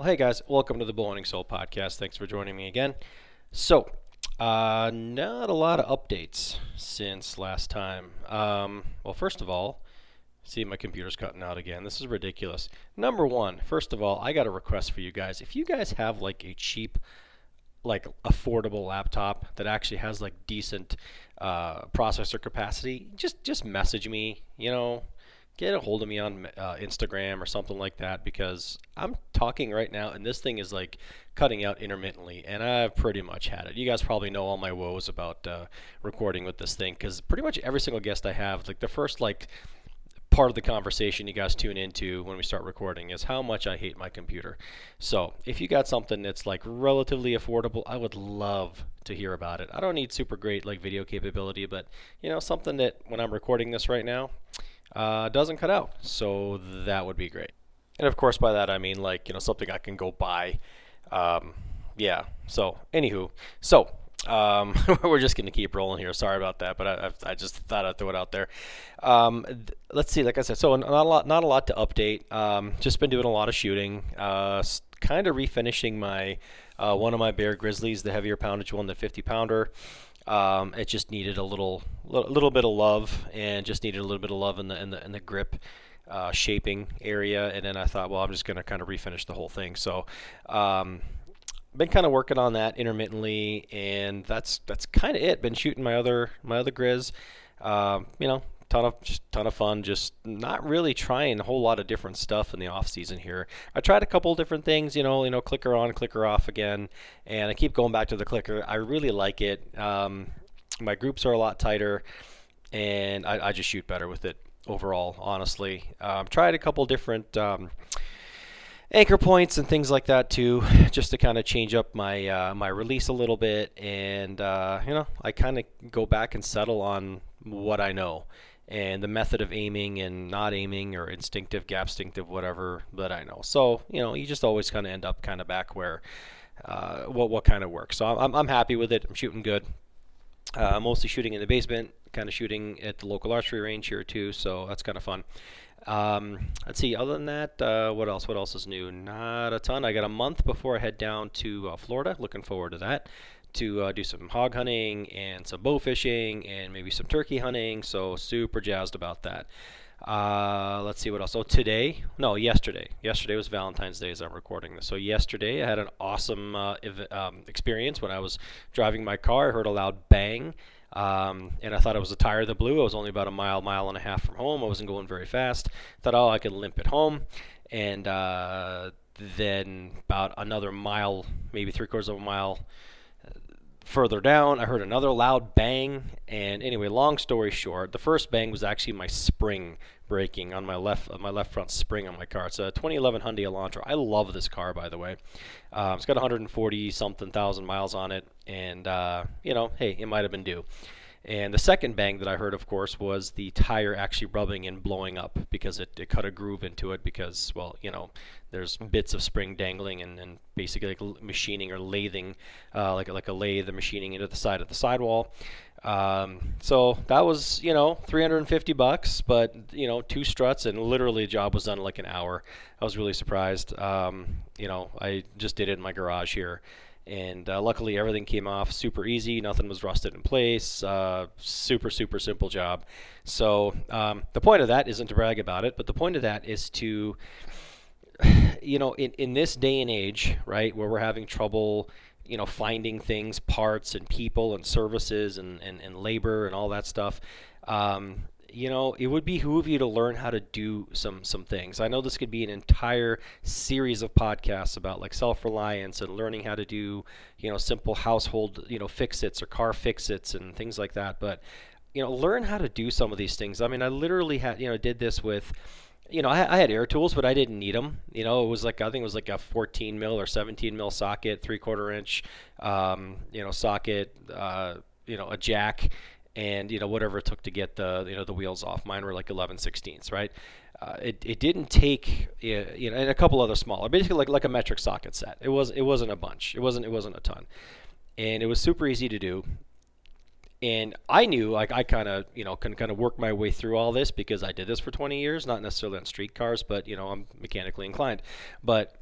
Well, hey guys, welcome to the Bowling Soul podcast. Thanks for joining me again. So, uh, not a lot of updates since last time. Um, well, first of all, see my computer's cutting out again. This is ridiculous. Number one, first of all, I got a request for you guys. If you guys have like a cheap, like affordable laptop that actually has like decent uh, processor capacity, just just message me. You know, get a hold of me on uh, Instagram or something like that because I'm talking right now and this thing is like cutting out intermittently and I've pretty much had it. You guys probably know all my woes about uh, recording with this thing because pretty much every single guest I have, like the first like part of the conversation you guys tune into when we start recording is how much I hate my computer. So if you got something that's like relatively affordable, I would love to hear about it. I don't need super great like video capability, but you know something that when I'm recording this right now uh, doesn't cut out. So that would be great. And of course, by that I mean like you know something I can go buy. Um, yeah. So anywho, so um, we're just going to keep rolling here. Sorry about that, but I, I, just thought I'd throw it out there. Um, th- let's see. Like I said, so not a lot, not a lot to update. Um, just been doing a lot of shooting. Uh, kind of refinishing my uh, one of my Bear Grizzlies, the heavier poundage one, the 50 pounder. Um, it just needed a little, little bit of love, and just needed a little bit of love in the in the, in the grip. Uh, shaping area, and then I thought, well, I'm just going to kind of refinish the whole thing. So, um, been kind of working on that intermittently, and that's that's kind of it. Been shooting my other my other Grizz. Uh, you know, ton of just ton of fun. Just not really trying a whole lot of different stuff in the off season here. I tried a couple different things. You know, you know, clicker on, clicker off again, and I keep going back to the clicker. I really like it. Um, my groups are a lot tighter, and I, I just shoot better with it overall. Honestly, um, tried a couple different. Um, anchor points and things like that too, just to kind of change up my uh, my release a little bit. And uh, you know, I kind of go back and settle on what I know and the method of aiming and not aiming or instinctive, gap instinctive, whatever that I know. So you know, you just always kind of end up kind of back where uh, what what kind of works. So I'm I'm happy with it. I'm shooting good. Uh, mostly shooting in the basement, kind of shooting at the local archery range here too. So that's kind of fun. Um, let's see. Other than that, uh, what else? What else is new? Not a ton. I got a month before I head down to uh, Florida. Looking forward to that. To uh, do some hog hunting and some bow fishing and maybe some turkey hunting. So super jazzed about that. Uh, let's see what else. Oh, today, no, yesterday. Yesterday was Valentine's Day as I'm recording this. So yesterday I had an awesome uh, ev- um, experience when I was driving my car. I heard a loud bang um, and I thought it was a tire that blew. I was only about a mile, mile and a half from home. I wasn't going very fast. Thought, oh, I could limp it home. And uh, then about another mile, maybe three quarters of a mile further down, I heard another loud bang. And anyway, long story short, the first bang was actually my spring breaking on my left uh, my left front spring on my car. It's a 2011 Hyundai Elantra. I love this car, by the way. Uh, it's got 140 something thousand miles on it, and uh, you know, hey, it might have been due. And the second bang that I heard, of course, was the tire actually rubbing and blowing up because it, it cut a groove into it because, well, you know, there's bits of spring dangling and, and basically like machining or lathing, uh, like, like a lathe, the machining into the side of the sidewall. Um, so that was, you know, 350 bucks, but, you know, two struts and literally the job was done in like an hour. I was really surprised. Um, you know, I just did it in my garage here. And uh, luckily, everything came off super easy. Nothing was rusted in place. Uh, super, super simple job. So, um, the point of that isn't to brag about it, but the point of that is to, you know, in, in this day and age, right, where we're having trouble you know finding things parts and people and services and, and, and labor and all that stuff um, you know it would behoove you to learn how to do some some things. I know this could be an entire series of podcasts about like self-reliance and learning how to do you know simple household you know fix-its or car fix-its and things like that. But you know learn how to do some of these things. I mean i literally had you know did this with you know, I, I, had air tools, but I didn't need them. You know, it was like I think it was like a 14 mil or 17 mil socket, three quarter inch, um, you know, socket, uh, you know, a jack, and you know whatever it took to get the you know the wheels off. Mine were like 11 16ths, right? Uh, it, it didn't take you know and a couple other smaller, basically like like a metric socket set. It was it wasn't a bunch. It wasn't it wasn't a ton, and it was super easy to do and I knew like I kind of you know can kind of work my way through all this because I did this for 20 years, not necessarily on street cars, but you know I'm mechanically inclined. But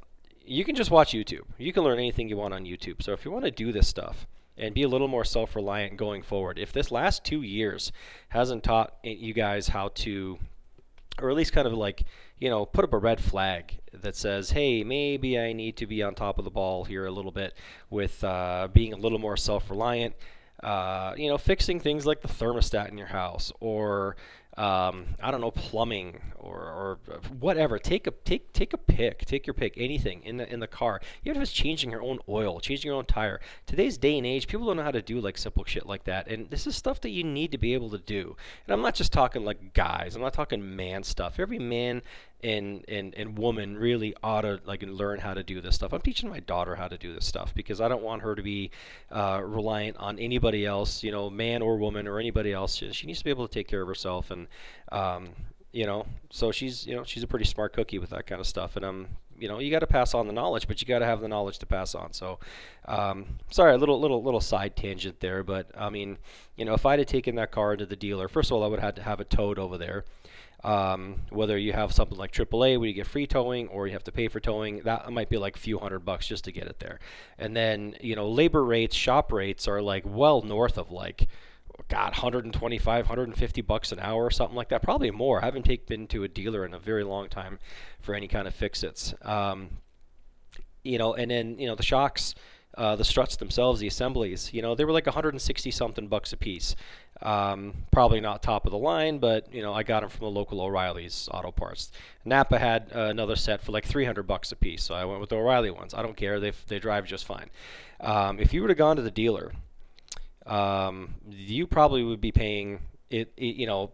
you can just watch YouTube. You can learn anything you want on YouTube. So if you want to do this stuff and be a little more self-reliant going forward, if this last two years hasn't taught you guys how to, or at least kind of like you know, put up a red flag that says, hey, maybe I need to be on top of the ball here a little bit with uh, being a little more self reliant. Uh, you know, fixing things like the thermostat in your house or um, I don't know, plumbing or, or whatever. Take a take take a pick. Take your pick. Anything in the in the car. Even if it's changing your own oil, changing your own tire. Today's day and age, people don't know how to do like simple shit like that. And this is stuff that you need to be able to do. And I'm not just talking like guys. I'm not talking man stuff. Every man and, and, and woman really ought to like learn how to do this stuff. I'm teaching my daughter how to do this stuff because I don't want her to be uh, reliant on anybody else, you know, man or woman or anybody else. She needs to be able to take care of herself, and um, you know, so she's you know she's a pretty smart cookie with that kind of stuff, and I'm you know you got to pass on the knowledge, but you got to have the knowledge to pass on. So, um, sorry, a little little little side tangent there, but I mean, you know, if I'd have taken that car to the dealer, first of all, I would have had to have it towed over there. Um, whether you have something like AAA where you get free towing or you have to pay for towing, that might be like a few hundred bucks just to get it there. And then, you know, labor rates, shop rates are like well north of like, God, 125, 150 bucks an hour or something like that. Probably more. I haven't take, been to a dealer in a very long time for any kind of fix-its. Um, you know, and then, you know, the shocks, uh, the struts themselves, the assemblies, you know, they were like 160 something bucks a piece. Um, probably not top of the line, but you know I got them from the local O'Reilly's Auto Parts. Napa had uh, another set for like 300 bucks a piece, so I went with the O'Reilly ones. I don't care; they they drive just fine. Um, if you were to gone to the dealer, um, you probably would be paying it, it, you know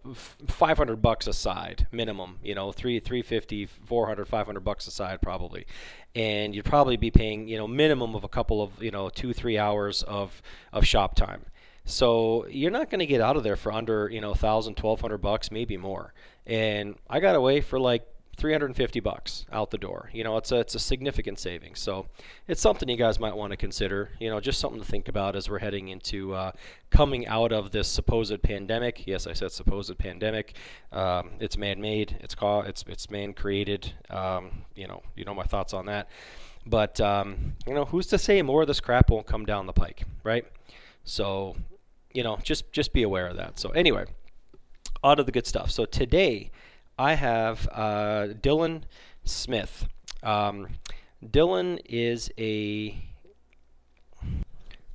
500 bucks a side minimum you know 3 350 400 500 bucks a side probably and you'd probably be paying you know minimum of a couple of you know 2 3 hours of of shop time so you're not going to get out of there for under, you know, 1000, 1200 bucks, maybe more. And I got away for like 350 bucks out the door. You know, it's a, it's a significant savings. So it's something you guys might want to consider, you know, just something to think about as we're heading into uh, coming out of this supposed pandemic. Yes, I said supposed pandemic. Um, it's man-made. It's called, it's, it's man-created. Um, you know, you know my thoughts on that. But, um, you know, who's to say more of this crap won't come down the pike, right? So you know, just just be aware of that. So anyway, on to the good stuff. So today I have uh, Dylan Smith. Um, Dylan is a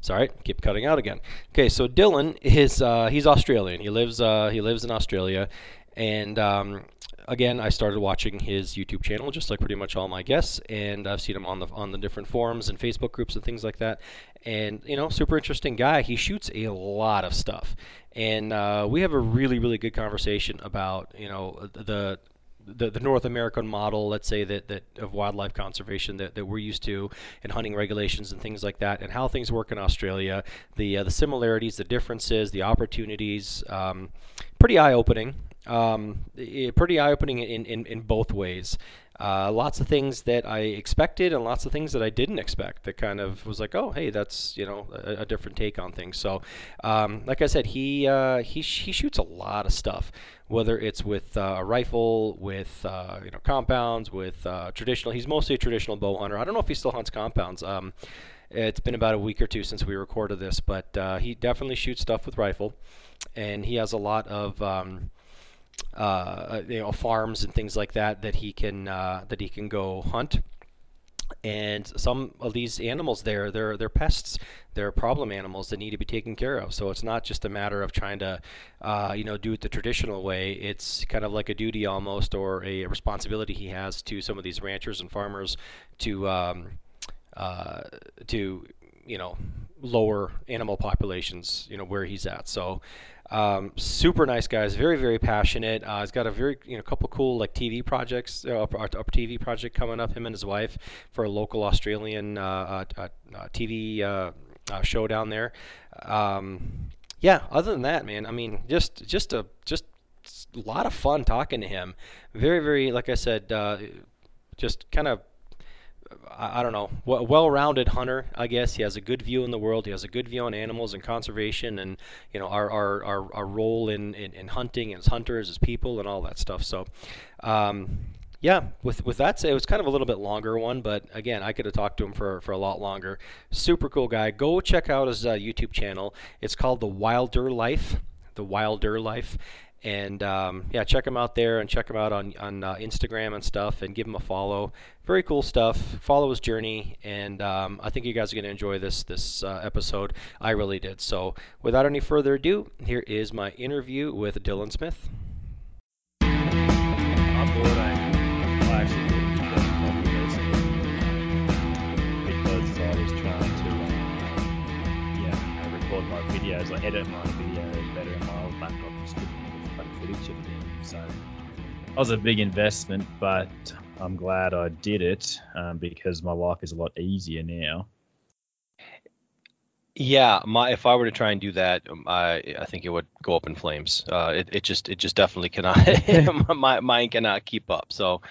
Sorry, keep cutting out again. Okay, so Dylan is uh, he's Australian. He lives uh, he lives in Australia, and um, again, I started watching his YouTube channel, just like pretty much all my guests, and I've seen him on the on the different forums and Facebook groups and things like that. And you know, super interesting guy. He shoots a lot of stuff, and uh, we have a really really good conversation about you know the the, the North American model, let's say that, that of wildlife conservation that, that we're used to, and hunting regulations and things like that, and how things work in Australia, the uh, the similarities, the differences, the opportunities, um, pretty eye opening um, pretty eye opening in, in, in both ways. Uh, lots of things that I expected and lots of things that I didn't expect that kind of was like, oh, hey, that's you know a, a different take on things. So, um, like I said, he uh, he he shoots a lot of stuff, whether it's with uh, a rifle, with uh, you know compounds, with uh, traditional. He's mostly a traditional bow hunter. I don't know if he still hunts compounds. Um, it's been about a week or two since we recorded this, but uh, he definitely shoots stuff with rifle, and he has a lot of um, uh, you know farms and things like that that he can uh, that he can go hunt. And some of these animals there, they're they're pests, they're problem animals that need to be taken care of. So it's not just a matter of trying to, uh, you know, do it the traditional way. It's kind of like a duty almost, or a responsibility he has to some of these ranchers and farmers to um, uh, to you know lower animal populations, you know where he's at. So um, super nice guys, very very passionate. Uh, he's got a very you know couple cool like TV projects, uh, TV project coming up. Him and his wife for a local Australian uh, uh, uh TV uh, show down there. Um, yeah, other than that, man, I mean, just just a just a lot of fun talking to him. Very very like I said, just kind of I, don't know, well-rounded hunter. I guess he has a good view in the world. He has a good view on animals and conservation, and you know our our, our, our role in, in, in hunting as hunters, as people, and all that stuff. So, um, yeah, with with that said, it was kind of a little bit longer one, but again, I could have talked to him for, for a lot longer. Super cool guy. Go check out his uh, YouTube channel. It's called The Wilder Life. The Wilder Life. And um, yeah, check him out there and check him out on, on uh, Instagram and stuff and give him a follow. Very cool stuff. Follow his journey, and um, I think you guys are going to enjoy this this uh, episode. I really did. So, without any further ado, here is my interview with Dylan Smith. videos, like edit my videos better in my old couldn't footage of. So that was a big investment, but I'm glad I did it um, because my life is a lot easier now. Yeah, my if I were to try and do that, um, I I think it would go up in flames. Uh, it it just it just definitely cannot. my mine cannot keep up. So,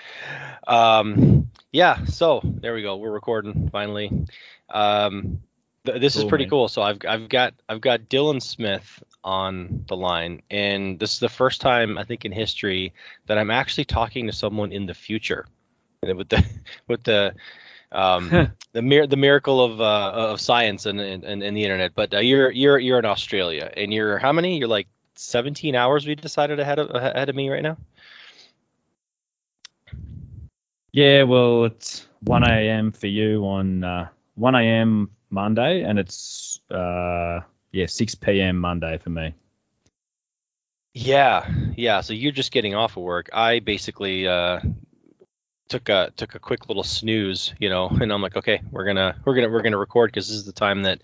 um, yeah. So there we go. We're recording finally. Um, this cool, is pretty man. cool. So I've I've got I've got Dylan Smith on the line, and this is the first time I think in history that I'm actually talking to someone in the future. And with the with the um, the mir- the miracle of uh, of science and, and, and the internet. But uh, you're you're you're in Australia, and you're how many? You're like 17 hours. We decided ahead of ahead of me right now. Yeah, well, it's 1 a.m. for you on uh, 1 a.m. Monday, and it's uh, yeah 6 p.m. Monday for me. Yeah, yeah. So you're just getting off of work. I basically uh, took a took a quick little snooze, you know, and I'm like, okay, we're gonna we're gonna we're gonna record because this is the time that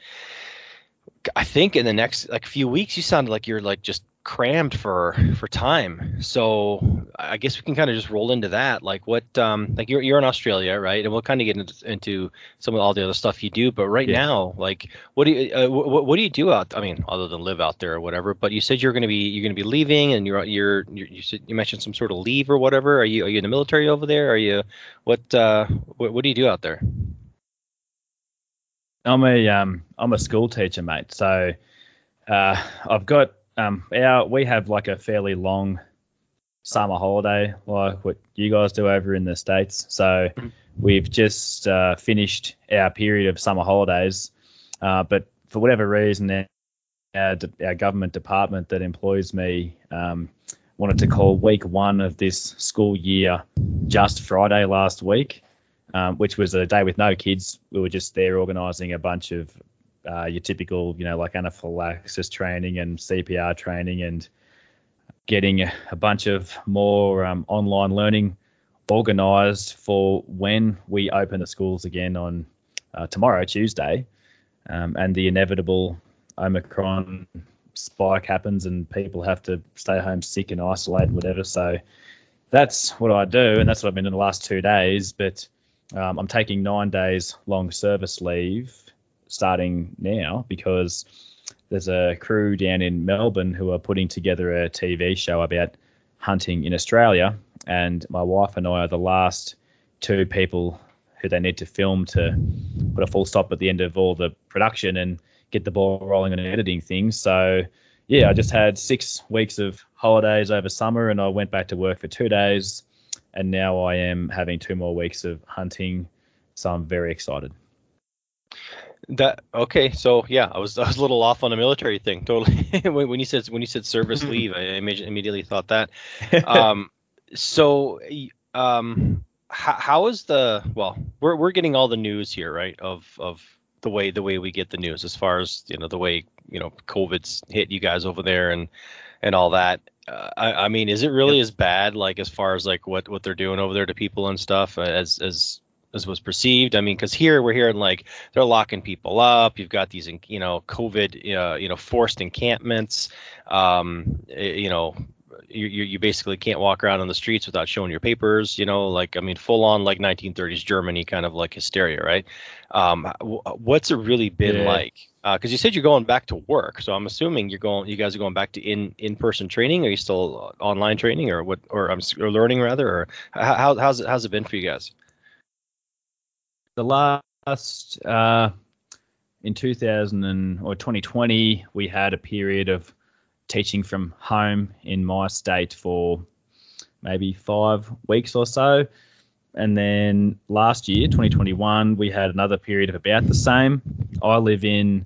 I think in the next like few weeks you sounded like you're like just crammed for for time. So I guess we can kind of just roll into that. Like what um like you're you're in Australia, right? And we'll kind of get into, into some of all the other stuff you do. But right yeah. now, like what do you uh, what, what do you do out? I mean, other than live out there or whatever. But you said you're gonna be you're gonna be leaving, and you're you're, you're you said you mentioned some sort of leave or whatever. Are you are you in the military over there? Are you what uh what, what do you do out there? I'm a um I'm a school teacher, mate. So uh, I've got um, our we have like a fairly long summer holiday, like what you guys do over in the states. So mm-hmm. we've just uh, finished our period of summer holidays, uh, but for whatever reason, our, our government department that employs me um, wanted to call week one of this school year just Friday last week, um, which was a day with no kids. We were just there organising a bunch of uh, your typical, you know, like anaphylaxis training and CPR training and getting a bunch of more um, online learning organized for when we open the schools again on uh, tomorrow, Tuesday, um, and the inevitable Omicron spike happens and people have to stay home sick and isolate and whatever. So that's what I do, and that's what I've been doing the last two days. But um, I'm taking nine days long service leave starting now because there's a crew down in Melbourne who are putting together a TV show about hunting in Australia, and my wife and I are the last two people who they need to film to put a full stop at the end of all the production and get the ball rolling on editing things. So yeah, I just had six weeks of holidays over summer, and I went back to work for two days, and now I am having two more weeks of hunting. So I'm very excited. That okay, so yeah, I was I was a little off on the military thing. Totally. when you said when you said service leave, I immediately thought that. Um, so um, how, how is the well? We're we're getting all the news here, right? Of of the way the way we get the news, as far as you know, the way you know COVID's hit you guys over there and and all that. Uh, I, I mean, is it really yep. as bad, like as far as like what what they're doing over there to people and stuff, as as as was perceived. I mean, because here we're hearing like they're locking people up. You've got these, you know, COVID, uh, you know, forced encampments. Um, eh, you know, you, you basically can't walk around on the streets without showing your papers. You know, like I mean, full on like 1930s Germany kind of like hysteria, right? Um, what's it really been yeah. like? Because uh, you said you're going back to work, so I'm assuming you're going. You guys are going back to in in person training. Are you still online training, or what? Or I'm or learning rather, or how, how's it how's it been for you guys? The last uh, in 2000 and, or 2020, we had a period of teaching from home in my state for maybe five weeks or so. And then last year, 2021, we had another period of about the same. I live in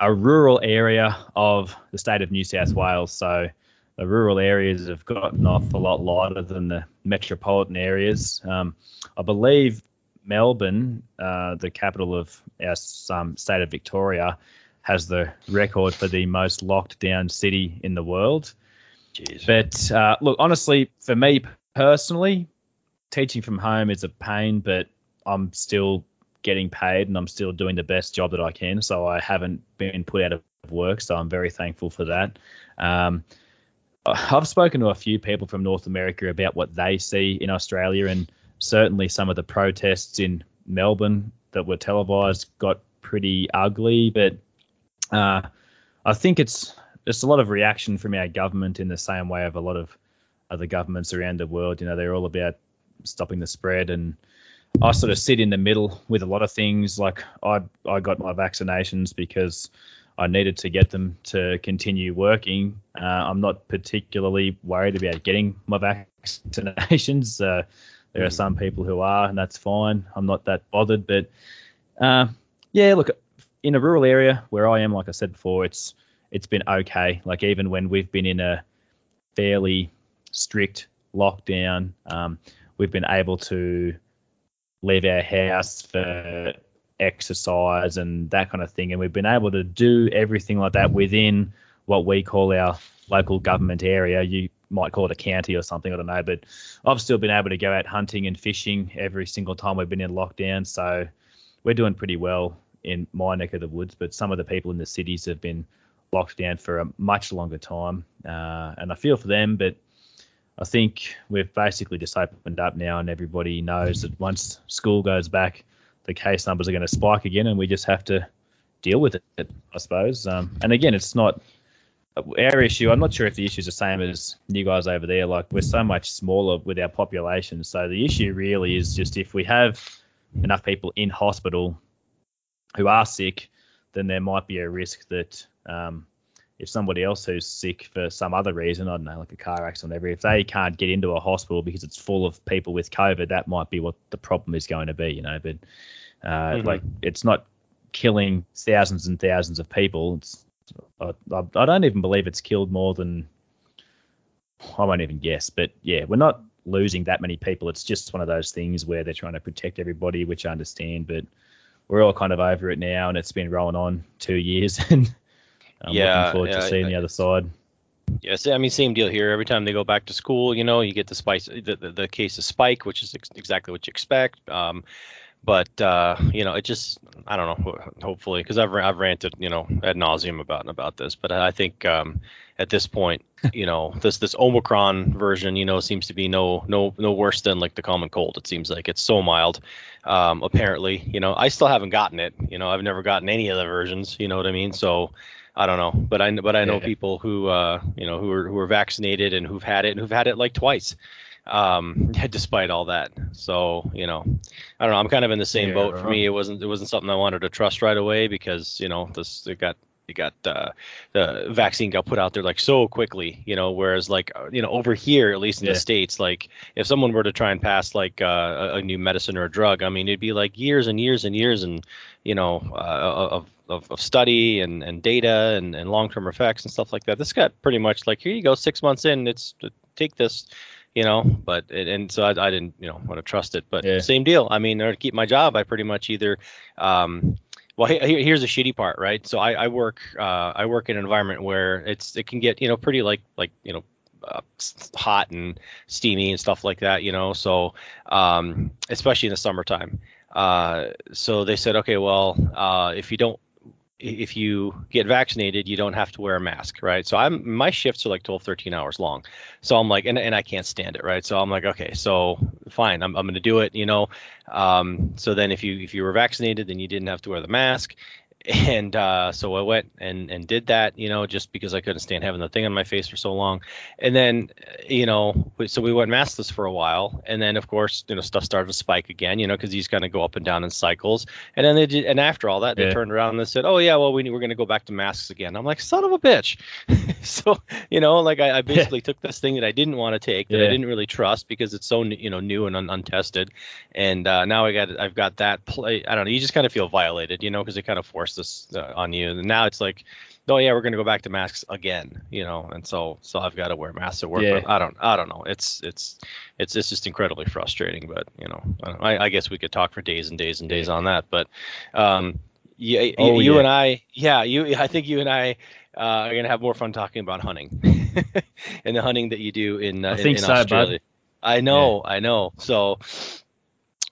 a rural area of the state of New South Wales, so the rural areas have gotten off a lot lighter than the metropolitan areas. Um, I believe Melbourne, uh, the capital of our um, state of Victoria, has the record for the most locked down city in the world. Jeez. But uh, look, honestly, for me personally, teaching from home is a pain, but I'm still getting paid and I'm still doing the best job that I can. So I haven't been put out of work. So I'm very thankful for that. Um, I've spoken to a few people from North America about what they see in Australia, and certainly some of the protests in Melbourne that were televised got pretty ugly. But uh, I think it's just a lot of reaction from our government in the same way of a lot of other governments around the world. You know, they're all about stopping the spread, and I sort of sit in the middle with a lot of things. Like I, I got my vaccinations because I needed to get them to continue working. Uh, I'm not particularly worried about getting my vaccinations. Uh, there are some people who are, and that's fine. I'm not that bothered, but uh, yeah, look, in a rural area where I am, like I said before, it's it's been okay. Like even when we've been in a fairly strict lockdown, um, we've been able to leave our house for exercise and that kind of thing. And we've been able to do everything like that within what we call our local government area. You might call it a county or something, I don't know. But I've still been able to go out hunting and fishing every single time we've been in lockdown. So we're doing pretty well in my neck of the woods. But some of the people in the cities have been locked down for a much longer time. Uh, and I feel for them, but I think we've basically just opened up now, and everybody knows that once school goes back, the case numbers are going to spike again, and we just have to deal with it, I suppose. Um, and again, it's not our issue. I'm not sure if the issue is the same as you guys over there. Like we're so much smaller with our population, so the issue really is just if we have enough people in hospital who are sick, then there might be a risk that um, if somebody else who's sick for some other reason, I don't know, like a car accident, or whatever, if they can't get into a hospital because it's full of people with COVID, that might be what the problem is going to be, you know. But uh, mm-hmm. like, it's not killing thousands and thousands of people. It's, I, I don't even believe it's killed more than I won't even guess, but yeah, we're not losing that many people. It's just one of those things where they're trying to protect everybody, which I understand, but we're all kind of over it now, and it's been rolling on two years, and I'm yeah, looking forward yeah, to seeing I, the other side. Yes, I mean same deal here. Every time they go back to school, you know, you get the spice, the, the, the case of spike, which is ex- exactly what you expect. Um, but uh, you know, it just I don't know. Hopefully, because I've I've ranted you know ad nauseum about about this, but I think um, at this point, you know, this this Omicron version, you know, seems to be no no no worse than like the common cold. It seems like it's so mild. Um, apparently, you know, I still haven't gotten it. You know, I've never gotten any of the versions. You know what I mean? So I don't know, but I but I know yeah. people who uh, you know who are who are vaccinated and who've had it and who've had it like twice, um, despite all that. So you know, I don't know. I'm kind of in the same yeah, boat. For me, it wasn't it wasn't something I wanted to trust right away because you know this it got it got uh, the vaccine got put out there like so quickly, you know. Whereas like uh, you know over here, at least in yeah. the states, like if someone were to try and pass like uh, a, new medicine or a drug, I mean it'd be like years and years and years and you know uh, of of, of study and, and data and, and long term effects and stuff like that. This got pretty much like here you go, six months in, it's take this, you know. But and so I, I didn't you know want to trust it, but yeah. same deal. I mean, to keep my job, I pretty much either. Um, well, here's the shitty part, right? So I, I work uh, I work in an environment where it's it can get you know pretty like like you know uh, hot and steamy and stuff like that, you know. So, um, especially in the summertime. Uh, so they said, okay, well, uh, if you don't if you get vaccinated, you don't have to wear a mask, right? So I'm my shifts are like 12, 13 hours long. So I'm like, and, and I can't stand it, right? So I'm like, okay, so fine, I'm, I'm to do it, you know. Um, so then if you if you were vaccinated, then you didn't have to wear the mask. And uh, so I went and and did that, you know, just because I couldn't stand having the thing on my face for so long. And then, you know, so we went maskless for a while, and then of course, you know, stuff started to spike again, you know, because he's going to go up and down in cycles. And then they did, and after all that, they Yeah. turned around and they said, "Oh yeah, well we we're going to go back to masks again." I'm like, son of a bitch. so you know, like I, I basically took this thing that I didn't want to take, that I didn't really trust because it's so you know new and un- untested, and uh, now I got I've got that play. I don't know. You just kind of feel violated, you know, because they kind of forced this uh, on you, and now it's like. Oh yeah, we're gonna go back to masks again, you know, and so so I've got to wear masks at work. Yeah. But I don't I don't know. It's it's it's it's just incredibly frustrating. But you know, I, I, guess we could talk for days and days and days on that. But um, yeah, Oh, you yeah. and I, yeah, you. I think you and I uh, are gonna have more fun talking about hunting and the hunting that you do in uh, I in- think in so, bud. Australia. I know, I know. So,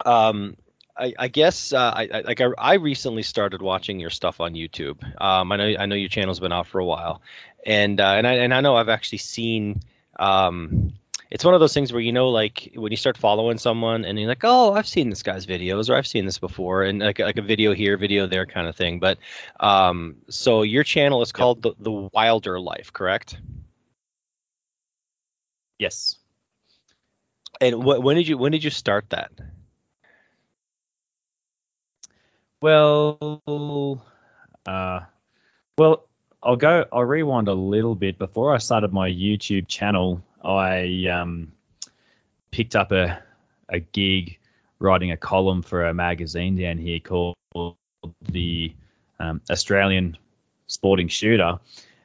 um, I, I guess uh, I, I like I, I recently started watching your stuff on YouTube. Um, I know I know your channel's been out for a while, and uh, and I and I know I've actually seen. Um, it's one of those things where you know, like when you start following someone and you're like, oh, I've seen this guy's videos or I've seen this before, and like like a video here, video there, kind of thing. But um, so your channel is called the, the Wilder Life, correct? Yes. And wh- when did you when did you start that? Well, uh, well, I'll go. I'll rewind a little bit. Before I started my YouTube channel, I um, picked up a a gig writing a column for a magazine down here called the um, Australian Sporting Shooter,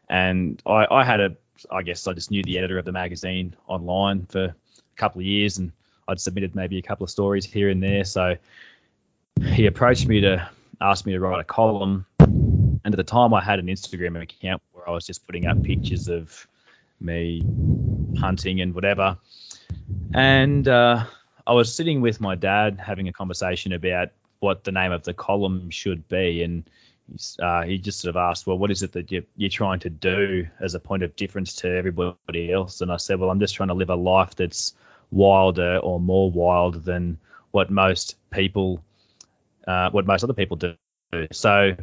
and I, I had a. I guess I just knew the editor of the magazine online for a couple of years, and I'd submitted maybe a couple of stories here and there. So he approached me to ask me to write a column. And at the time, I had an Instagram account where I was just putting up pictures of me hunting and whatever. And uh, I was sitting with my dad having a conversation about what the name of the column should be. And uh, he just sort of asked, Well, what is it that you're, you're trying to do as a point of difference to everybody else? And I said, Well, I'm just trying to live a life that's wilder or more wild than what most people uh, what most other people do. So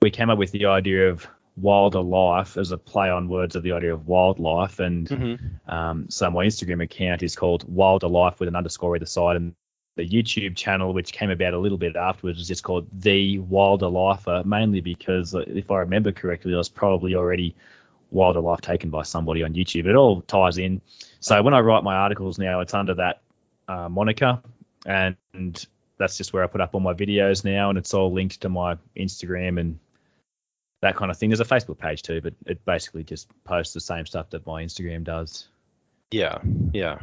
we came up with the idea of wilder life as a play on words of the idea of wildlife. And Mm-hmm. um, so my Instagram account is called Wilder Life with an underscore either side. And the YouTube channel, which came about a little bit afterwards, is just called The Wilder Lifer, mainly because uh, if I remember correctly, I was probably already Wilder Life taken by somebody on YouTube. It all ties in. So when I write my articles now, it's under that uh, moniker. And that's just where I put up all my videos now, and it's all linked to my Instagram and that kind of thing. There's a Facebook page too, but it basically just posts the same stuff that my Instagram does. Yeah, yeah.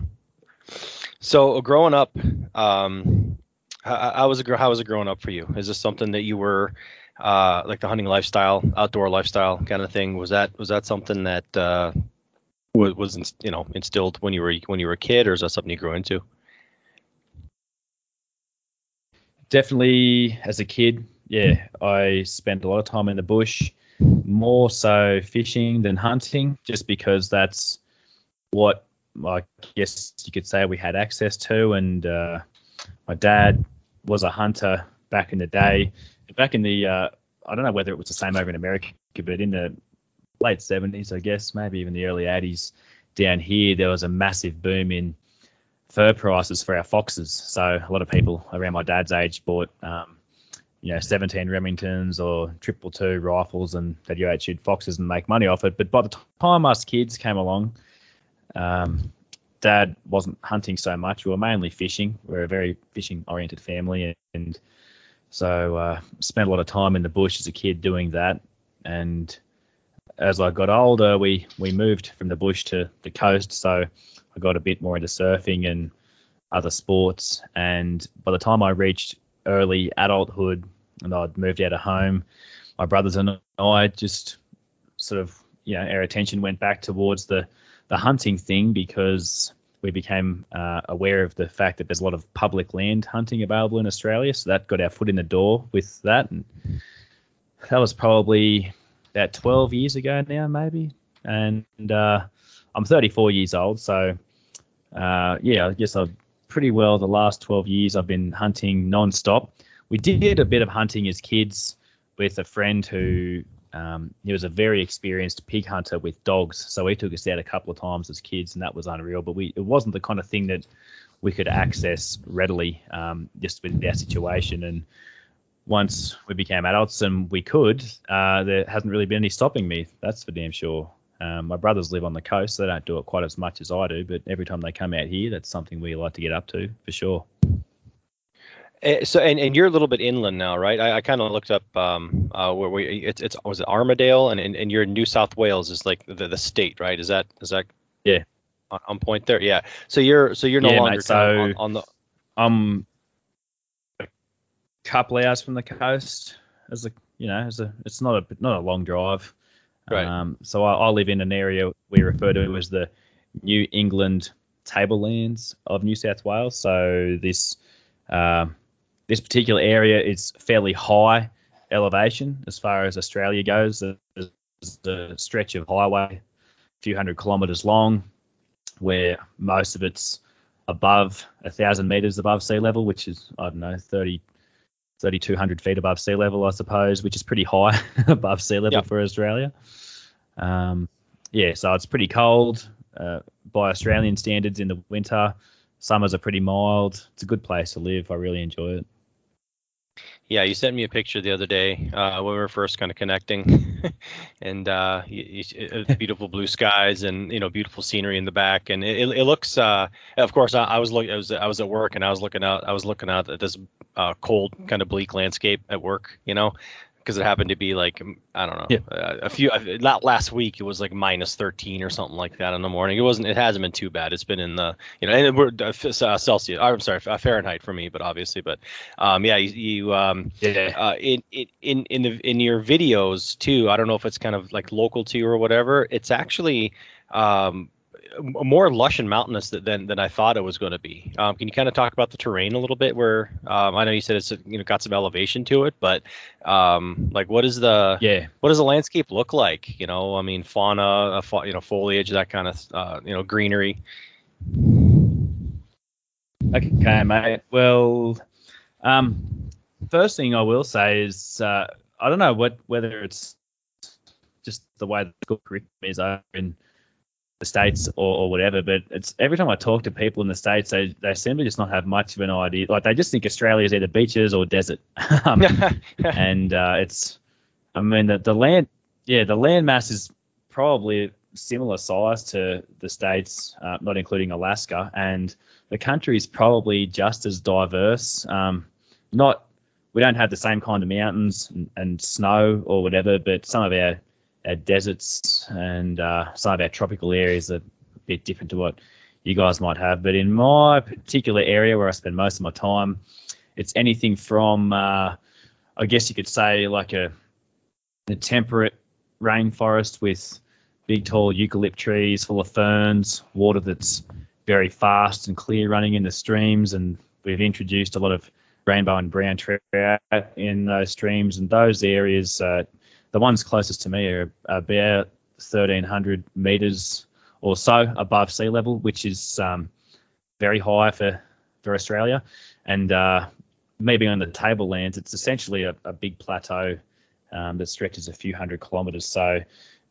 So uh, growing up, um, how, how was it? How was it growing up for you? Is this something that you were uh, like the hunting lifestyle, outdoor lifestyle kind of thing? Was that was that something that uh, was, was you know instilled when you were when you were a kid, or is that something you grew into? Definitely as a kid, yeah, I spent a lot of time in the bush, more so fishing than hunting, just because that's what I guess you could say we had access to. And uh, my dad was a hunter back in the day. Back in the, uh, I don't know whether it was the same over in America, but in the late 70s, I guess, maybe even the early 80s, down here, there was a massive boom in fur prices for our foxes. So a lot of people around my dad's age bought, um, you know, 17 Remingtons or triple two rifles, and they'd go out shoot foxes and make money off it. But by the time us kids came along, um, dad wasn't hunting so much. We were mainly fishing. We're a very fishing oriented family, and so uh, spent a lot of time in the bush as a kid doing that. And as I got older, we we moved from the bush to the coast. So I got a bit more into surfing and other sports. And by the time I reached early adulthood and I'd moved out of home, my brothers and I just sort of, you know, our attention went back towards the, the hunting thing because we became uh, aware of the fact that there's a lot of public land hunting available in Australia. So that got our foot in the door with that. And that was probably about 12 years ago now, maybe. And uh, I'm 34 years old, so uh, yeah, I guess I've pretty well the last 12 years I've been hunting non-stop. We did a bit of hunting as kids with a friend who um, he was a very experienced pig hunter with dogs. So he took us out a couple of times as kids, and that was unreal. But we it wasn't the kind of thing that we could access readily um, just with our situation. And once we became adults and we could, uh, there hasn't really been any stopping me. That's for damn sure. Um, my brothers live on the coast. So they don't do it quite as much as I do, but every time they come out here, that's something we like to get up to for sure. Eh, so and, and you're a little bit inland now, right? I, I kind of looked up um, uh, where we it's it's was it Armidale and, and and you're in New South Wales is like the, the state, right? Is that is that yeah on, on point there? Yeah. So you're so you're no Yeah, longer mate, so- on, on the I'm a couple hours from the coast. As a you know, as a it's not a not a long drive. Right. Um, so I, I live in an area we refer to as the New England tablelands of New South Wales. So this um, this particular area is fairly high elevation as far as Australia goes. There's a stretch of highway, a few hundred kilometres long, where most of it's above a thousand meters above sea level, which is I don't know 30, 3,200 feet above sea level, I suppose, which is pretty high above sea level Yep. for Australia. Um, yeah, so it's pretty cold uh, by Australian standards in the winter. Summers are pretty mild. It's a good place to live. I really enjoy it. Yeah, you sent me a picture the other day uh, when we were first kind of connecting, and uh, you, you, uh, beautiful blue skies and you know beautiful scenery in the back, and it, it looks. Uh, of course, I, I was looking. I was I was at work and I was looking out. I was looking out at this uh, cold, kind of bleak landscape at work. You know, because it happened to be like I don't know Yeah. a few. Not last week. It was like minus 13 or something like that in the morning. It wasn't. It hasn't been too bad. It's been in the you know and we're uh, uh, Celsius. I'm sorry, uh, Fahrenheit for me, but obviously, but um, yeah, you, you um, Yeah. uh, in, in in the in your videos too. I don't know if it's kind of like local to you or whatever. It's actually um, more lush and mountainous than than I thought it was going to be. Um, can you kind of talk about the terrain a little bit? Where um, I know you said it's you know got some elevation to it, but um, like what is the Yeah. what does the landscape look like? You know, I mean fauna, uh, you know foliage, that kind of uh, you know greenery. Okay, mate. Well, um, first thing I will say is uh, I don't know what whether it's just the way the school curriculum is over in the states or, or whatever, but it's every time I talk to people in the states, they they seem to just not have much of an idea. Like they just think Australia is either beaches or desert, um, and uh, it's I mean the, the land yeah the land mass is probably similar size to the states, uh, not including Alaska, and the country is probably just as diverse. Um, not we don't have the same kind of mountains and, and snow or whatever, but some of our, our deserts and uh, some of our tropical areas are a bit different to what you guys might have. But in my particular area where I spend most of my time, it's anything from uh, I guess you could say like a, a temperate rainforest with big tall eucalypt trees full of ferns, water that's very fast and clear running in the streams, and we've introduced a lot of rainbow and brown trout in those streams. And those areas, uh, the ones closest to me are about 1,300 meters or so above sea level, which is um, very high for for Australia. And uh, on the tablelands, it's essentially a, a big plateau um, that stretches a few hundred kilometers. So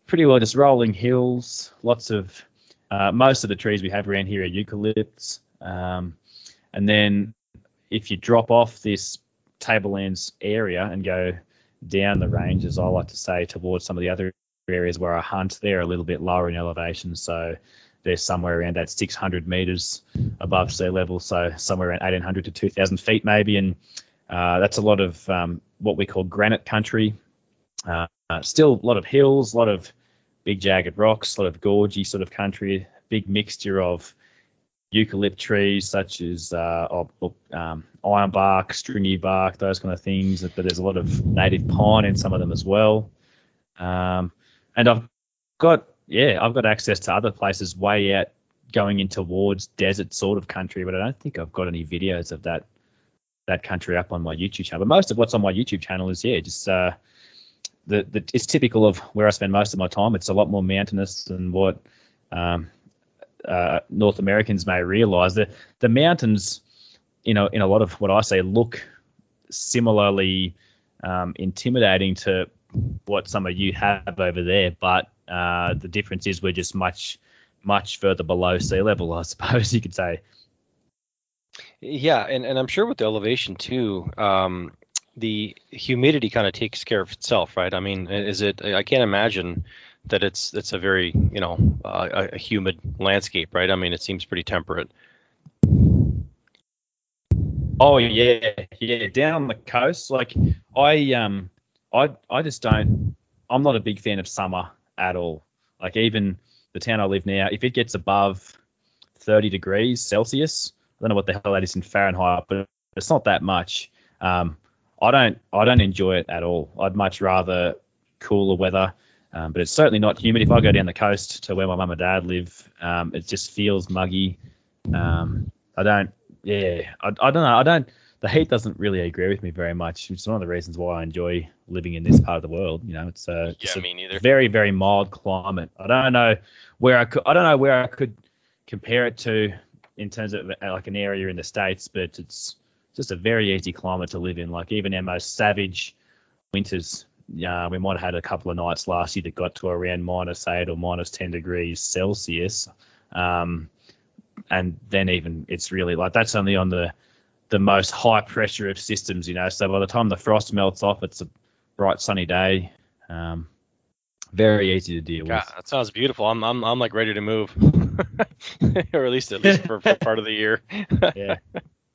pretty well just rolling hills, lots of uh, most of the trees we have around here are eucalypts. Um, and then if you drop off this tablelands area and go down the range, as I like to say, towards some of the other areas where I hunt, they're a little bit lower in elevation. So they're somewhere around that 600 meters above sea level. So somewhere around 1800 to 2000 feet maybe. And uh, that's a lot of um, what we call granite country. Uh, still a lot of hills, a lot of big jagged rocks, a lot of gorgy sort of country, big mixture of eucalypt trees such as uh, oh, um, ironbark, stringy bark, those kind of things. But there's a lot of native pine in some of them as well. Um, and I've got yeah, I've got access to other places way out going in towards desert sort of country, but I don't think I've got any videos of that that country up on my YouTube channel. But most of what's on my YouTube channel is yeah, just uh, the, the it's typical of where I spend most of my time. It's a lot more mountainous than what um, uh, North Americans may realize. that the mountains, you know, in a lot of what I say, look similarly um, intimidating to what some of you have over there, but uh, the difference is we're just much much further below sea level, I suppose you could say. Yeah, and, and I'm sure with the elevation too, um, the humidity kind of takes care of itself, right? I mean, is it? I can't imagine that it's it's a very you know uh, a humid landscape, right? I mean, it seems pretty temperate. Oh yeah, yeah. Down the coast, like I um, I I just don't. I'm not a big fan of summer at all. Like even the town I live now, if it gets above 30 degrees Celsius, I don't know what the hell that is in Fahrenheit, but it's not that much. Um, I don't I don't enjoy it at all. I'd much rather cooler weather. Um, but it's certainly not humid. If I go down the coast to where my mum and dad live, um, it just feels muggy. Um, I don't, yeah, I, I don't know. I don't. The heat doesn't really agree with me very much. It's one of the reasons why I enjoy living in this part of the world. You know, it's a, yeah, it's a me neither. very very mild climate. I don't know where I could. I don't know where I could compare it to in terms of uh, like an area in the states, but it's just a very easy climate to live in. Like even our most savage winters uh, we might have had a couple of nights last year that got to around minus eight or minus 10 degrees Celsius. Um, and then even it's really like that's only on the the most high pressure of systems, you know. So by the time the frost melts off, it's a bright sunny day. Um, very easy to deal God, with. that sounds beautiful. I'm I'm I'm like ready to move, or at least at least for, for part of the year. Yeah.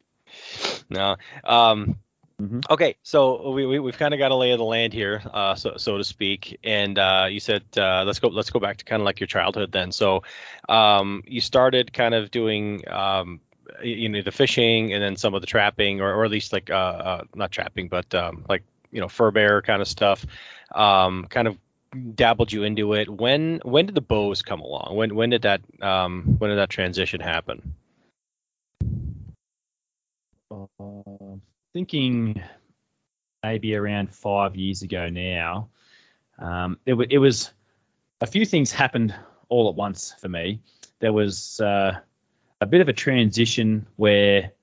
no. Um, Mhm. Okay, so we, we we've kind of got a lay of the land here, uh, so so to speak. And uh, you said uh, let's go let's go back to kind of like your childhood then. So um, you started kind of doing um, you know the fishing and then some of the trapping, or, or at least like uh, uh, not trapping, but um, like you know fur bear kind of stuff. Um, kind of dabbled you into it. When when did the bows come along? When when did that um, when did that transition happen? Thinking maybe around five years ago now. Um, it, w- it was a few things happened all at once for me. There was uh, a bit of a transition where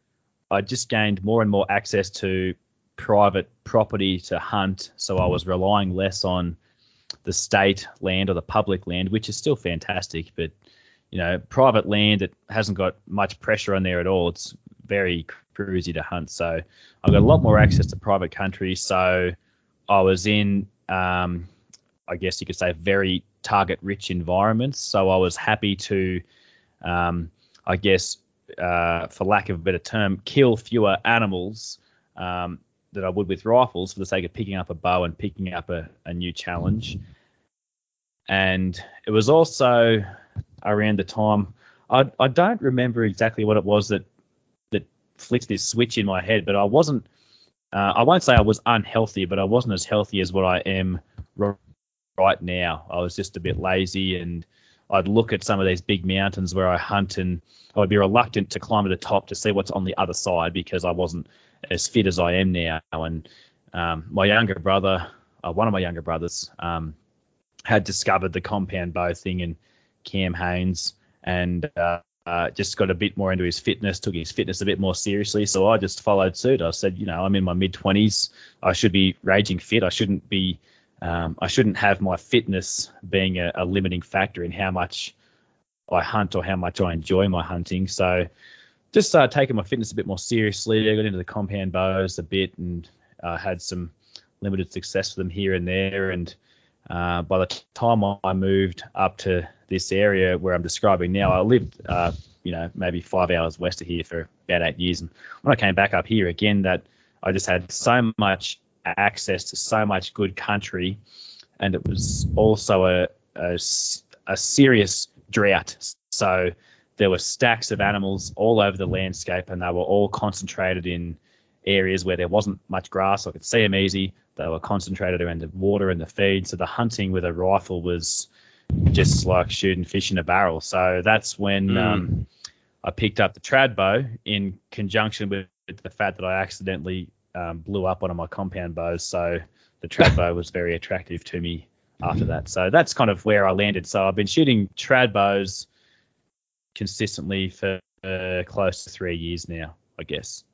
I just gained more and more access to private property to hunt, so I was relying less on the state land or the public land, which is still fantastic, but you know, private land it hasn't got much pressure on there at all. It's very cruisy to hunt, so I've got a lot more access to private country. So I was in, um, I guess you could say, very target-rich environments. So I was happy to, um, I guess, uh, for lack of a better term, kill fewer animals um, that I would with rifles for the sake of picking up a bow and picking up a, a new challenge. And it was also around the time I, I don't remember exactly what it was that flicked this switch in my head, but I wasn't. Uh, I won't say I was unhealthy, but I wasn't as healthy as what I am right now. I was just a bit lazy, and I'd look at some of these big mountains where I hunt, and I would be reluctant to climb to the top to see what's on the other side because I wasn't as fit as I am now. And um, my younger brother, uh, one of my younger brothers, um, had discovered the compound bow thing and Cam Hanes, and uh, just got a bit more into his fitness, took his fitness a bit more seriously. So I just followed suit. I said, you know, I'm in my mid 20s. I should be raging fit. I shouldn't be. Um, I shouldn't have my fitness being a, a limiting factor in how much I hunt or how much I enjoy my hunting. So just started taking my fitness a bit more seriously. I got into the compound bows a bit and uh, had some limited success with them here and there. And uh, by the time I moved up to this area where I'm describing now, I lived, uh, you know, maybe five hours west of here for about eight years. And when I came back up here again, that I just had so much access to so much good country, and it was also a a serious drought. So there were stacks of animals all over the landscape, and they were all concentrated in areas where there wasn't much grass. I could see them easy. They were concentrated around the water and the feed. So the hunting with a rifle was just like shooting fish in a barrel. So that's when Mm. um, I picked up the trad bow in conjunction with the fact that I accidentally um, blew up one of my compound bows. So the trad bow was very attractive to me after that. So that's kind of where I landed. So I've been shooting trad bows consistently for uh, close to three years now, I guess.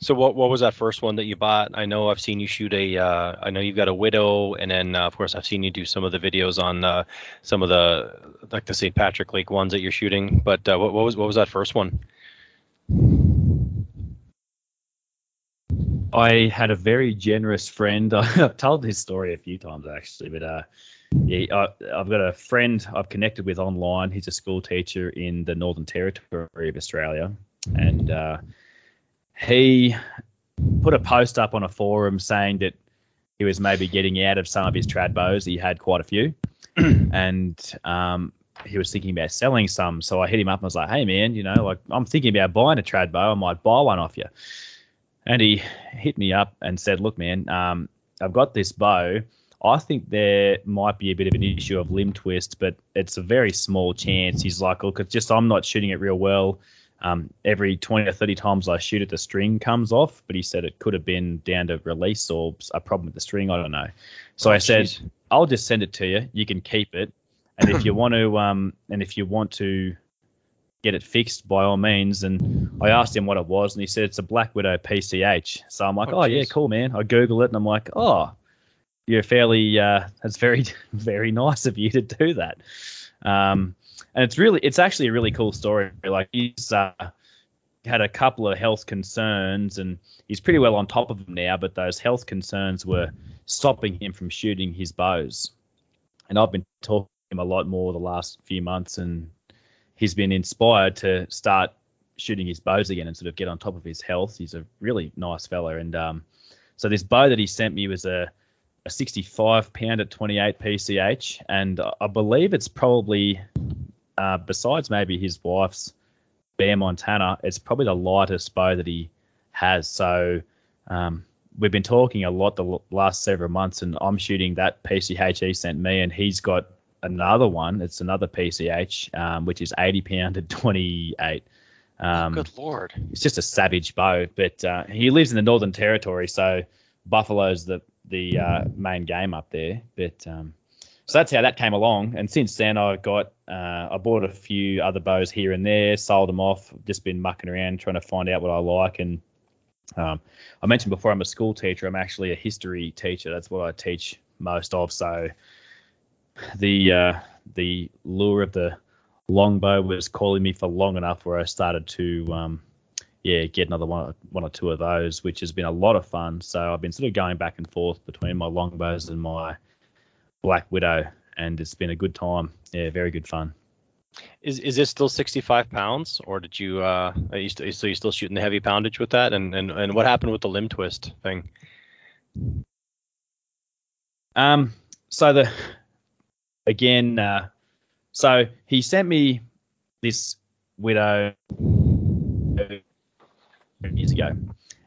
So what what was that first one that you bought? I know I've seen you shoot a. Uh, I know you've got a widow, and then uh, of course I've seen you do some of the videos on uh, some of the like the St. Patrick Lake ones that you're shooting. But uh, what, what was what was that first one? I had a very generous friend. I've told this story a few times actually, but uh, yeah, I, have got a friend I've connected with online. He's a school teacher in the Northern Territory of Australia, and uh, he put a post up on a forum saying that he was maybe getting out of some of his trad bows. He had quite a few, and um, he was thinking about selling some. So I hit him up and I was like, "Hey man, you know, like I'm thinking about buying a trad bow. I might buy one off you." And he hit me up and said, "Look, man, um, I've got this bow. I think there might be a bit of an issue of limb twist, but it's a very small chance." He's like, "Look, it's just I'm not shooting it real well. Um, every 20 or 30 times I shoot it, the string comes off." But he said it could have been down to release or a problem with the string. I don't know. So oh, I said, geez. "I'll just send it to you. You can keep it, and if you want to, um, and if you want to." get it fixed by all means. And I asked him what it was, and he said it's a Black Widow PCH. So I'm like, oh, oh yeah, cool, man. I Google it, and I'm like, oh, you're fairly. Uh, that's very, very nice of you to do that. Um, and it's really, it's actually a really cool story. Like he's uh, had a couple of health concerns, and he's pretty well on top of them now. But those health concerns were stopping him from shooting his bows. And I've been talking to him a lot more the last few months, and he's been inspired to start shooting his bows again and sort of get on top of his health. He's a really nice fella, and um, so this bow that he sent me was a, a 65 pound at 28 PCH, and I believe it's probably uh, besides maybe his wife's Bear Montana, it's probably the lightest bow that he has. So um, we've been talking a lot the last several months, and I'm shooting that PCH he sent me, and he's got another one. It's another PCH, um, which is 80 pound to 28. Um, good lord! It's just a savage bow, but uh, he lives in the Northern Territory, so buffalo's the the uh, main game up there. But um, so that's how that came along. And since then, I got uh, I bought a few other bows here and there, sold them off. Just been mucking around trying to find out what I like. And um, I mentioned before, I'm a school teacher. I'm actually a history teacher. That's what I teach most of. So the uh, the lure of the longbow was calling me for long enough where I started to um, yeah get another one one or two of those, which has been a lot of fun. So I've been sort of going back and forth between my longbows and my Black Widow, and it's been a good time. Yeah, very good fun. Is is it still 65 pounds, or did you uh are you, st- so you still shooting the heavy poundage with that? And and and what happened with the limb twist thing? Um, so the again, uh, so he sent me this widow years ago,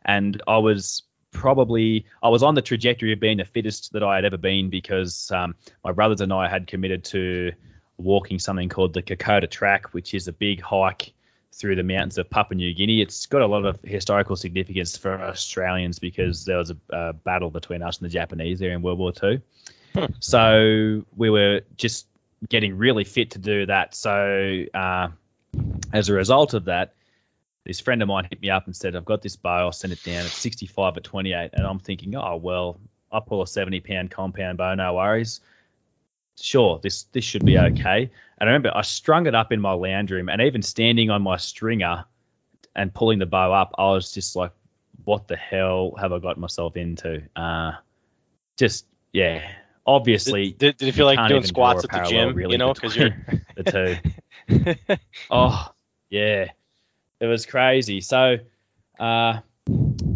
and I was probably I was on the trajectory of being the fittest that I had ever been because um, my brothers and I had committed to walking something called the Kokoda Track, which is a big hike through the mountains of Papua New Guinea. It's got a lot of historical significance for Australians because there was a, a battle between us and the Japanese there in World War Two. So we were just getting really fit to do that. So uh, as a result of that, this friend of mine hit me up and said, I've got this bow, I'll send it down. It's 65 at 28. And I'm thinking, oh, well, I'll pull a 70 pound compound bow, no worries. Sure, this this should be okay. And I remember I strung it up in my lounge room, and even standing on my stringer and pulling the bow up, I was just like, what the hell have I got myself into? Uh, just, yeah, obviously. Did, did, you feel like doing squats at the gym? Really you know, because you're the two. oh yeah, it was crazy. So uh,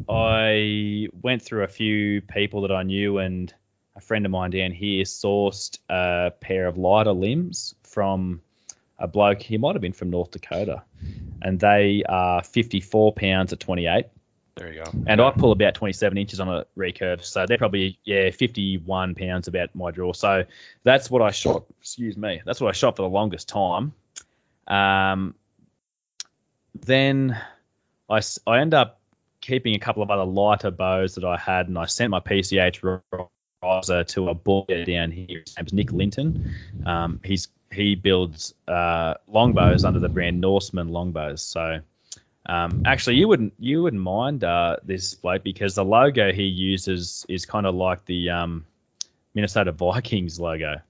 I went through a few people that I knew, and a friend of mine down here sourced a pair of lighter limbs from a bloke. He might have been from North Dakota, and they are 54 pounds at 28. There you go. And I pull about 27 inches on a recurve, so they're probably yeah 51 pounds about my draw. So that's what I shot. Excuse me. That's what I shot for the longest time. Um, then I I end up keeping a couple of other lighter bows that I had, and I sent my PCH riser to a boy down here. His name's Nick Linton. Um, he's he builds uh, longbows under the brand Norseman Longbows. So Um, actually, you wouldn't you wouldn't mind uh, this bloke because the logo he uses is kind of like the um, Minnesota Vikings logo.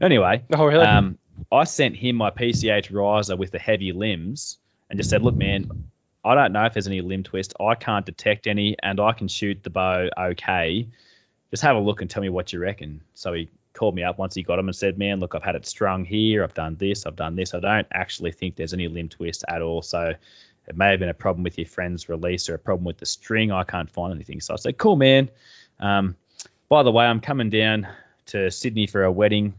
Anyway, oh really? Um, I sent him my PCH riser with the heavy limbs and just said, look, man, I don't know if there's any limb twist. I can't detect any, and I can shoot the bow okay. Just have a look and tell me what you reckon. So he called me up once he got him and said, man, look, I've had it strung here. I've done this. I've done this. I don't actually think there's any limb twist at all. So it may have been a problem with your friend's release or a problem with the string. I can't find anything. So I said, cool, man. Um, by the way, I'm coming down to Sydney for a wedding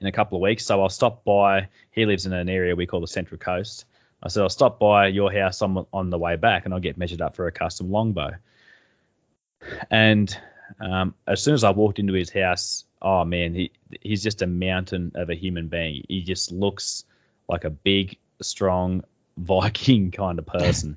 in a couple of weeks. So I'll stop by. He lives in an area we call the Central Coast. I said I'll stop by your house on, on the way back, and I'll get measured up for a custom longbow. And um, as soon as I walked into his house, oh man, he he's just a mountain of a human being. He just looks like a big, strong Viking kind of person.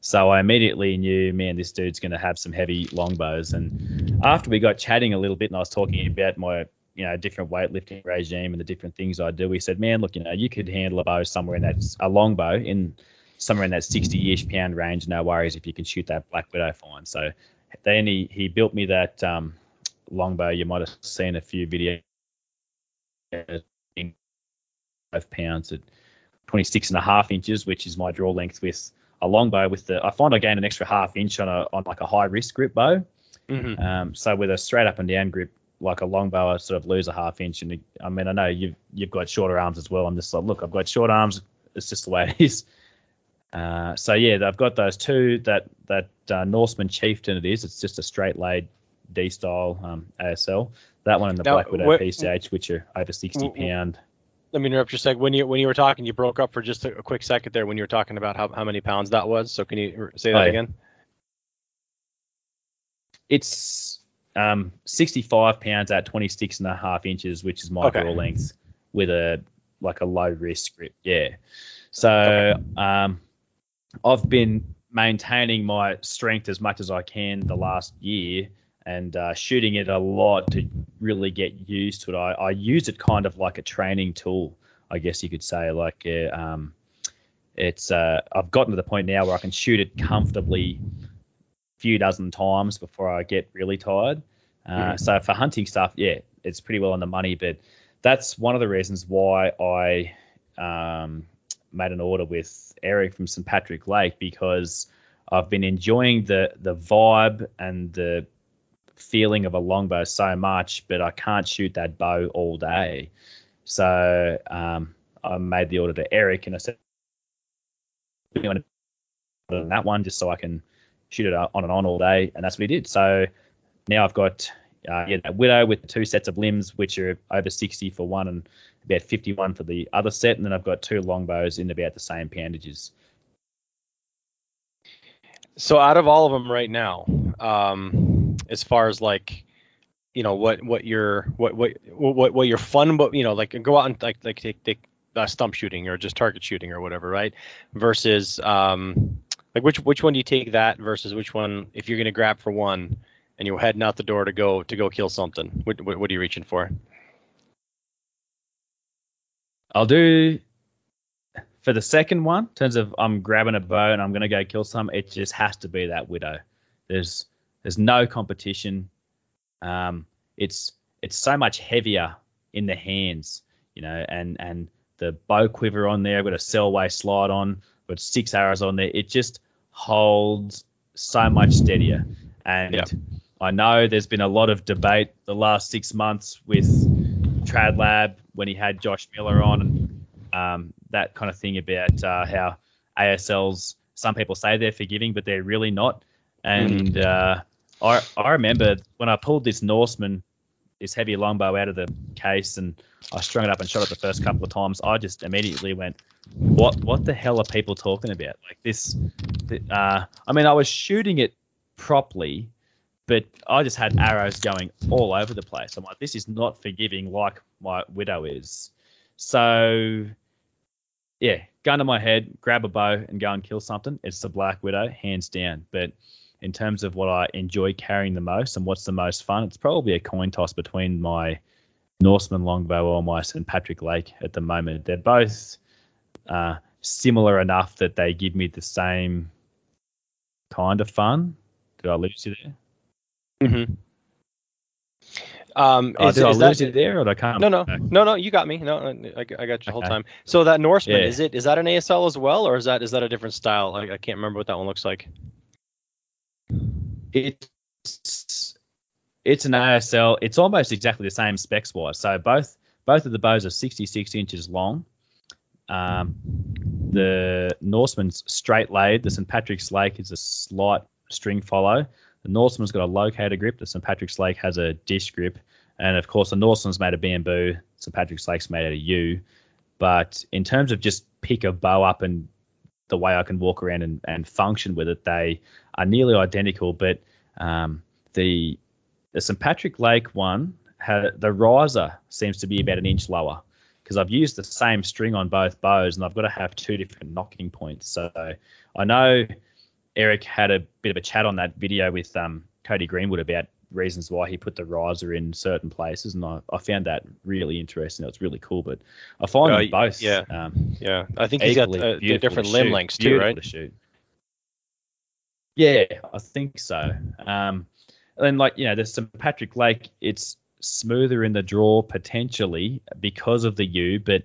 So I immediately knew, man, this dude's going to have some heavy longbows. And after we got chatting a little bit, and I was talking about my you know different weightlifting regime and the different things I do. He said, "Man, look, you know, you could handle a bow somewhere in that a long bow in somewhere in that 60-ish pound range. No worries if you can shoot that black widow fine." So then he he built me that um, longbow. You might have seen a few videos five pounds at 26 and a half inches, which is my draw length with a longbow. With the I find I gain an extra half inch on a on like a high wrist grip bow. Mm-hmm. Um, so with a straight up and down grip like a longbow, I sort of lose a half inch. And I mean, I know you've you've got shorter arms as well. I'm just like, look, I've got short arms. It's just the way it is. Uh, so yeah, I've got those two. That that uh, Norseman Chieftain it is. It's just a straight laid D style um, ASL. That one and the now, Black Widow PCH, which are over 60 pound. Let me interrupt you a sec. When you when you were talking, you broke up for just a, a quick second there when you were talking about how, how many pounds that was. So can you say that oh, yeah. again? It's um, 65 pounds at 26 and a half inches, which is my okay. draw length, with a like a low wrist grip. Yeah. So okay. um, I've been maintaining my strength as much as I can the last year and uh, shooting it a lot to really get used to it. I, I use it kind of like a training tool, I guess you could say. Like uh, um, it's uh, I've gotten to the point now where I can shoot it comfortably few dozen times before I get really tired. Uh, mm-hmm. So for hunting stuff, yeah, it's pretty well on the money. But that's one of the reasons why I um, made an order with Eric from St Patrick Lake because I've been enjoying the the vibe and the feeling of a longbow so much, but I can't shoot that bow all day. So um, I made the order to Eric and I said, on that one just so I can shoot it on and on all day, and that's what he did. So now I've got uh, yeah, that widow with two sets of limbs, which are over 60 for one and about 51 for the other set, and then I've got two longbows in about the same poundages. So out of all of them right now, um, as far as like, you know, what what your what what what your fun, but you know, like go out and like like take take uh, stump shooting or just target shooting or whatever, right? Versus um, like which which one do you take that versus which one if you're gonna grab for one and you're heading out the door to go to go kill something? What what, what are you reaching for? I'll do for the second one. In terms of I'm grabbing a bow and I'm gonna go kill some, it just has to be that widow. There's there's no competition. Um, it's it's so much heavier in the hands, you know, and and the bow quiver on there. I've got a Selway slide on, got six arrows on there. It just holds so much steadier. And yep. I know there's been a lot of debate the last six months with Trad Lab when he had Josh Miller on and um, that kind of thing about uh, how ASLs, some people say they're forgiving, but they're really not. And mm. uh, I, I remember when I pulled this Norseman, this heavy longbow out of the case, and I strung it up and shot it the first couple of times, I just immediately went, what what the hell are people talking about? Like this, uh, I mean, I was shooting it properly, but I just had arrows going all over the place. I'm like, this is not forgiving like my widow is. So, yeah, gun to my head, grab a bow and go and kill something. It's the black widow, hands down. But in terms of what I enjoy carrying the most and what's the most fun, it's probably a coin toss between my Norseman longbow or my St Patrick Lake at the moment. They're both uh, similar enough that they give me the same kind of fun. Did I lose you there? Mm-hmm. Um, Oh, is, did I lose that, you there, or I come? no, no, no, no. You got me. No, I, I got you the whole Okay. time. So that Norseman Yeah. is it? Is that an ASL as well, or is that is that a different style? I, I can't remember what that one looks like. It's it's an ASL. It's almost exactly the same specs wise. So both both of the bows are 66 inches long. Um, the Norseman's straight laid. The St Patrick's Lake is a slight string follow. The Norseman's got a locator grip. The St Patrick's Lake has a disc grip, and of course the Norseman's made of bamboo. St Patrick's Lake's made out of yew. But in terms of just pick a bow up and the way I can walk around and, and function with it, they are nearly identical. But um, the the St Patrick Lake one had the riser seems to be about an inch lower because I've used the same string on both bows and I've got to have two different nocking points. So I know Eric had a bit of a chat on that video with um, Cody Greenwood about reasons why he put the riser in certain places, and I, I found that really interesting. It was really cool, but I find Uh, both yeah. um, Yeah, I think he's got uh, different limb lengths too, right? to shoot. Yeah, I think so. Um, and then like you know, there's some Patrick Lake. It's smoother in the draw potentially because of the yew, but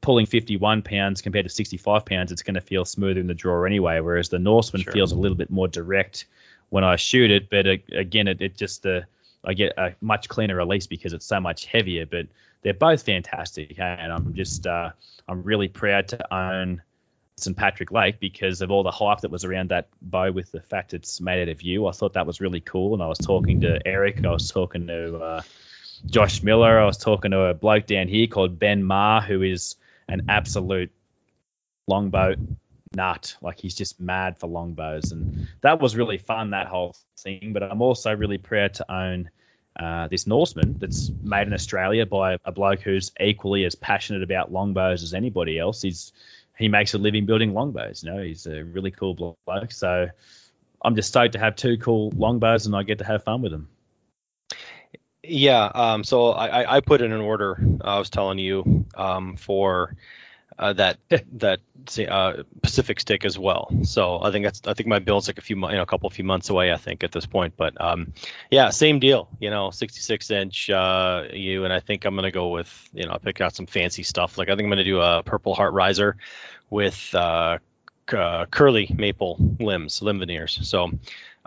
pulling 51 pounds compared to 65 pounds, it's going to feel smoother in the draw anyway. Whereas the Norseman Sure. feels a little bit more direct when I shoot it, but uh, again, it, it just uh, I get a much cleaner release because it's so much heavier. But they're both fantastic, eh? and I'm just uh, I'm really proud to own St Patrick Lake because of all the hype that was around that bow with the fact it's made out of yew. I thought that was really cool, and I was talking to Eric, I was talking to uh, Josh Miller, I was talking to a bloke down here called Ben Marr, who is an absolute longbow nut. Like he's just mad for longbows, and that was really fun that whole thing. But I'm also really proud to own uh, this Norseman that's made in Australia by a bloke who's equally as passionate about longbows as anybody else. He's he makes a living building longbows. You know, he's a really cool bloke. So I'm just stoked to have two cool longbows, and I get to have fun with them. Yeah. Um. So I I, put in an order. I was telling you um for uh, that that uh, Pacific stick as well. So I think that's I think my build's like a few you know a couple of few months away I think at this point. But um yeah same deal. You know 66 inch uh you and I think I'm gonna go with you know I pick out some fancy stuff like I think I'm gonna do a purple heart riser with uh, uh curly maple limbs limb veneers. So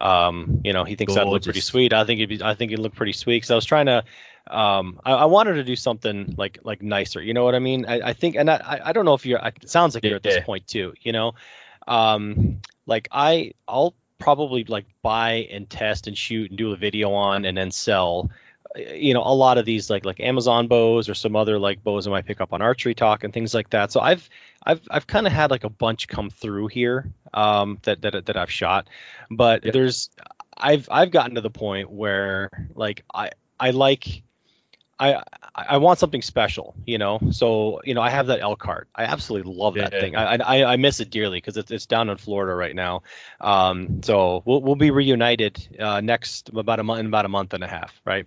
um you know he thinks that'd look pretty sweet. I think it'd be I think it'd look pretty sweet. Because I was trying to um I, I wanted to do something like like nicer. You know what i mean? I, I think and I- i don't know if you're it sounds like you're at this Yeah. point too you know? Um like i i'll probably like buy and test and shoot and do a video on and then sell you know a lot of these like like amazon bows or some other like bows i might pick up on archery talk and things like that so i've i've i've kind of had like a bunch come through here um that that, that i've shot but Yep. there's i've i've gotten to the point where like i i like I I- want something special, you know. So you know, I have that Elkhart. I absolutely love that Yeah. thing. I, I I miss it dearly because it's it's down in Florida right now. Um, so we'll we'll be reunited uh, next about a month in about a month and a half, right?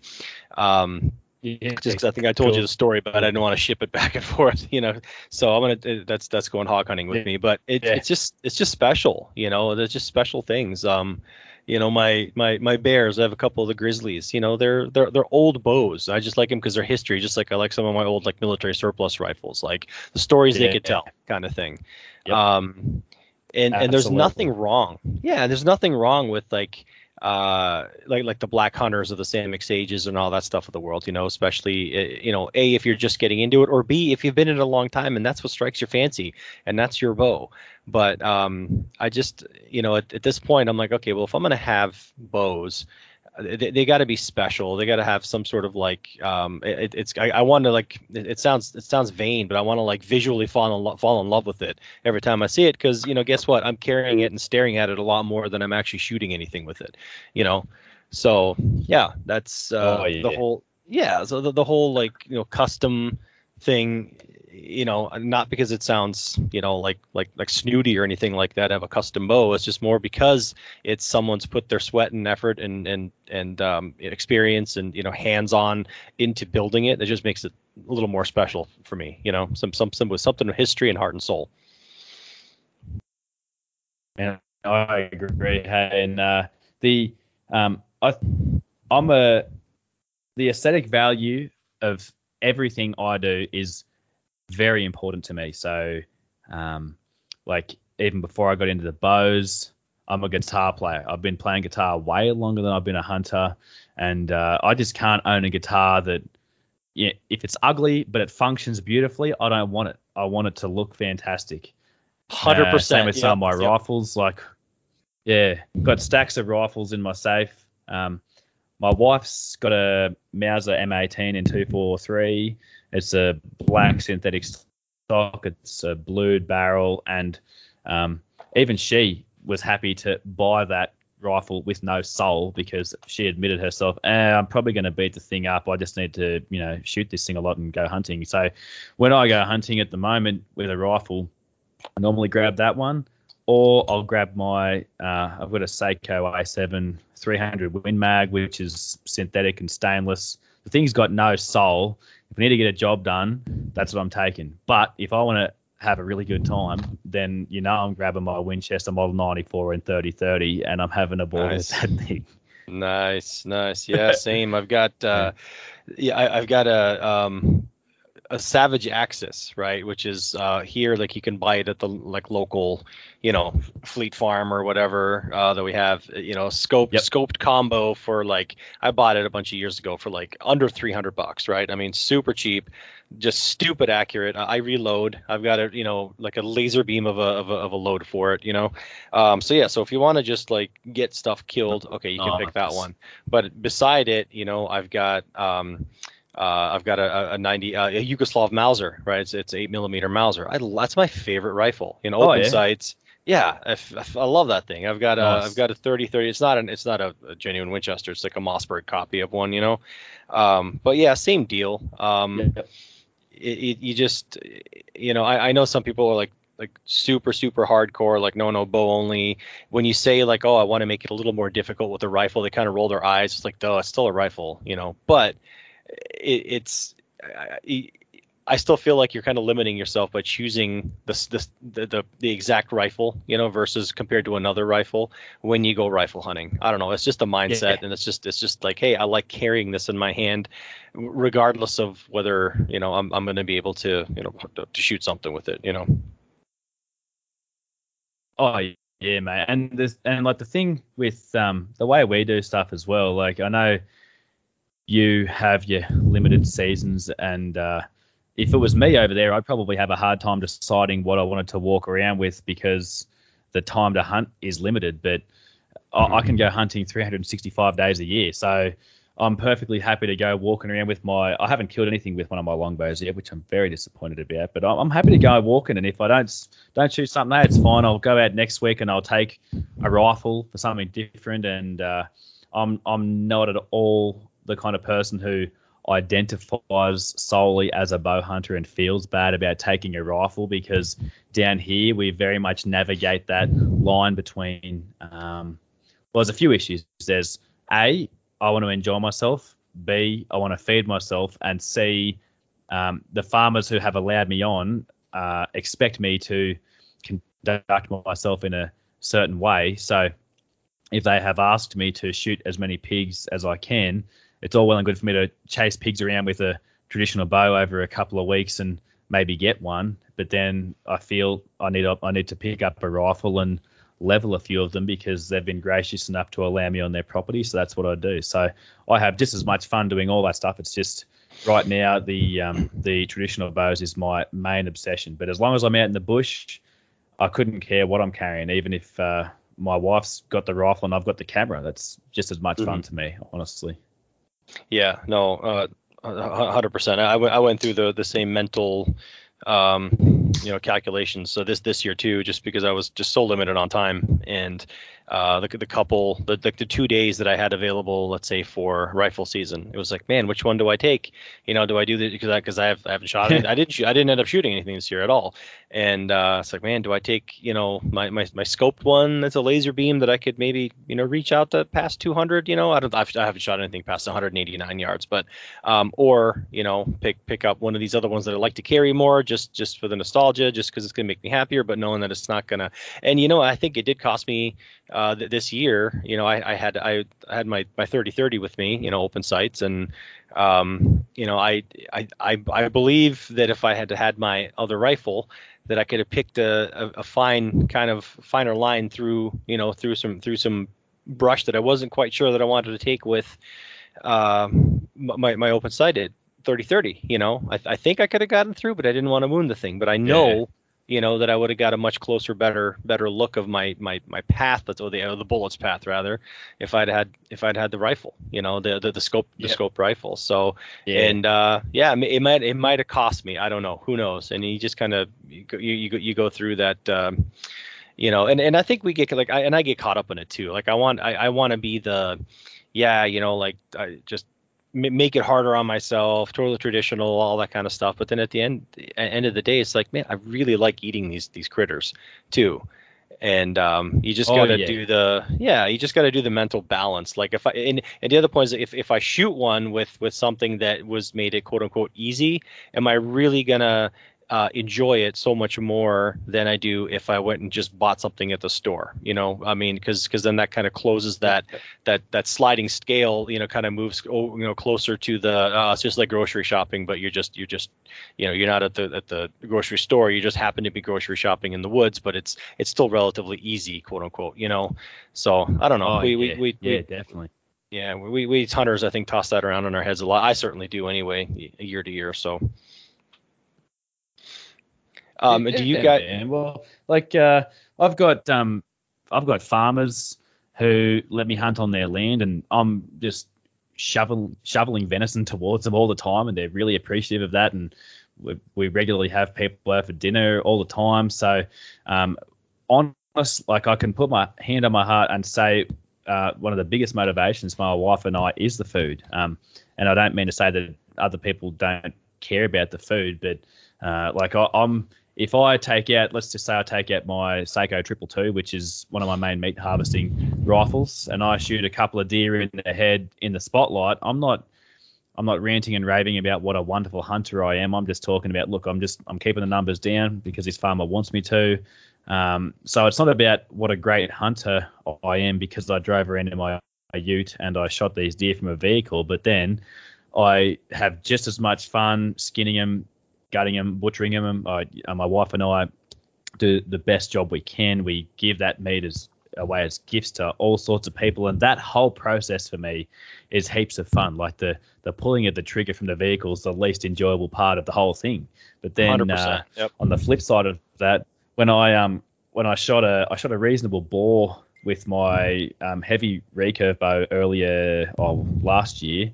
Um, Yeah, just because I think I told you the story, but I didn't want to ship it back and forth, you know. So I'm gonna uh, that's that's going hog hunting with Yeah. me, but it, it's just it's just special, you know. There's just special things. Um, you know, my my my bears. I have a couple of the grizzlies. You know, they're they're they're old bows. I just like them because they're history. Just like I like some of my old like military surplus rifles, like the stories they Yeah. could tell, kind of thing. Yep. Um, and and there's nothing wrong. Yeah, there's nothing wrong with like uh like like the black hunters of the Samick Sages and all that stuff of the world, you know, especially uh, you know, A if you're just getting into it or B if you've been in it a long time and that's what strikes your fancy and that's your bow. But um I just you know, at, at this point I'm like, okay, well if I'm going to have bows they, they got to be special. They got to have some sort of like um it, it's I, I want to like it, it sounds it sounds vain, but I want to like visually fall in lo- fall in love with it every time I see it because you know guess what I'm carrying it and staring at it a lot more than I'm actually shooting anything with it, you know. So yeah, that's uh, Oh, the whole yeah. So the, the whole like you know custom thing, you know, not because it sounds you know like like like snooty or anything like that. Have a custom bow. It's just more because it's someone's put their sweat and effort and and and um, experience and you know hands on into building it. It just makes it a little more special for me. You know, some some some with something with history and heart and soul. And I agree. And uh, the um, I, I'm a the aesthetic value of everything I do is very important to me. So, um, like even before I got into the bows, I'm a guitar player. I've been playing guitar way longer than I've been a hunter, and uh, I just can't own a guitar that, yeah, if it's ugly but it functions beautifully, I don't want it. I want it to look fantastic. Hundred Uh, percent. Same with some of my rifles. Like, yeah, got stacks of rifles in my safe. Um, my wife's got a Mauser M18 in 243. It's a black synthetic stock. It's a blued barrel, and um, even she was happy to buy that rifle with no soul because she admitted herself, eh, I'm probably going to beat the thing up. I just need to, you know, shoot this thing a lot and go hunting. So when I go hunting at the moment with a rifle, I normally grab that one, or I'll grab my. Uh, I've got a Sako A7 300 Win Mag, which is synthetic and stainless. The thing's got no soul. If I need to get a job done, that's what I'm taking. But if I want to have a really good time, then you know I'm grabbing my Winchester Model 94 and 3030, and I'm having a ball Nice. with that thing. Nice, nice. Yeah, same. I've got uh yeah, I, I've got a um a Savage Axis, right, which is uh here like you can buy it at the like local, you know, Fleet Farm or whatever uh that we have, you know, scoped Yep. scoped combo for like I bought it a bunch of years ago for like under 300 bucks, right? I mean, super cheap, just stupid accurate. I I reload. I've got a, you know, like a laser beam of a of a, of a load for it, you know. Um so yeah, so if you want to just like get stuff killed, okay, you can pick that one but beside it, you know, I've got um, uh, I've got a, a- a 90 uh, a Yugoslav Mauser, right? It's it's eight millimeter Mauser. I, that's my favorite rifle. in Oh, open yeah? sights. Yeah, I, f- I f- I love that thing. I've got a Nice. have got a 30 30. It's not an it's not a, a genuine Winchester. It's like a Mossberg copy of one. You know, um, but yeah, same deal. Um, Yep. it, it, you just you know I, I know some people are like like super super hardcore like no no bow only when you say like oh i want to make it a little more difficult with the rifle they kind of roll their eyes it's like duh it's still a rifle you know but it, it's I, I still feel like you're kind of limiting yourself by choosing this, this the, the the exact rifle you know versus compared to another rifle when you go rifle hunting i don't know it's just a mindset Yeah. and it's just it's just like hey i like carrying this in my hand regardless of whether you know i'm, I'm going to be able to you know to, to shoot something with it you know Oh yeah, mate. And this and like the thing with um the way we do stuff as well. Like I know you have your limited seasons, and uh, if it was me over there, I'd probably have a hard time deciding what I wanted to walk around with because the time to hunt is limited. But I, I can go hunting 365 days a year, so I'm perfectly happy to go walking around with my. I haven't killed anything with one of my longbows yet, which I'm very disappointed about. But I'm, I'm happy to go walking, and if I don't don't shoot something, there, it's fine. I'll go out next week and I'll take a rifle for something different. And uh, I'm I'm not at all the kind of person who identifies solely as a bow hunter and feels bad about taking a rifle because down here we very much navigate that line between um, well, there's a few issues. There's a I want to enjoy myself. B I want to feed myself, and C um, the farmers who have allowed me on uh, expect me to conduct myself in a certain way. So if they have asked me to shoot as many pigs as I can, it's all well and good for me to chase pigs around with a traditional bow over a couple of weeks and maybe get one. But then I feel I need I need to pick up a rifle and level a few of them because they've been gracious enough to allow me on their property. So that's what I do. So I have just as much fun doing all that stuff. It's just right now the um, the traditional bows is my main obsession. But as long as I'm out in the bush, I couldn't care what I'm carrying, even if uh, my wife's got the rifle and I've got the camera. That's just as much fun to me, honestly. Yeah, no, uh, hundred percent. I went went through the the same mental, um, you know, calculations. So this this year too, just because I was just so limited on time, and uh, the the couple the, the the two days that I had available, let's say for rifle season, it was like, man, which one do I take? You know, do I do the because I because I have I haven't shot it. I didn't shoot, I didn't end up shooting anything this year at all, and uh, it's like, man, do I take you know my my my scoped one that's a laser beam that I could maybe you know reach out to past 200? You know, I don't I've, I haven't shot anything past 189 yards, but um, or you know pick pick up one of these other ones that I like to carry more just just for the nostalgia nostalgia, just because it's gonna make me happier, but knowing that it's not gonna. And you know, I think it did cost me uh, th- this year. You know, I, I had I, I had my my 3030 with me, you know, open sights, and um, you know, I, I I I believe that if I had had my other rifle, that I could have picked a, a, a fine kind of finer line through, you know, through some through some brush that I wasn't quite sure that I wanted to take with uh, my my open sighted 3030. You know, I, I think I could have gotten through, but I didn't want to wound the thing. But I know. Yeah. You know that I would have got a much closer, better, better look of my my my path, or the or the bullet's path rather, if I'd had if I'd had the rifle, you know, the the, the scope the yep. scope rifle. So yeah. and uh, yeah, it might it might have cost me. I don't know. Who knows? And you just kind of you, you you go through that. Um, you know and, and i think we get like I, and i get caught up in it too like i want i, I want to be the yeah you know like I just make it harder on myself totally traditional all that kind of stuff. But then at the end end of the day it's like man i really like eating these these critters too. And um, you just got to oh, yeah. do the yeah you just got to do the mental balance. Like if i and, and the other point is if, if i shoot one with with something that was made it quote unquote easy am i really gonna uh, enjoy it so much more than I do if I went and just bought something at the store. You know, I mean, because because then that kind of closes that that that sliding scale. You know, kind of moves you know closer to the. Uh, it's just like grocery shopping, but you're just you're just you know you're not at the at the grocery store. You just happen to be grocery shopping in the woods, but it's it's still relatively easy, quote unquote. You know, so I don't know. Oh, we, yeah. we, we yeah we, definitely. Yeah, we, we hunters I think toss that around in our heads a lot. I certainly do anyway, year to year. So um, do you got? Well, like uh, I've got um, I've got farmers who let me hunt on their land, and I'm just shoveling shoveling venison towards them all the time, and they're really appreciative of that. And we, we regularly have people out for dinner all the time. So, um, honest, like I can put my hand on my heart and say uh, one of the biggest motivations for my wife and I is the food. Um, and I don't mean to say that other people don't care about the food, but uh, like I, am if I take out, let's just say I take out my Sako Triple Two, which is one of my main meat harvesting rifles, and I shoot a couple of deer in the head in the spotlight, I'm not, I'm not ranting and raving about what a wonderful hunter I am. I'm just talking about, look, I'm just, I'm keeping the numbers down because this farmer wants me to. Um, so it's not about what a great hunter I am because I drove around in my ute and I shot these deer from a vehicle, but then I have just as much fun skinning them, gutting them, butchering them. I, uh, my wife and I do the best job we can. We give that meat as away as gifts to all sorts of people, and that whole process for me is heaps of fun. Like the the pulling of the trigger from the vehicle is the least enjoyable part of the whole thing. But then uh, yep. on the flip side of that, when I um when I shot a I shot a reasonable boar with my um, heavy recurve bow earlier oh, last year.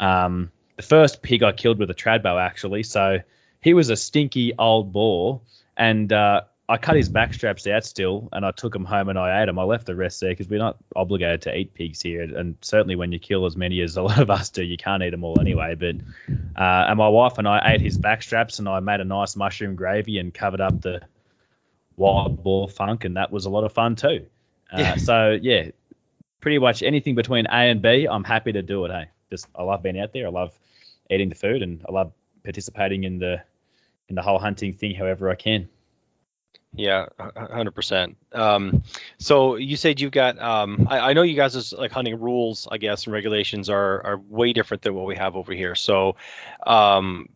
Um, the first pig I killed with a trad bow actually, so he was a stinky old boar, and uh, I cut his back straps out still, and I took him home and I ate them. I left the rest there because we're not obligated to eat pigs here, and certainly when you kill as many as a lot of us do, you can't eat them all anyway. But uh, and my wife and I ate his back straps, and I made a nice mushroom gravy and covered up the wild boar funk, and that was a lot of fun too. Uh, yeah. So yeah, pretty much anything between A and B, I'm happy to do it. Hey, just I love being out there. I love eating the food, and I love participating in the in the whole hunting thing however I can. Yeah, hundred um, percent. So you said you've got. Um, I, I, know you guys' is like hunting rules, I guess, and regulations are are way different than what we have over here. So, um,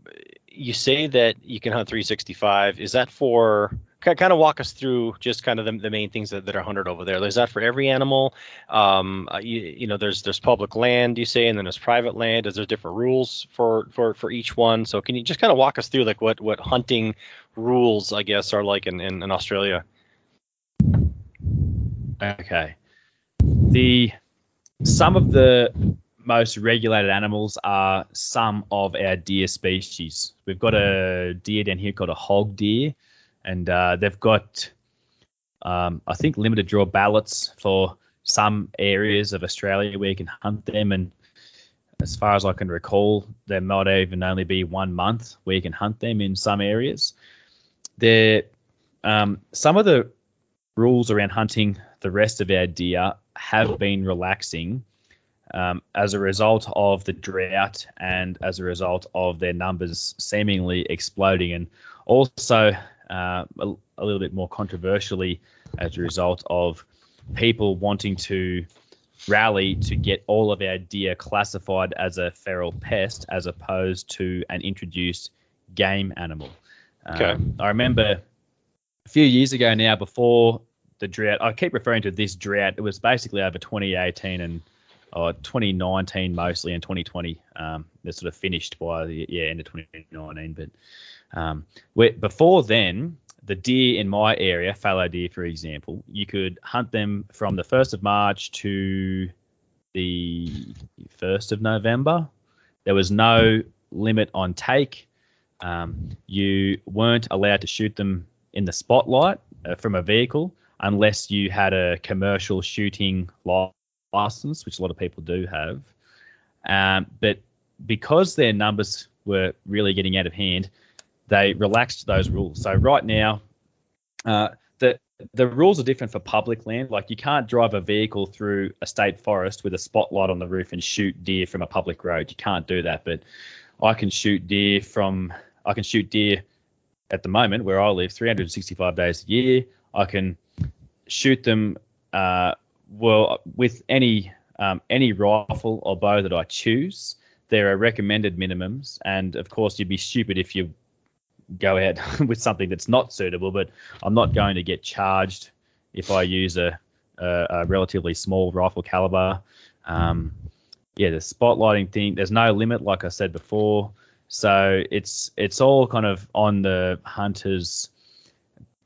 you say that you can hunt 365. Is that for kind of walk us through just kind of the, the main things that, that are hunted over there. there. Is that for every animal? Um, uh, you, you, know, there's there's public land, you say, and then there's private land. Is there different rules for for for each one? So can you just kind of walk us through like what what hunting rules, I guess, are like in in, in Australia? Okay. The some of the most regulated animals are some of our deer species. We've got a deer down here called a hog deer and uh, they've got um, I think limited draw ballots for some areas of Australia where you can hunt them, and as far as I can recall, there might even only be one month where you can hunt them in some areas. There, um, some of the rules around hunting the rest of our deer have been relaxing um, as a result of the drought and as a result of their numbers seemingly exploding. And also, uh, a, a little bit more controversially as a result of people wanting to rally to get all of our deer classified as a feral pest as opposed to an introduced game animal. Okay. Um, I remember a few years ago now, before the drought, I keep referring to this drought. It was basically over 2018 and or 2019 mostly, and 2020. Um, they're sort of finished by the yeah end of 2019. But um, before then, the deer in my area, fallow deer, for example, you could hunt them from the 1st of March to the 1st of November. There was no limit on take. Um, you weren't allowed to shoot them in the spotlight uh, from a vehicle unless you had a commercial shooting license, which a lot of people do have. Um, but because their numbers were really getting out of hand, they relaxed those rules. So right now, uh, the the rules are different for public land. Like you can't drive a vehicle through a state forest with a spotlight on the roof and shoot deer from a public road. You can't do that. But I can shoot deer from I can shoot deer at the moment where I live 365 days a year. I can shoot them uh, well with any um, any rifle or bow that I choose. There are recommended minimums, and of course, you'd be stupid if you go out with something that's not suitable. But I'm not going to get charged if I use a, a, a relatively small rifle caliber. Um, yeah, the spotlighting thing. There's no limit, like I said before. So it's it's all kind of on the hunters,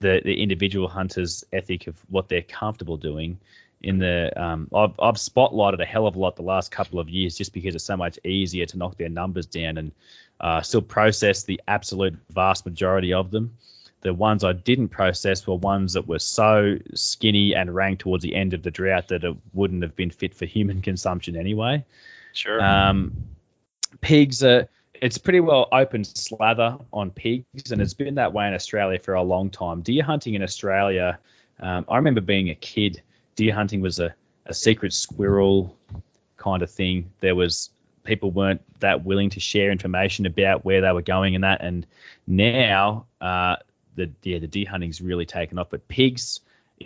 the the individual hunters' ethic of what they're comfortable doing in the um, I've, I've spotlighted a hell of a lot the last couple of years just because it's so much easier to knock their numbers down and uh, still process the absolute vast majority of them. The ones I didn't process were ones that were so skinny and ranked towards the end of the drought that it wouldn't have been fit for human consumption anyway. Sure. Um, pigs are it's pretty well open slather on pigs, and it's been that way in Australia for a long time. Deer hunting in Australia, um, I remember being a kid deer hunting was a, a secret squirrel kind of thing. There was people weren't that willing to share information about where they were going and that. And now uh, the yeah the deer hunting's really taken off. But pigs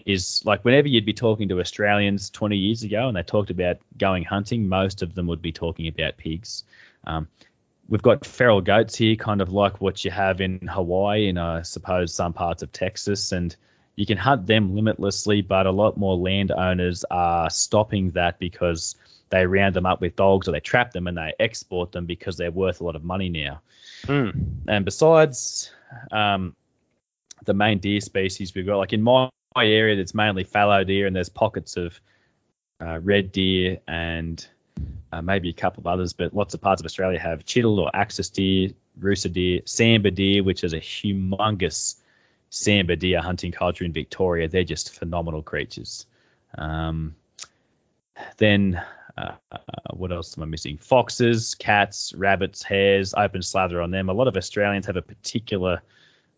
is like whenever you'd be talking to Australians 20 years ago and they talked about going hunting, most of them would be talking about pigs. Um, we've got feral goats here, kind of like what you have in Hawaii and I suppose some parts of Texas and you can hunt them limitlessly, but a lot more landowners are stopping that because they round them up with dogs or they trap them and they export them because they're worth a lot of money now. Mm. And besides um, the main deer species we've got, like in my, my area, it's mainly fallow deer and there's pockets of uh, red deer and uh, maybe a couple of others, but lots of parts of Australia have chital or axis deer, rusa deer, sambar deer, which is a humongous sambar deer hunting culture in Victoria. They're just phenomenal creatures. Um, then uh, what else am I missing? Foxes, cats, rabbits, hares, open slather on them. A lot of Australians have a particular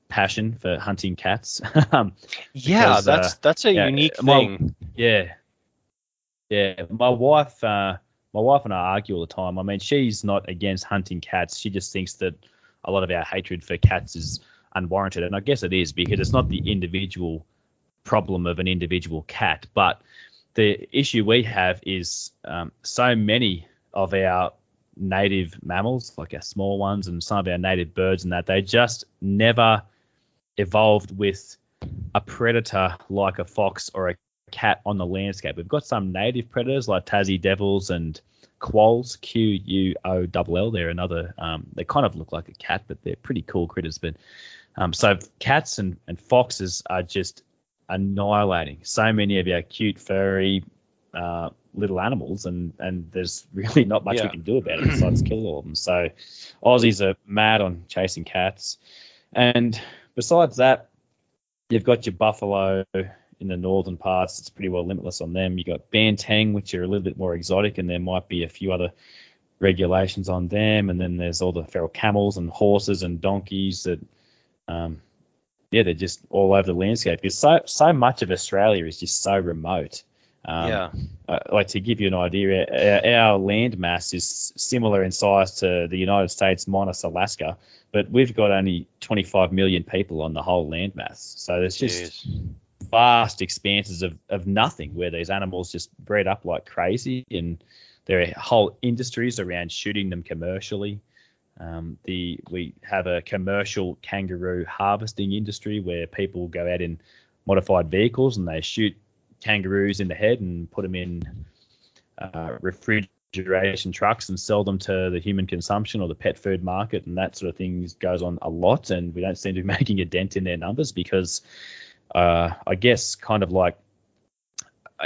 passion for hunting cats. Um, yeah, because, that's uh, that's a yeah, unique thing. yeah, yeah. My wife, uh, my wife and I argue all the time. I mean, she's not against hunting cats. She just thinks that a lot of our hatred for cats is unwarranted. And I guess it is because it's not the individual problem of an individual cat, but the issue we have is um, so many of our native mammals, like our small ones and some of our native birds, and that they just never evolved with a predator like a fox or a cat on the landscape. We've got some native predators like Tassie devils and quolls, Q U O L L. They're another. Um, they kind of look like a cat, but they're pretty cool critters. But um, so cats and, and foxes are just annihilating so many of our cute, furry uh, little animals, and, and there's really not much yeah. we can do about it besides kill all of them. So Aussies are mad on chasing cats. And besides that, you've got your buffalo in the northern parts. It's pretty well limitless on them. You've got banteng, which are a little bit more exotic, and there might be a few other regulations on them. And then there's all the feral camels and horses and donkeys that um, yeah, they're just all over the landscape. Because so so much of Australia is just so remote. Um, yeah. uh, like to give you an idea, our, our land mass is similar in size to the United States minus Alaska, but we've got only 25 million people on the whole land mass. So there's just Jeez. vast expanses of, of nothing where these animals just bred up like crazy and there are whole industries around shooting them commercially. Um, the we have a commercial kangaroo harvesting industry where people go out in modified vehicles and they shoot kangaroos in the head and put them in uh, refrigeration trucks and sell them to the human consumption or the pet food market and that sort of thing goes on a lot and we don't seem to be making a dent in their numbers because uh, I guess kind of like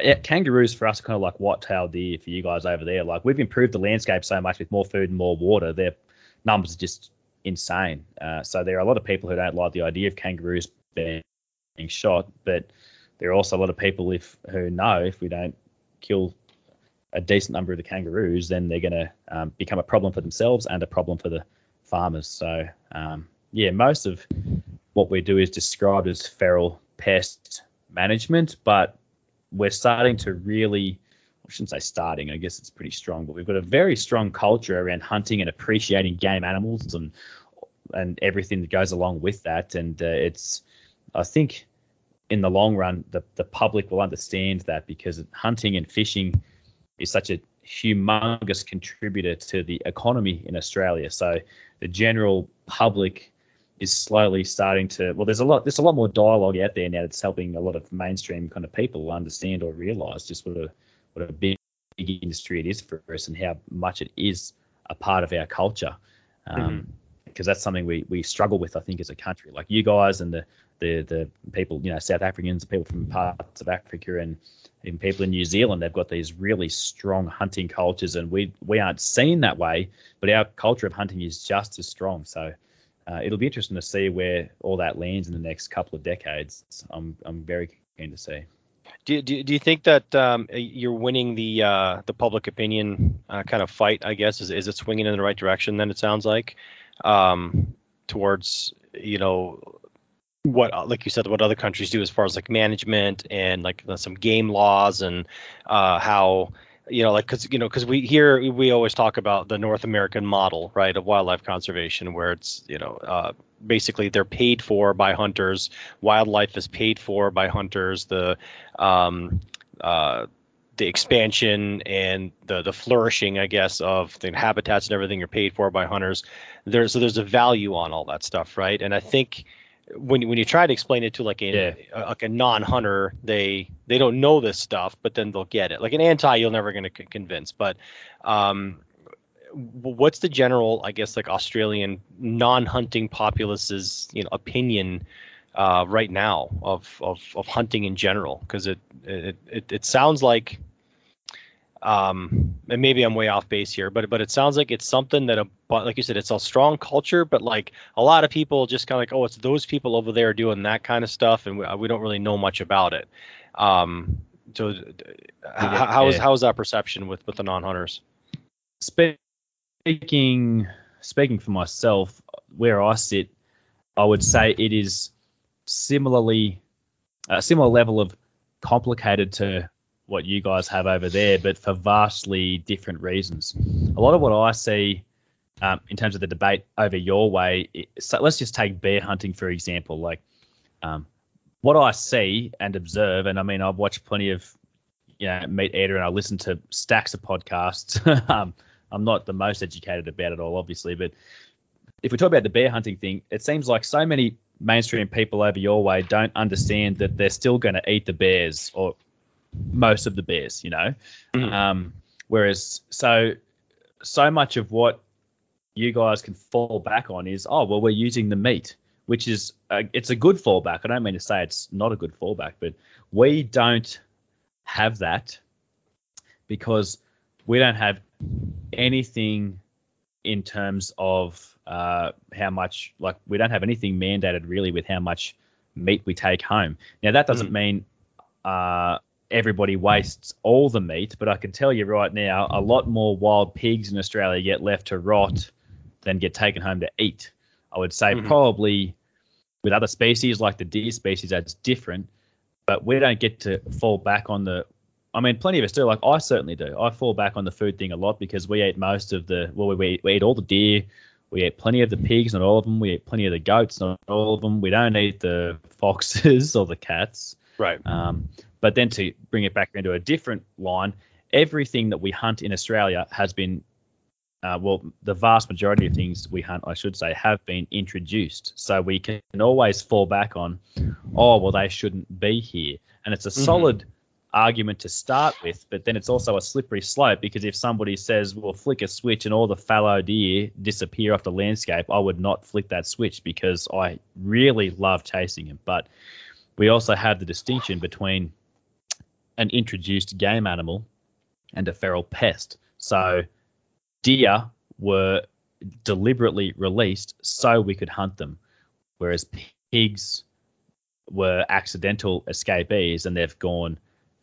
yeah, kangaroos for us are kind of like white-tailed deer for you guys over there. Like we've improved the landscape so much with more food and more water, their numbers are just insane. Uh, so there are a lot of people who don't like the idea of kangaroos being shot, but there are also a lot of people if who know if we don't kill a decent number of the kangaroos, then they're going to um, become a problem for themselves and a problem for the farmers. So um, yeah, most of what we do is described as feral pest management, but we're starting to really I shouldn't say starting, I guess it's pretty strong, but we've got a very strong culture around hunting and appreciating game animals and and everything that goes along with that. And uh, it's, I think, in the long run, the the public will understand that because hunting and fishing is such a humongous contributor to the economy in Australia. So the general public is slowly starting to well there's a lot there's a lot more dialogue out there now that's helping a lot of mainstream kind of people understand or realize just what a what a big, big industry it is for us and how much it is a part of our culture um, because that's something we we struggle with I think as a country like you guys and the the the people you know South Africans people from parts of Africa and even people in New Zealand they've got these really strong hunting cultures and we we aren't seen that way but our culture of hunting is just as strong so uh, it'll be interesting to see where all that lands in the next couple of decades. I'm I'm very keen to see. Do, do, do you think that um, you're winning the uh, the public opinion uh, kind of fight? I guess is is it swinging in the right direction? Then it sounds like um, towards you know what like you said what other countries do as far as like management and like some game laws and uh, how you know like because you know because we here we always talk about the North American model right of wildlife conservation where it's you know uh, basically they're paid for by hunters wildlife is paid for by hunters the um, uh, the expansion and the the flourishing, I guess, of the habitats and everything are paid for by hunters. There's so there's a value on all that stuff, right? And I think when when you try to explain it to like a, Yeah. a- like a non-hunter, they they don't know this stuff, but then they'll get it. Like an anti, you're never going to convince. But um, what's the general, I guess, like Australian non-hunting populace's you know opinion uh, right now of, of of hunting in general? Because it, it it it sounds like um and maybe i'm way off base here but but it sounds like it's something that a but like you said it's a strong culture but like a lot of people just kind of like oh it's those people over there doing that kind of stuff and we, we don't really know much about it. Um so uh, how, how is how is that perception with with the non-hunters Speaking speaking for myself, where I sit, I would say it is similarly a similar level of complicated to what you guys have over there, but for vastly different reasons. A lot of what I see um, in terms of the debate over your way, it, so let's just take bear hunting for example. Like um, what I see and observe, and I mean I've watched plenty of you know meat eater and I listen to stacks of podcasts. um, I'm not the most educated about it all, obviously, but if we talk about the bear hunting thing, it seems like so many mainstream people over your way don't understand that they're still going to eat the bears or most of the bears, you know. Mhm. Um, whereas so so much of what you guys can fall back on is oh well we're using the meat, which is a, it's a good fallback. I don't mean to say it's not a good fallback, but we don't have that because we don't have anything in terms of uh, how much like we don't have anything mandated really with how much meat we take home. Now that doesn't mean uh, everybody wastes all the meat, but I can tell you right now, a lot more wild pigs in Australia get left to rot than get taken home to eat. I would say Mhm. probably with other species like the deer species, that's different, but we don't get to fall back on the I mean, plenty of us do. Like I certainly do. I fall back on the food thing a lot because we eat most of the. Well, we eat, we eat all the deer. We eat plenty of the pigs, not all of them. We eat plenty of the goats, not all of them. We don't eat the foxes or the cats. Right. Um, but then to bring it back into a different line, everything that we hunt in Australia has been, uh, well, the vast majority of things we hunt, I should say, have been introduced. So we can always fall back on, oh, well, they shouldn't be here. And it's a Mhm. solid argument to start with, but then it's also a slippery slope because if somebody says, well, flick a switch and all the fallow deer disappear off the landscape, I would not flick that switch because I really love chasing them. But we also have the distinction between an introduced game animal and a feral pest. So deer were deliberately released so we could hunt them, whereas pigs were accidental escapees and they've gone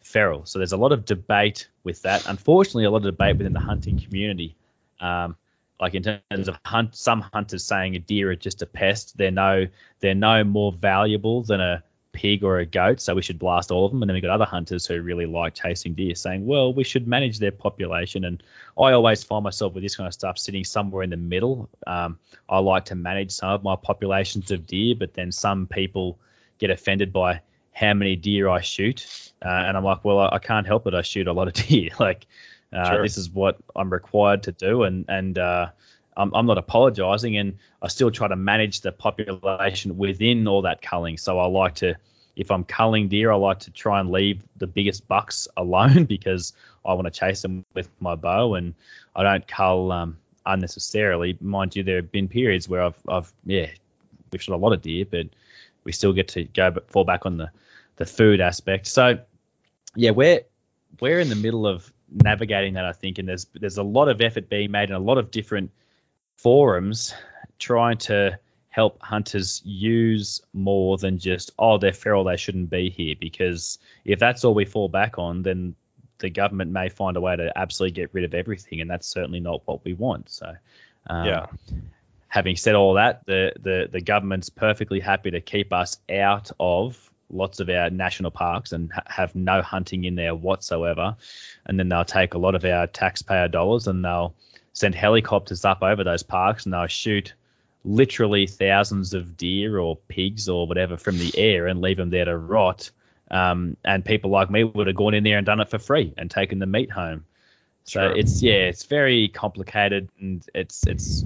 feral. So there's a lot of debate with that. Unfortunately, a lot of debate within the hunting community. Um, like in terms of hunt, some hunters saying a deer are just a pest. They're no they're no more valuable than a pig or a goat, so we should blast all of them. And then we've got other hunters who really like chasing deer, saying, well, we should manage their population. And I always find myself with this kind of stuff sitting somewhere in the middle. Um, I like to manage some of my populations of deer, but then some people get offended by how many deer I shoot, uh, and I'm like, well, I, I can't help it. I shoot a lot of deer. like, uh, Sure. this is what I'm required to do, and and uh, I'm, I'm not apologizing, and I still try to manage the population within all that culling. So I like to, if I'm culling deer, I like to try and leave the biggest bucks alone because I want to chase them with my bow, and I don't cull um, unnecessarily. Mind you, there have been periods where I've, I've yeah, we've shot a lot of deer, but we still get to go but fall back on the the food aspect. So yeah, we're we're in the middle of navigating that, I think, and there's there's a lot of effort being made in a lot of different forums trying to help hunters use more than just oh they're feral they shouldn't be here because if that's all we fall back on then the government may find a way to absolutely get rid of everything and that's certainly not what we want so um, yeah. having said all that, the, the, the government's perfectly happy to keep us out of lots of our national parks and ha- have no hunting in there whatsoever. And then they'll take a lot of our taxpayer dollars and they'll send helicopters up over those parks and they'll shoot literally thousands of deer or pigs or whatever from the air and leave them there to rot. Um, and people like me would have gone in there and done it for free and taken the meat home. So Sure. it's yeah, it's very complicated and it's it's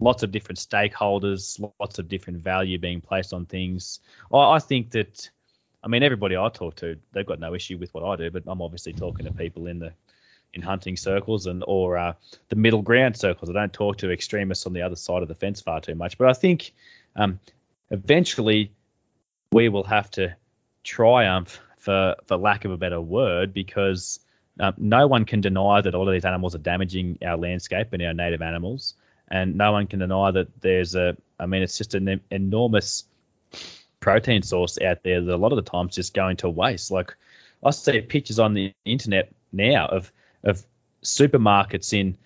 lots of different stakeholders, lots of different value being placed on things. I, I think that, I mean, everybody I talk to, they've got no issue with what I do, but I'm obviously talking to people in the in hunting circles and or uh, the middle ground circles. I don't talk to extremists on the other side of the fence far too much, but I think um, eventually we will have to triumph, for for lack of a better word, because um, no one can deny that all of these animals are damaging our landscape and our native animals, and no one can deny that there's a. I mean, it's just an enormous protein source out there that a lot of the times just going to waste. Like I see pictures on the internet now of of supermarkets in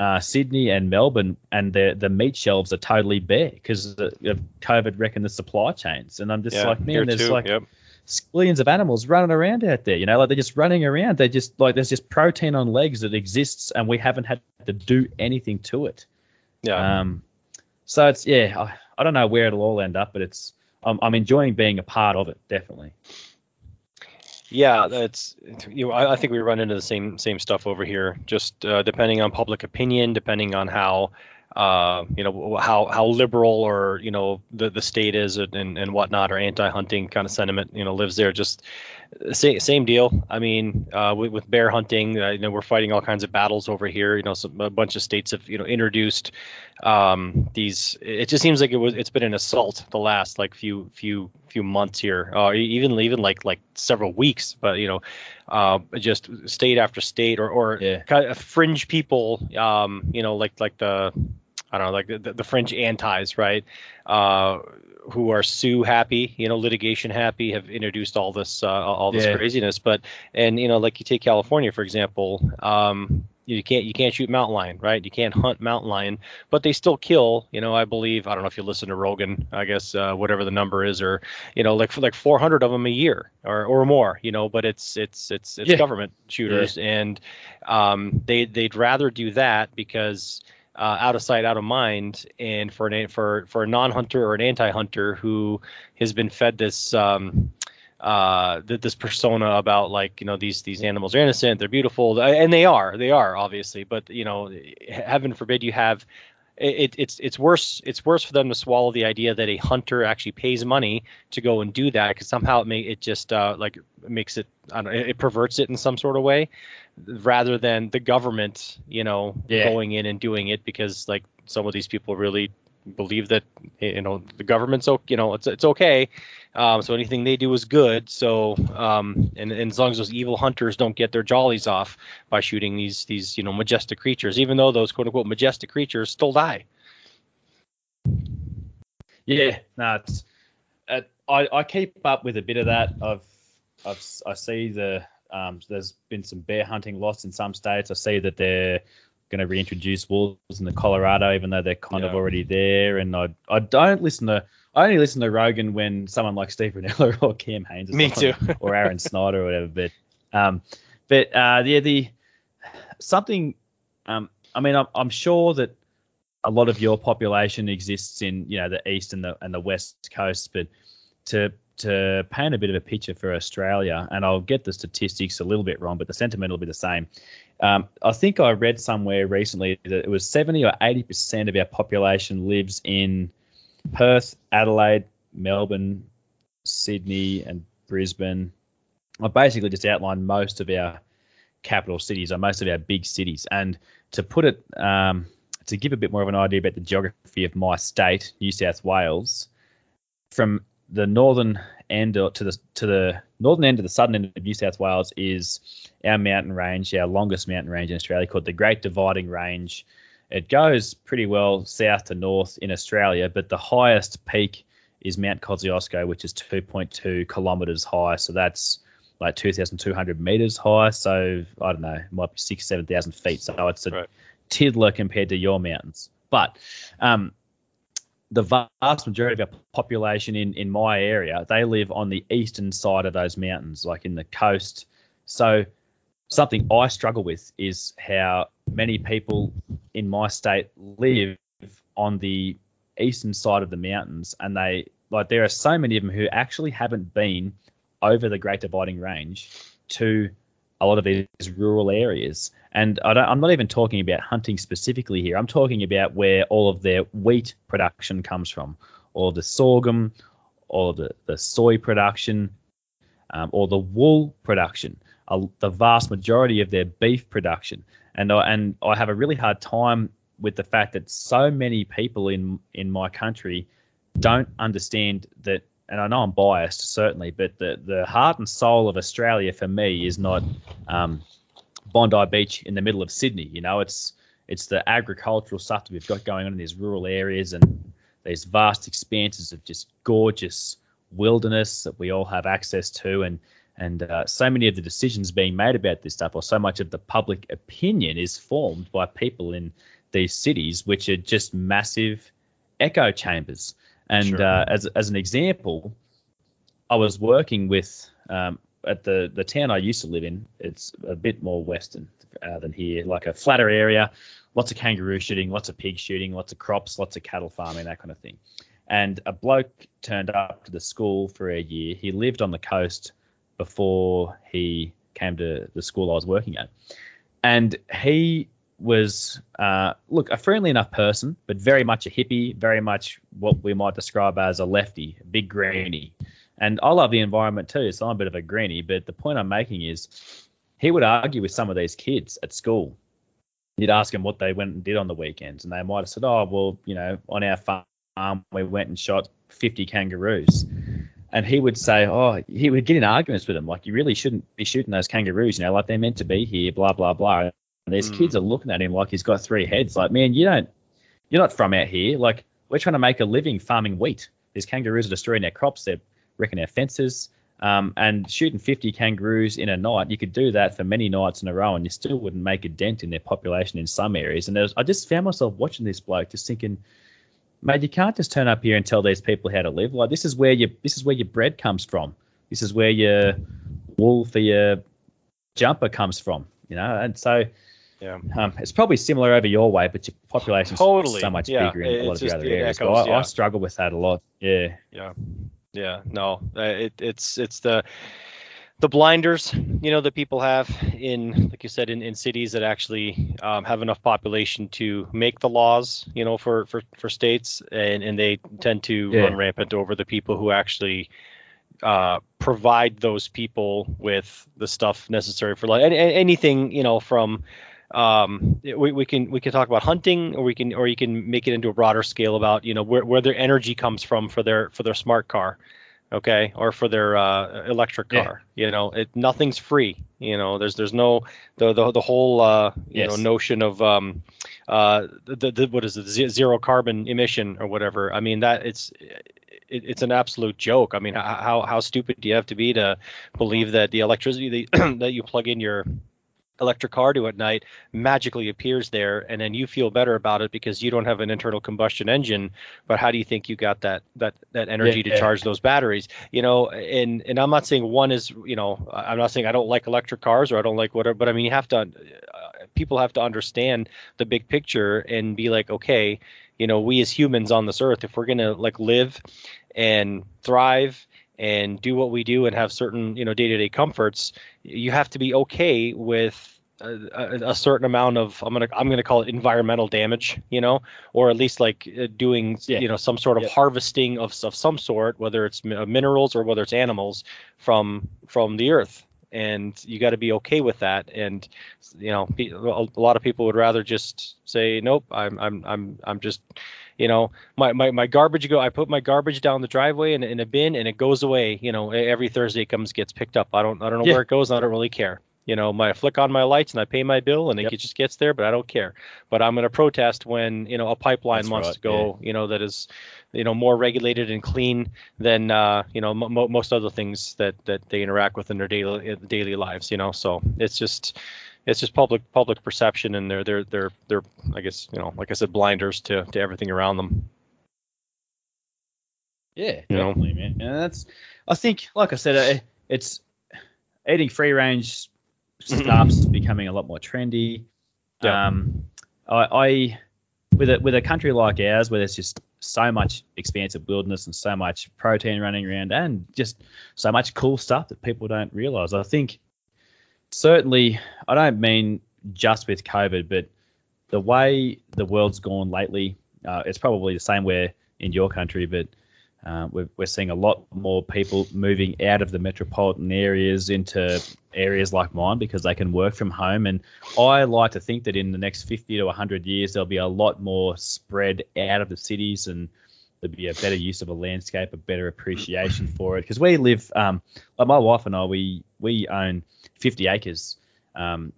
uh, Sydney and Melbourne, and the the meat shelves are totally bare because of COVID wrecking the supply chains. And I'm just yeah. like, man, there's too. like yep. millions of animals running around out there. You know, like they're just running around. They just like there's just protein on legs that exists, and we haven't had to do anything to it. Yeah. Um, so it's yeah, I, I don't know where it'll all end up, but it's I'm, I'm enjoying being a part of it, definitely. Yeah, that's you know, I, I think we run into the same same stuff over here. Just uh, depending on public opinion, depending on how uh, you know how how liberal or you know the the state is and and whatnot or anti-hunting kind of sentiment you know lives there. Just same same deal. I mean, uh, with, with bear hunting, uh, you know, we're fighting all kinds of battles over here. You know, some, a bunch of states have you know introduced um, these. It just seems like it was it's been an assault the last like few few few months here, uh, even even like like several weeks. But you know, uh, just state after state or or Yeah. kind of fringe people, um, you know, like like the I don't know, like the, the fringe antis, right? Uh, who are sue happy, you know, litigation happy, have introduced all this uh, all this Yeah. craziness. But and you know, like you take California for example, um, you can't you can't shoot mountain lion, right? You can't hunt mountain lion, but they still kill. You know, I believe I don't know if you listen to Rogan, I guess uh, whatever the number is, or you know, like like 400 of them a year or or more. You know, but it's it's it's it's yeah. government shooters, yeah. and um, they they'd rather do that because. Uh, out of sight, out of mind, and for an for for a non-hunter or an anti-hunter who has been fed this um, uh, this persona about like you know these these animals are innocent, they're beautiful, and they are, they are obviously. But you know, heaven forbid you have it, it's it's worse it's worse for them to swallow the idea that a hunter actually pays money to go and do that because somehow it may it just uh, like makes it I don't know, it perverts it in some sort of way rather than the government you know yeah. going in and doing it because like some of these people really believe that you know the government's okay you know it's it's okay um, so anything they do is good. So um, and, and as long as those evil hunters don't get their jollies off by shooting these these you know majestic creatures, even though those quote unquote majestic creatures still die. Yeah, no, it's, uh, I I keep up with a bit of that. I've I've I see the um, there's been some bear hunting lost in some states. I see that they're going to reintroduce wolves in the Colorado, even though they're kind yeah. of already there. And I I don't listen to I only listen to Rogan when someone like Steve Rinella or Cam Hanes, or me too, or Aaron Snyder or whatever. But um, but uh, yeah, the something. Um, I mean, I'm, I'm sure that a lot of your population exists in you know the east and the and the west coast, but to to paint a bit of a picture for Australia, and I'll get the statistics a little bit wrong, but the sentiment will be the same. Um, I think I read somewhere recently that it was 70 or 80 percent of our population lives in Perth, Adelaide, Melbourne, Sydney, and Brisbane. I basically just outlined most of our capital cities or most of our big cities. And to put it, um, to give a bit more of an idea about the geography of my state, New South Wales, from the northern end to the to the northern end to the southern end of New South Wales is our mountain range, our longest mountain range in Australia, called the Great Dividing Range. It goes pretty well south to north in Australia, but the highest peak is Mount Kosciuszko, which is 2.2 kilometers high. So that's like 2,200 meters high. So I don't know, it might be six, 7,000 feet. So it's a right. tiddler compared to your mountains. But um, the vast majority of our population in, in my area, they live on the eastern side of those mountains, like in the coast. So something I struggle with is how many people in my state live on the eastern side of the mountains, and they like there are so many of them who actually haven't been over the Great Dividing Range to a lot of these rural areas. And I am not even talking about hunting specifically here. I'm talking about where all of their wheat production comes from, or the sorghum, or the, the soy production, um, or the wool production a, the vast majority of their beef production. And I, and I have a really hard time with the fact that so many people in in my country don't understand that. And I know I'm biased certainly, but the the heart and soul of Australia for me is not um, Bondi Beach in the middle of Sydney. You know, it's it's the agricultural stuff that we've got going on in these rural areas and these vast expanses of just gorgeous wilderness that we all have access to and and uh, so many of the decisions being made about this stuff, or so much of the public opinion, is formed by people in these cities, which are just massive echo chambers. And sure. uh, as as an example, I was working with um, at the the town I used to live in. It's a bit more western uh, than here, like a flatter area, lots of kangaroo shooting, lots of pig shooting, lots of crops, lots of cattle farming, that kind of thing. And a bloke turned up to the school for a year. He lived on the coast before he came to the school I was working at. And he was, uh, look, a friendly enough person, but very much a hippie, very much what we might describe as a lefty, big greenie. And I love the environment too, so I'm a bit of a greenie. But the point I'm making is he would argue with some of these kids at school. You'd ask them what they went and did on the weekends, and they might have said, oh, well, you know, on our farm, we went and shot 50 kangaroos and he would say, oh, he would get in arguments with them, like you really shouldn't be shooting those kangaroos, you know, like they're meant to be here, blah blah blah. And these mm. kids are looking at him like he's got three heads. Like, man, you don't, you're not from out here. Like, we're trying to make a living farming wheat. These kangaroos are destroying our crops. They're wrecking our fences. Um, and shooting 50 kangaroos in a night, you could do that for many nights in a row, and you still wouldn't make a dent in their population in some areas. And was, I just found myself watching this bloke, just thinking, mate, you can't just turn up here and tell these people how to live. Like this is where your this is where your bread comes from. This is where your wool for your jumper comes from. You know, and so yeah. Um, it's probably similar over your way, but your population's totally. so much yeah. bigger in a lot of the just, other areas. echoes, I, yeah. I struggle with that a lot. Yeah. Yeah, yeah, no, uh, it, it's it's the the blinders, you know, that people have in, like you said, in, in cities that actually um, have enough population to make the laws, you know, for for, for states, and and they tend to Yeah. run rampant over the people who actually uh, provide those people with the stuff necessary for life. And, and anything, you know, from um, we, we can we can talk about hunting, or we can or you can make it into a broader scale about you know where, where their energy comes from for their for their smart car, okay, or for their uh, electric Yeah. car. You know, it nothing's free. You know, there's there's no the the, the whole uh, you know notion of um, uh, the, the what is it zero carbon emission or whatever. I mean that it's it, it's an absolute joke. I mean, how how stupid do you have to be to believe that the electricity that you plug in your electric car to at night magically appears there and then you feel better about it because you don't have an internal combustion engine but how do you think you got that that that energy to Yeah. charge those batteries you know and and i'm not saying one is you know i'm not saying i don't like electric cars or i don't like whatever but i mean you have to uh, people have to understand the big picture and be like okay you know we as humans on this earth if we're going to like live and thrive and do what we do and have certain you know day-to-day comforts you have to be okay with a, a, a certain amount of I'm gonna I'm gonna call it environmental damage, you know, or at least like uh, doing Yeah. you know some sort of Yep. harvesting of of some sort, whether it's uh, minerals or whether it's animals from from the earth, and you got to be okay with that. And you know, a lot of people would rather just say nope, I'm I'm I'm I'm just you know my, my, my garbage go i put my garbage down the driveway in, in a bin and it goes away you know every thursday it comes gets picked up i don't i don't know Yeah. where it goes i don't really care you know my I flick on my lights and i pay my bill and Yep. it just gets there but i don't care but i'm going to protest when you know a pipeline That's wants right, to go you know that is you know more regulated and clean than uh, you know mo- most other things that that they interact with in their daily daily lives you know so it's just it's just public public perception and they're they're they're they're i guess you know like i said blinders to to everything around them Yeah, You know? man. And that's, I think, like I said, it's eating free range stuff's becoming a lot more trendy. Um, I, I with a with a country like ours where there's just so much expansive wilderness and so much protein running around and just so much cool stuff that people don't realize. I think certainly, I don't mean just with COVID, but the way the world's gone lately, uh, it's probably the same where in your country, but uh, we're, we're seeing a lot more people moving out of the metropolitan areas into areas like mine because they can work from home. And I like to think that in the next 50 to 100 years, there'll be a lot more spread out of the cities and there'll be a better use of a landscape, a better appreciation for it. Because we live, um, like my wife and I, we we own 50 acres um,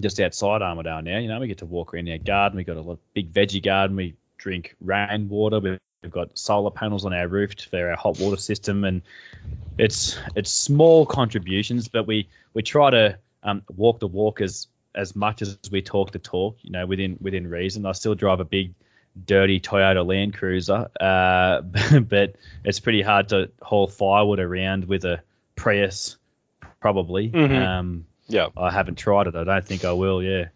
just outside Armidale now. You know, we get to walk around our garden. We've got a big veggie garden. We drink rainwater. We've We've got solar panels on our roof for our hot water system, and it's it's small contributions, but we we try to um, walk the walk as as much as we talk the talk. You know, within within reason. I still drive a big dirty Toyota Land Cruiser, uh, but it's pretty hard to haul firewood around with a Prius, probably. Mhm. Um, yeah I haven't tried it. I don't think I will. Yeah.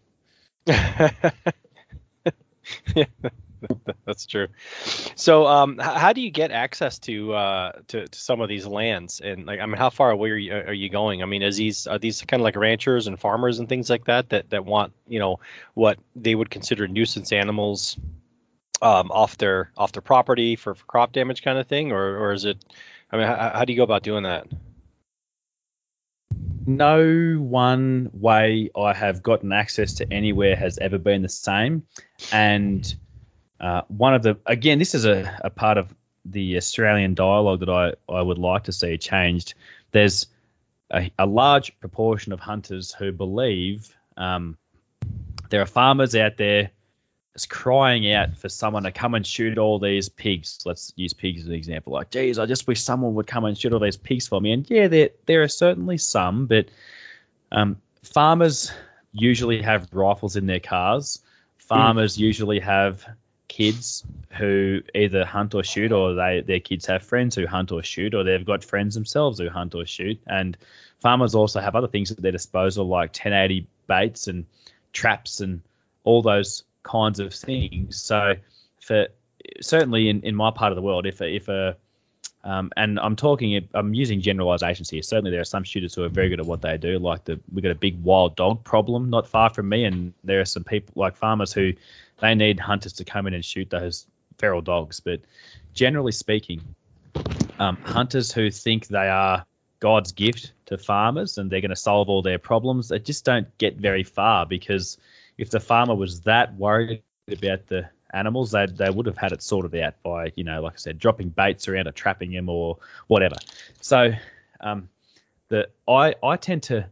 yeah, that's true. So, um, how do you get access to, uh, to to some of these lands? And like, I mean, how far away are you, are you going? I mean, is these are these kind of like ranchers and farmers and things like that that that want you know what they would consider nuisance animals um, off their off their property for, for crop damage kind of thing, or or is it? I mean, how, how do you go about doing that? no one way I have gotten access to anywhere has ever been the same. And uh, one of the, again, this is a, a part of the Australian dialogue that I, I would like to see changed. There's a, a large proportion of hunters who believe um, there are farmers out there is crying out for someone to come and shoot all these pigs. Let's use pigs as an example. Like, geez, I just wish someone would come and shoot all these pigs for me. And yeah, there there are certainly some, but um, farmers usually have rifles in their cars. Farmers mm. usually have kids who either hunt or shoot, or they their kids have friends who hunt or shoot, or they've got friends themselves who hunt or shoot. And farmers also have other things at their disposal, like 1080 baits and traps and all those kinds of things. So, for certainly in, in my part of the world, if if a um, and I'm talking, I'm using generalizations here. Certainly, there are some shooters who are very good at what they do. Like the, we got a big wild dog problem not far from me, and there are some people like farmers who they need hunters to come in and shoot those feral dogs. But generally speaking, um, hunters who think they are God's gift to farmers and they're going to solve all their problems, they just don't get very far because if the farmer was that worried about the animals, they they would have had it sorted out by you know, like I said, dropping baits around or trapping them or whatever. So, um, the I I tend to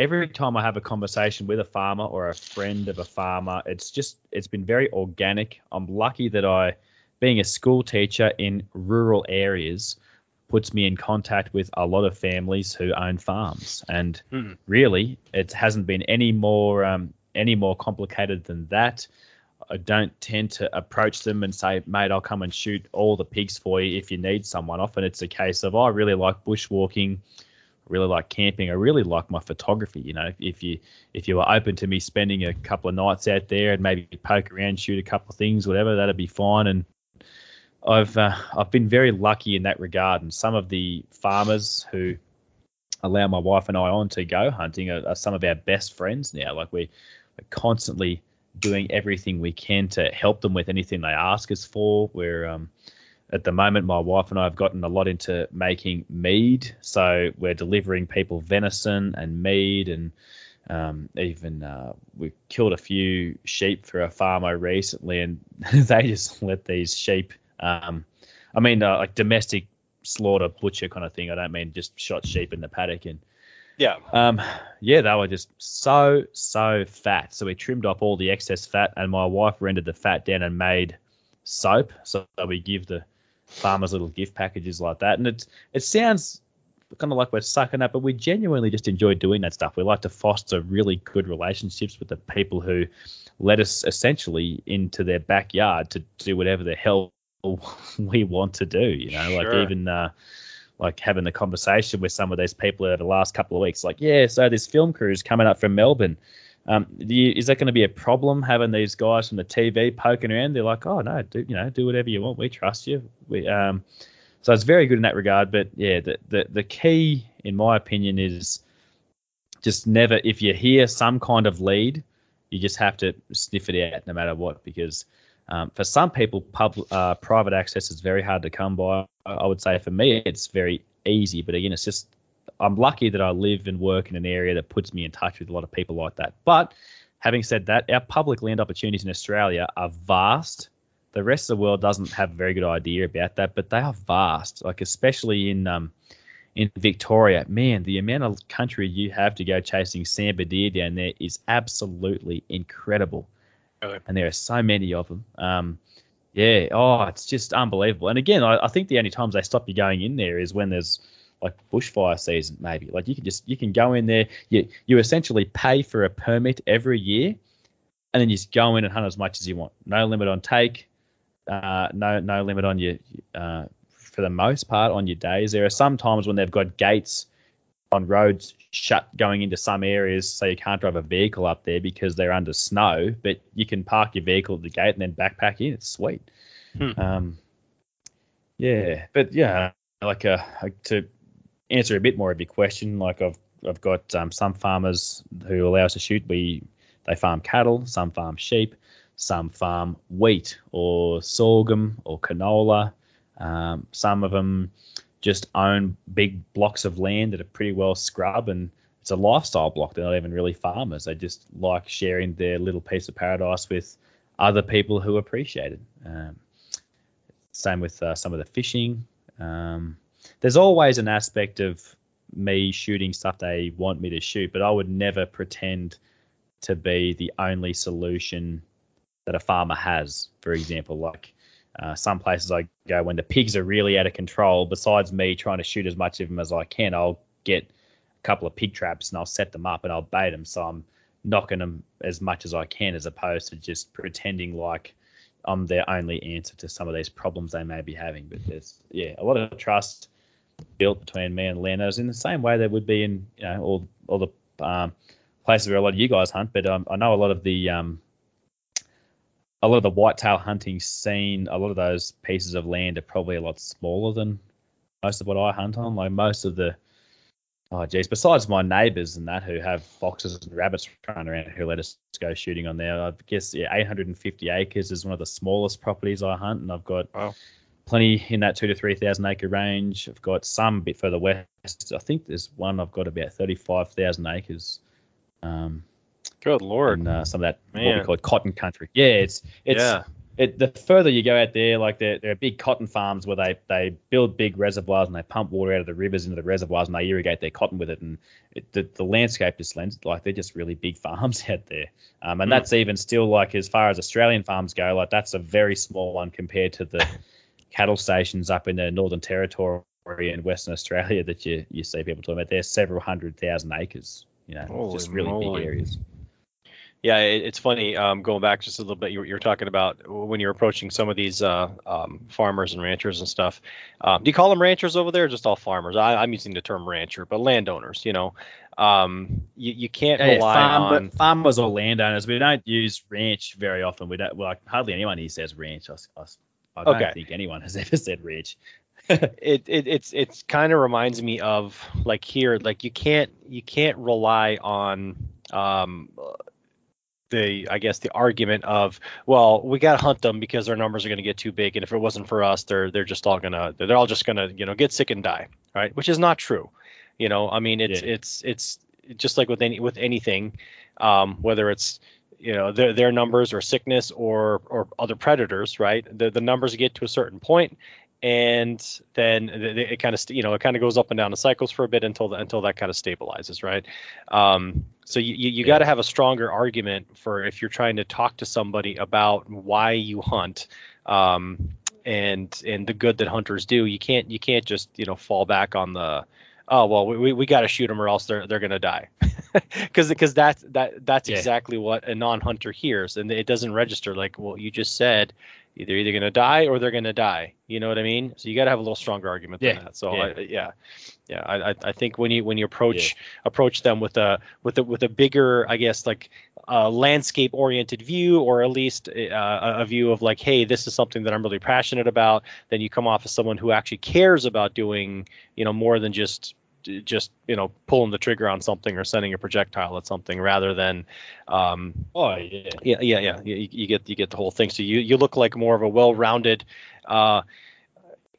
every time I have a conversation with a farmer or a friend of a farmer, it's just it's been very organic. I'm lucky that I, being a school teacher in rural areas, puts me in contact with a lot of families who own farms, and mm. really, it hasn't been any more um, any more complicated than that. I don't tend to approach them and say, mate, I'll come and shoot all the pigs for you if you need someone. Often it's a case of, oh, I really like bushwalking, really like camping, I really like my photography. You know, if you if you were open to me spending a couple of nights out there and maybe poke around, shoot a couple of things, whatever, that'd be fine. And I've uh, I've been very lucky in that regard. And some of the farmers who allow my wife and I on to go hunting are, are some of our best friends now. Like we, we're constantly doing everything we can to help them with anything they ask us for. We're um, at the moment, my wife and I have gotten a lot into making mead, so we're delivering people venison and mead, and um, even uh, we killed a few sheep for a farmer recently, and they just let these sheep. Um, I mean, uh, like domestic slaughter butcher kind of thing. I don't mean just shot sheep in the paddock and yeah. Um, yeah, they were just so so fat. So we trimmed off all the excess fat, and my wife rendered the fat down and made soap. So we give the farmers little gift packages like that, and it it sounds kind of like we're sucking up, but we genuinely just enjoy doing that stuff. We like to foster really good relationships with the people who let us essentially into their backyard to do whatever the hell we want to do. You know, like even. Uh, like having a conversation with some of these people over the last couple of weeks. Like, yeah, so this film crew is coming up from Melbourne. Um, you, is that going to be a problem having these guys from the TV poking around? They're like, oh no, do you know, do whatever you want. We trust you. We, um, so it's very good in that regard. But yeah, the, the the key, in my opinion, is just never. If you hear some kind of lead, you just have to sniff it out no matter what, because um, for some people, pub, uh, private access is very hard to come by. I would say for me, it's very easy. But again, it's just I'm lucky that I live and work in an area that puts me in touch with a lot of people like that. But having said that, our public land opportunities in Australia are vast. The rest of the world doesn't have a very good idea about that, but they are vast. Like especially in um, in Victoria, man, the amount of country you have to go chasing sambar deer down there is absolutely incredible. Really? And there are so many of them. Um, yeah, oh, it's just unbelievable. And again, I, I, think the only times they stop you going in there is when there's like bushfire season, maybe. Like you can just you can go in there. You you essentially pay for a permit every year, and then you just go in and hunt as much as you want. No limit on take. Uh, no no limit on your uh, for the most part on your days. There are some times when they've got gates on roads shut going into some areas, so you can't drive a vehicle up there because they're under snow. But you can park your vehicle at the gate and then backpack in. It's sweet. Hmm. Um, yeah, but yeah, like uh, to answer a bit more of your question, like I've I've got um, some farmers who allow us to shoot. We they farm cattle, some farm sheep, some farm wheat or sorghum or canola. Um, some of them just own big blocks of land that are pretty well scrubbed and it's a lifestyle block. They're not even really farmers. They just like sharing their little piece of paradise with other people who appreciate it. Um, same with uh, some of the fishing. Um, there's always an aspect of me shooting stuff they want me to shoot, but I would never pretend to be the only solution that a farmer has. For example, like uh, some places I go when the pigs are really out of control. Besides me trying to shoot as much of them as I can, I'll get a couple of pig traps and I'll set them up and I'll bait them. So I'm knocking them as much as I can, as opposed to just pretending like I'm their only answer to some of these problems they may be having. But there's yeah a lot of trust built between me and landowners in the same way that would be in you know all all the um, places where a lot of you guys hunt. But um, I know a lot of the um, a lot of the whitetail hunting scene, a lot of those pieces of land are probably a lot smaller than most of what I hunt on. Like most of the Oh geez, besides my neighbours and that who have foxes and rabbits running around who let us go shooting on there, I guess yeah, 850 acres is one of the smallest properties I hunt, and I've got wow. Plenty in that two to three thousand acre range. I've got some a bit further west. I think there's one I've got about 35,000 acres. Um, Good lord, and uh, some of that Man. what we call cotton country. Yeah, it's it's yeah, it, the further you go out there, like there, there are big cotton farms where they, they build big reservoirs and they pump water out of the rivers into the reservoirs and they irrigate their cotton with it. And it, the, the landscape just lends like they're just really big farms out there. Um, and Mm. that's even still like as far as Australian farms go, like that's a very small one compared to the cattle stations up in the Northern Territory and Western Australia that you, you see people talking about. They're several hundred thousand acres. You know, Holy just really moly. big areas. yeah. It, it's funny. Um, going back just a little bit, you you were talking about when you're approaching some of these uh, um, farmers and ranchers and stuff. Um, do you call them ranchers over there? Or just all farmers. I, I'm using the term rancher, but landowners. You know, um, you, you can't Yeah, rely farm- on. farmers or landowners. We don't use ranch very often. We don't. Like hardly anyone here says ranch. I, s- I I don't Okay. think anyone has ever said ranch. it, it it's it's kind of reminds me of like here like you can't you can't rely on um the I guess the argument of well we got to hunt them because their numbers are going to get too big and if it wasn't for us they're they're just all gonna they're all just gonna you know get sick and die right which is not true you know I mean it's Yeah. it's it's just like with any with anything um whether it's you know their their numbers or sickness or or other predators right? The the numbers get to a certain point and then th- th- it kind of you know it kind of goes up and down the cycles for a bit until the, until that kind of stabilizes right? Um, so you, you, got to have a stronger argument for if you're trying to talk to somebody about why you hunt um, and and the good that hunters do. You can't you can't just you know fall back on the oh well we, we, we got to shoot them or else they're they're gonna die because because that's that that's Yeah. exactly what a non-hunter hears and it doesn't register like well you just said they're either going to die or they're going to die. You know what I mean? So you got to have a little stronger argument than that. So yeah. I, yeah, yeah. I, I- think when you when you approach approach them with a with a with a bigger, I guess like uh, landscape oriented view, or at least uh, a a view of like, hey, this is something that I'm really passionate about. Then you come off as someone who actually cares about doing, you know, more than just just you know pulling the trigger on something or sending a projectile at something rather than um, Oh yeah. yeah, yeah, yeah. You, you get you get the whole thing. So you you look like more of a well-rounded, uh,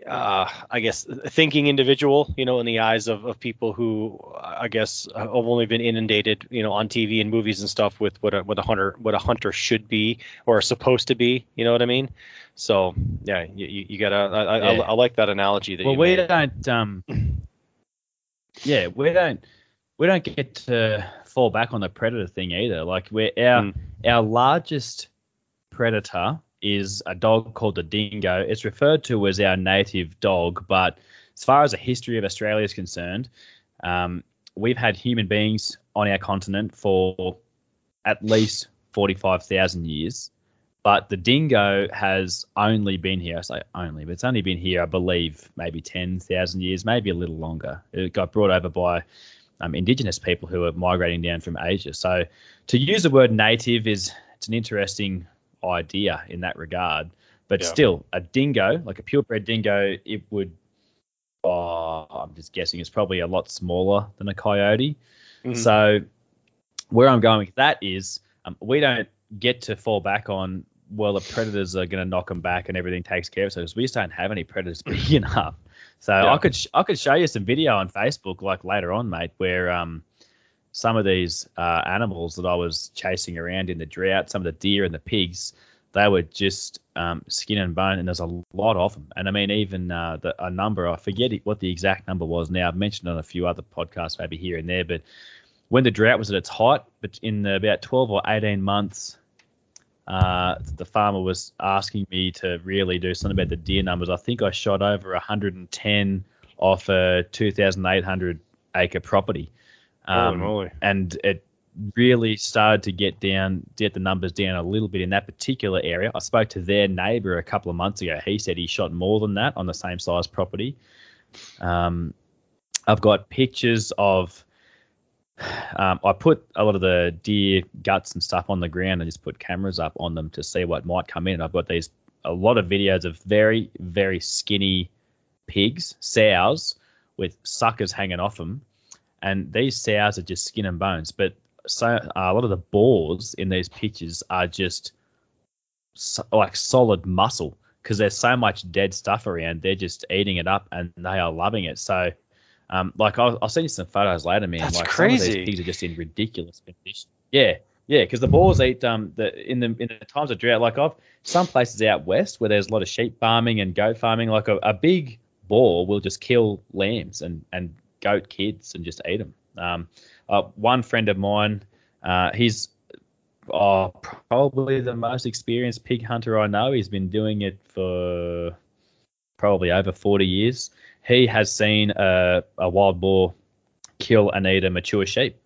uh, I guess, thinking individual. You know, in the eyes of, of people who I guess have only been inundated, you know, on TV and movies and stuff with what a what a hunter what a hunter should be or supposed to be. You know what I mean? So yeah, you, you, gotta. I, I, I, I like that analogy that Well, you we made. Um, yeah, we don't. We don't get to fall back on the predator thing either. Like we're our Mm. our largest predator is a dog called the dingo. It's referred to as our native dog, but as far as the history of Australia is concerned, um, we've had human beings on our continent for at least forty-five thousand years. But the dingo has only been here. I say only, but it's only been here, I believe, maybe 10,000 years, maybe a little longer. It got brought over by um, indigenous people who are migrating down from Asia. So to use the word native is it's an interesting idea in that regard. But Yeah. still, a dingo, like a purebred dingo, it would, oh, I'm just guessing, it's probably a lot smaller than a coyote. Mhm. So where I'm going with that is um, we don't get to fall back on well the predators are going to knock them back and everything takes care of themselves. We just don't have any predators big enough. So Yeah. I could sh- I could show you some video on Facebook like later on, mate, where um some of these uh, animals that I was chasing around in the drought, some of the deer and the pigs, they were just um, skin and bone, and there's a lot of them. And I mean, even uh, the, a number, I forget what the exact number was now. I've mentioned on a few other podcasts, maybe here and there, but when the drought was at its height, but in the, about 12 or 18 months uh, the farmer was asking me to really do something about the deer numbers. I think I shot over 110 off a 2,800 acre property. Um, and it really started to get down, get the numbers down a little bit in that particular area. I spoke to their neighbour a couple of months ago. He said he shot more than that on the same size property. Um, I've got pictures of. Um, I put a lot of the deer guts and stuff on the ground and just put cameras up on them to see what might come in. And I've got these a lot of videos of very very skinny pigs, sows with suckers hanging off them, and these sows are just skin and bones. But so uh, a lot of the boars in these pictures are just so, like solid muscle because there's so much dead stuff around. They're just eating it up and they are loving it. So, um, like I'll, I'll send you some photos later, man. That's like crazy. Some of these pigs are just in ridiculous condition. Yeah, yeah, because the boars eat um the in the in the times of drought. Like I've some places out west where there's a lot of sheep farming and goat farming. Like a, a big boar will just kill lambs and and goat kids and just eat them. Um, uh, one friend of mine, uh, he's uh, probably the most experienced pig hunter I know. He's been doing it for probably over 40 years. He has seen a, a wild boar kill and eat a mature sheep.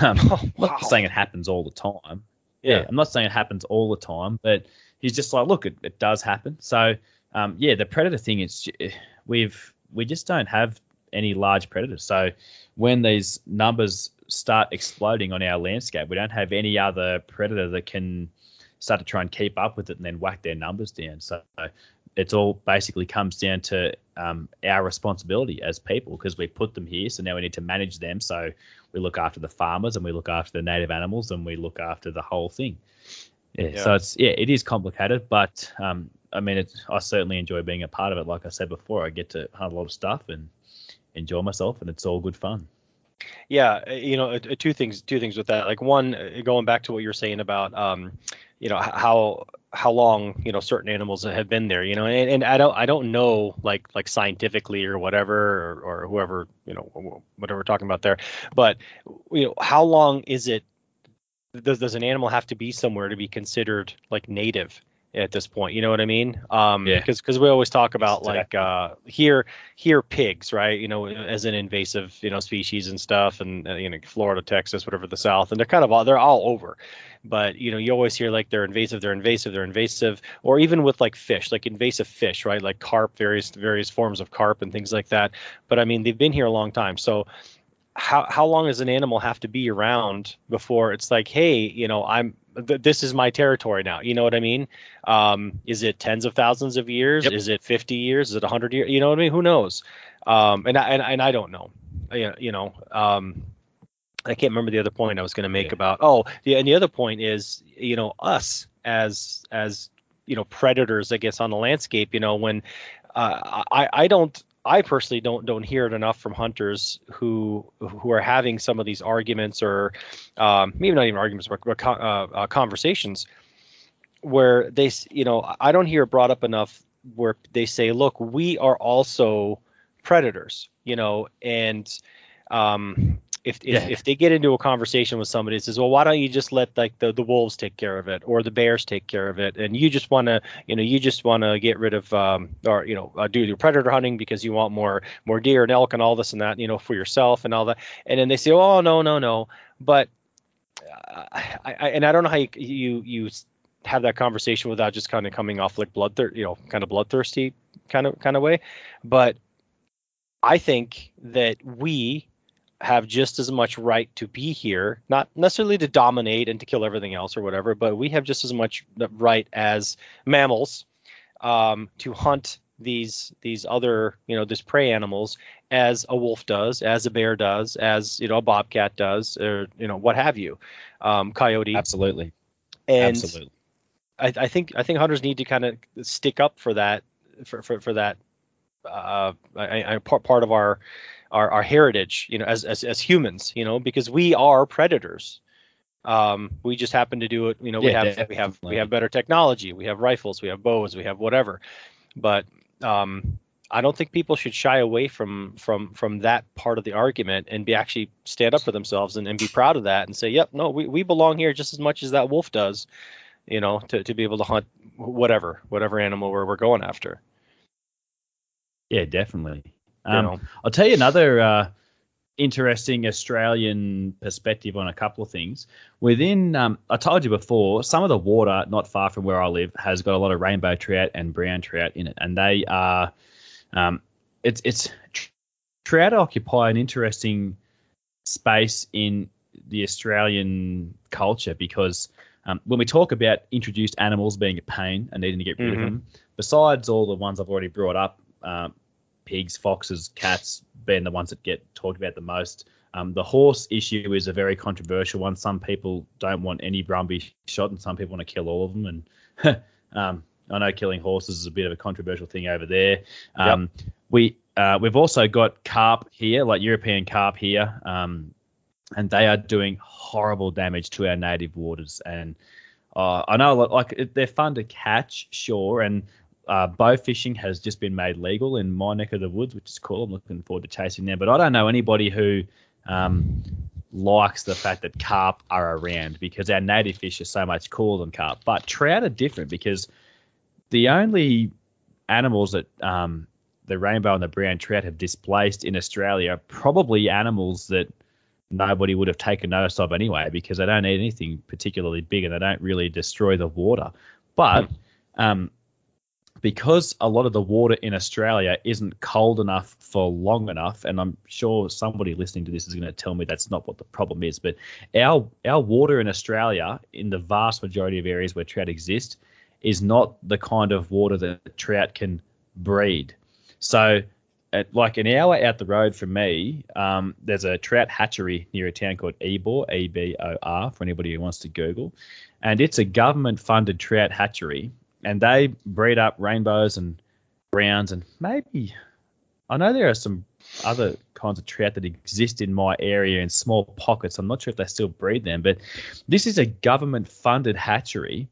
Um, Oh, I'm not saying it happens all the time. Yeah, I'm not saying it happens all the time, but he's just like, look, it, it does happen. So, um, yeah, the predator thing is we've we just don't have any large predators. So when these numbers start exploding on our landscape, we don't have any other predator that can start to try and keep up with it and then whack their numbers down. So it's all basically comes down to um, our responsibility as people because we put them here. So now we need to manage them. So we look after the farmers and we look after the native animals and we look after the whole thing. Yeah. Yeah. So it's yeah, it is complicated, but um, I mean, it's, I certainly enjoy being a part of it. Like I said before, I get to hunt a lot of stuff and enjoy myself, and it's all good fun. Yeah, uh, you know, uh, two things, two things with that. Like one, uh, going back to what you're saying about, um, you know, how how long you know certain animals have been there. You know, and, and I don't I don't know like like scientifically or whatever or, or whoever you know whatever we're talking about there, but you know, how long is it? Does does an animal have to be somewhere to be considered like native? At this point, you know what I mean? Um, Yeah. Because because we always talk about like uh, here here pigs, right? You know, as an invasive you know species and stuff, and uh, you know Florida, Texas, whatever the South, and they're kind of all they're all over. But you know, you always hear like they're invasive, they're invasive, they're invasive, or even with like fish, like invasive fish, right? Like carp, various various forms of carp and things like that. But I mean, they've been here a long time, so how how long does an animal have to be around before it's like, hey, you know, I'm th- this is my territory now. You know what I mean? Um, is it tens of thousands of years? Yep. Is it 50 years? Is it 100 years? You know what I mean? Who knows? Um, and I, and, and I don't know. You know, you know um, I can't remember the other point I was going to make Yeah. about. Oh, yeah, and the other point is, you know, us as as you know predators, I guess, on the landscape. You know, when uh, I I don't I personally don't don't hear it enough from hunters who who are having some of these arguments or um, maybe not even arguments but, but uh, uh, conversations where they you know I don't hear it brought up enough where they say look we are also predators you know and um, if if, Yeah. if they get into a conversation with somebody that says well why don't you just let like the, the wolves take care of it or the bears take care of it? And you just want to you know you just want to get rid of um, or you know uh, do your predator hunting because you want more more deer and elk and all this and that you know for yourself and all that. And then they say oh no no no. But uh, I, I and I don't know how you you you have that conversation without just kind of coming off like bloodthir you know kind of bloodthirsty kind of kind of way. But I think that we have just as much right to be here, not necessarily to dominate and to kill everything else or whatever, but we have just as much right as mammals um, to hunt these these other you know these prey animals as a wolf does, as a bear does, as you know a bobcat does, or you know what have you, um, coyote. Absolutely, And absolutely. I, I think I think hunters need to kind of stick up for that for for, for that uh, I, I, part part of our, our our heritage, you know, as as as humans, you know, because we are predators. Um, we just happen to do it, you know. we Yeah, have we have we have better technology. We have rifles. We have bows. We have whatever. But um, I don't think people should shy away from from from that part of the argument and be actually stand up for themselves and, and be proud of that and say, yep, no, we, we belong here just as much as that wolf does you know, to, to be able to hunt whatever whatever animal we're we're going after. Yeah, definitely. Um, know? I'll tell you another uh, interesting Australian perspective on a couple of things. Within, um, I told you before, some of the water not far from where I live has got a lot of rainbow trout and brown trout in it, and they are, um, it's it's trout occupy an interesting space in the Australian culture because um, when we talk about introduced animals being a pain and needing to get rid Mhm. of them, besides all the ones I've already brought up, um, pigs, foxes, cats being the ones that get talked about the most. Um, the horse issue is a very controversial one. Some people don't want any Brumby shot, and some people want to kill all of them. And um, I know killing horses is a bit of a controversial thing over there. Um, We uh, we've also got carp here, like European carp here, um, and they are doing horrible damage to our native waters. And uh, I know, like, they're fun to catch, sure, and uh, bow fishing has just been made legal in my neck of the woods, which is cool. I'm looking forward to chasing them. But I don't know anybody who um, likes the fact that carp are around because our native fish are so much cooler than carp. But trout are different because the only animals that um, the rainbow and the brown trout have displaced in Australia are probably animals that nobody would have taken notice of anyway because they don't eat anything particularly big and they don't really destroy the water. But um, because a lot of the water in Australia isn't cold enough for long enough, and I'm sure somebody listening to this is going to tell me that's not what the problem is, but our our water in Australia, in the vast majority of areas where trout exist, is not the kind of water that trout can breed. So, at like an hour out the road from me, um, there's a trout hatchery near a town called Ebor, E B O R, for anybody who wants to Google, and it's a government-funded trout hatchery and they breed up rainbows and browns and maybe I know there are some other kinds of trout that exist in my area in small pockets. I'm not sure if they still breed them, but this is a government funded hatchery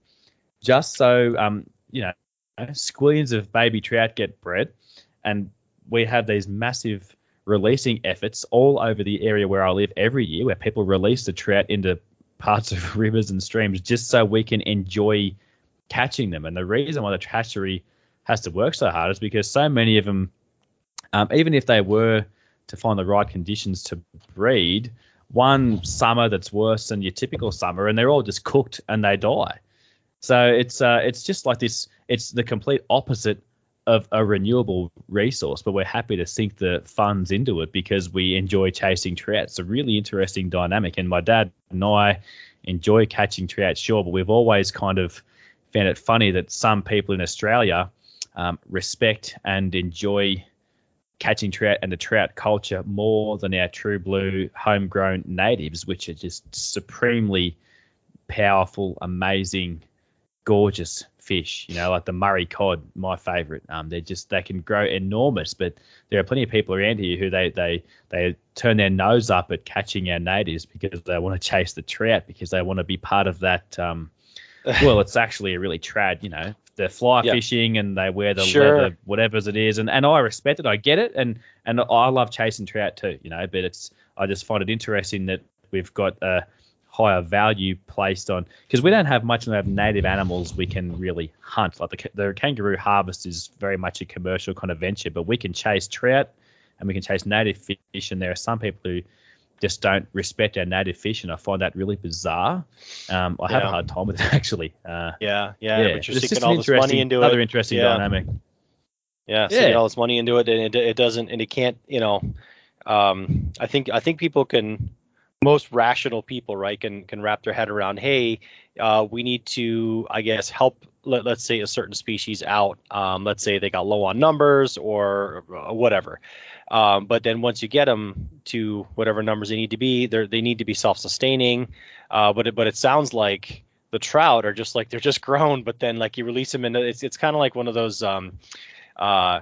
just so um, you know squillions of baby trout get bred and we have these massive releasing efforts all over the area where I live every year where people release the trout into parts of rivers and streams just so we can enjoy catching them. And the reason why the hatchery has to work so hard is because so many of them, um, even if they were to find the right conditions to breed, one summer that's worse than your typical summer, and they're all just cooked and they die. So it's uh, it's just like this. It's the complete opposite of a renewable resource, but we're happy to sink the funds into it because we enjoy chasing trout. It's a really interesting dynamic, and my dad and I enjoy catching trout, sure, but we've always kind of found it funny that some people in Australia um, respect and enjoy catching trout and the trout culture more than our true blue homegrown natives, which are just supremely powerful, amazing, gorgeous fish. You know, like the Murray cod, my favorite. Um, they're just they can grow enormous, but there are plenty of people around here who they they they turn their nose up at catching our natives because they want to chase the trout because they want to be part of that. Um, well, it's actually a really trad, you know. They're fly Yeah. fishing and they wear the Sure. leather, whatever's it is, and, and I respect it. I get it, and and I love chasing trout too, you know. But it's I just find it interesting that we've got a higher value placed on because we don't have much of native animals we can really hunt. Like the the kangaroo harvest is very much a commercial kind of venture, but we can chase trout and we can chase native fish, and there are some people who just don't respect our native fish, and I find that really bizarre. Um, I have a hard time with it actually. Uh, Yeah, yeah, yeah, but you're sinking all this money into another it. interesting Yeah. dynamic. Yeah, sinking Yeah. all this money into it, and it, it doesn't, and it can't. You know, um, I think I think people can, most rational people, right, can can wrap their head around. Hey, uh, we need to, I guess, help. Let, let's say a certain species out. Um, let's say they got low on numbers or whatever. Um, but then once you get them to whatever numbers they need to be, they need to be self-sustaining. Uh, but it, but it sounds like the trout are just like they're just grown, but then like you release them and it's it's kind of like one of those um, uh,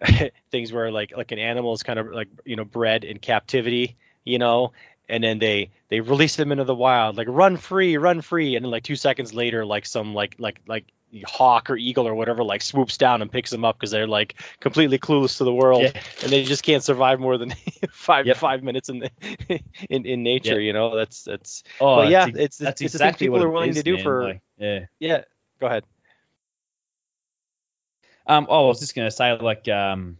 things where like like an animal is kind of like you know bred in captivity, you know, and then they they release them into the wild, like run free, run free, and then like two seconds later, like some like like like hawk or eagle or whatever like swoops down and picks them up because they're like completely clueless to the world Yeah. and they just can't survive more than five Yep. five minutes in the in, in nature. Yep. You know, that's that's Oh, But yeah, ex- it's- that's it's exactly people what are willing is, to do man. for- Like, yeah. yeah. Go ahead. Um, oh, I was just gonna say, like, um,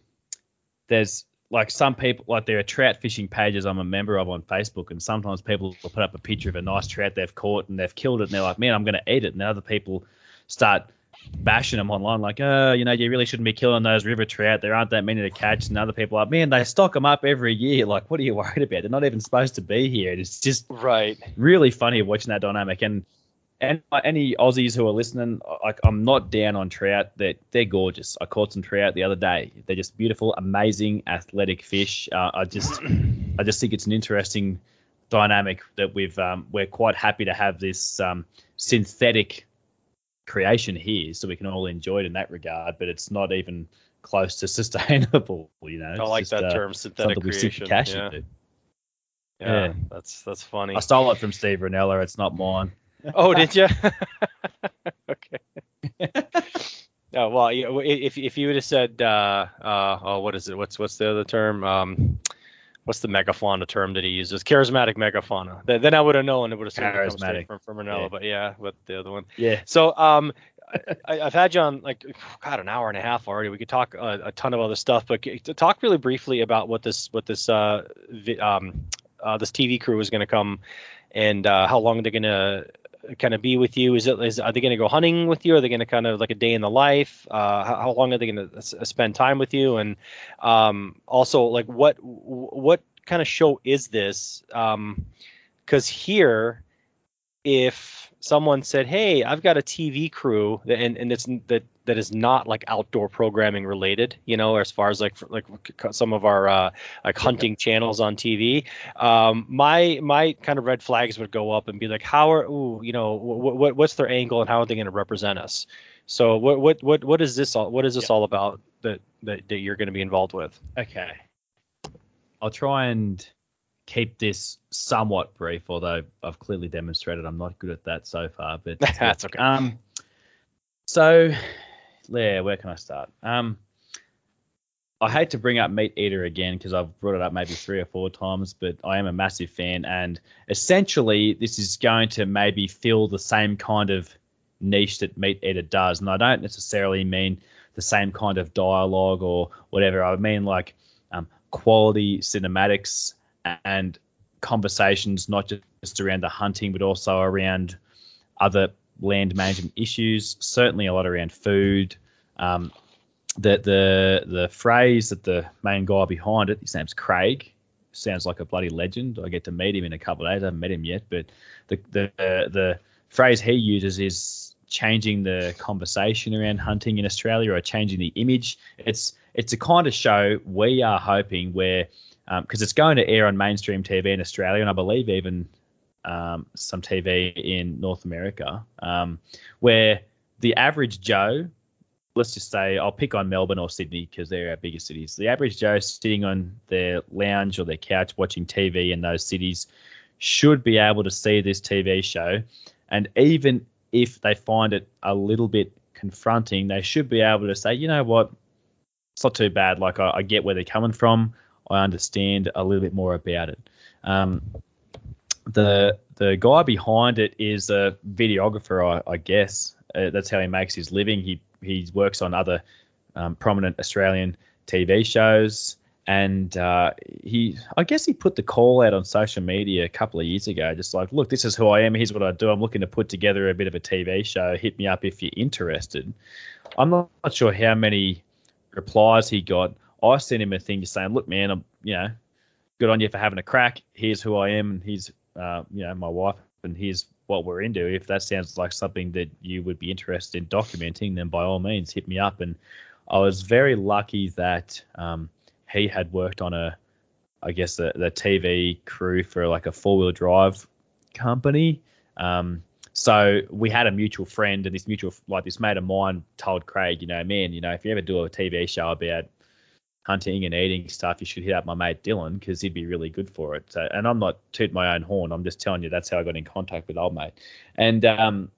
there's like some people, like there are trout fishing pages I'm a member of on Facebook, and sometimes people will put up a picture of a nice trout they've caught and they've killed it, and they're like, man, I'm gonna eat it, and other people start bashing them online, like, oh, you know, you really shouldn't be killing those river trout. There aren't that many to catch, and other people are like, man, they stock them up every year. Like, what are you worried about? They're not even supposed to be here. And It's just Right. really funny watching that dynamic. And and any Aussies who are listening, like I'm not down on trout. That they're, gorgeous. I caught some trout the other day. They're just beautiful, amazing, athletic fish. Uh, I just I just think it's an interesting dynamic that we've um, we're quite happy to have this um, synthetic creation here, so we can all enjoy it in that regard. But it's not even close to sustainable. You know, I like just, that uh, term, synthetic Something we sink creation. cash yeah. yeah, Yeah. that's that's funny. I stole it from Steve Rinella. It's not mine. Oh, did you? okay. Oh well, if if you would have said, uh, uh, oh, what is it? What's what's the other term? Um, what's the megafauna term that he uses? Charismatic megafauna. Then, then I would have known. It would have straight Charismatic. from from Rinella. Yeah. But yeah, but the other one. Yeah. So um, I, I've had you on like God an hour and a half already. We could talk a, a ton of other stuff, but to talk really briefly about what this what this uh, vi- um, uh this TV crew is going to come and uh, how long they're going to kind of be with you. Is it is are they going to go hunting with you? Are they going to kind of like a day in the life? Uh, how, how long are they going to spend time with you? And um, also like what what kind of show is this? Um, because here, if someone said, "Hey, I've got a TV crew," and and it's that that is not like outdoor programming related, you know, as far as like for, like some of our uh, like hunting channels on TV, um, my my kind of red flags would go up and be like, "How are ooh, you know, what, what what's their angle and how are they going to represent us?" So what what what what is this all? What is this all about that that, that you're going to be involved with? Okay. I'll try and keep this somewhat brief, although I've clearly demonstrated I'm not good at that so far. But That's okay. Um, so, yeah, where can I start? Um, I hate to bring up Meat Eater again because I've brought it up maybe three or four times, but I am a massive fan, and essentially this is going to maybe fill the same kind of niche that Meat Eater does, and I don't necessarily mean the same kind of dialogue or whatever. I mean like um, quality cinematics and conversations, not just around the hunting, but also around other land management issues. Certainly a lot around food. Um, the the the phrase that the main guy behind it, his name's Craig, sounds like a bloody legend. I get to meet him in a couple of days. I haven't met him yet, but the the the phrase he uses is changing the conversation around hunting in Australia or changing the image. It's it's a kind of show we are hoping where because it's going to air on mainstream TV in Australia and I believe even um, some TV in North America, um, where the average Joe, let's just say I'll pick on Melbourne or Sydney because they're our biggest cities. The average Joe sitting on their lounge or their couch watching TV in those cities should be able to see this TV show, and even if they find it a little bit confronting, they should be able to say, you know what, it's not too bad. Like I, I get where they're coming from. I understand a little bit more about it. Um, the the guy behind it is a videographer, I, I guess. Uh, that's how he makes his living. He he works on other um, prominent Australian TV shows, and uh, he I guess he put the call out on social media a couple of years ago, just like, look, this is who I am. Here's what I do. I'm looking to put together a bit of a TV show. Hit me up if you're interested. I'm not, sure how many replies he got. I sent him a thing just saying, look, man, I'm you know, good on you for having a crack. Here's who I am, and here's uh, you know my wife, and here's what we're into. If that sounds like something that you would be interested in documenting, then by all means hit me up. And I was very lucky that um, he had worked on a, I guess the, the TV crew for like a four wheel drive company. Um, so we had a mutual friend, and this mutual like this mate of mine told Craig, you know, man, you know, if you ever do a TV show about hunting and eating stuff, you should hit up my mate Dylan because he'd be really good for it. So, and I'm not toot my own horn. I'm just telling you that's how I got in contact with old mate. And um,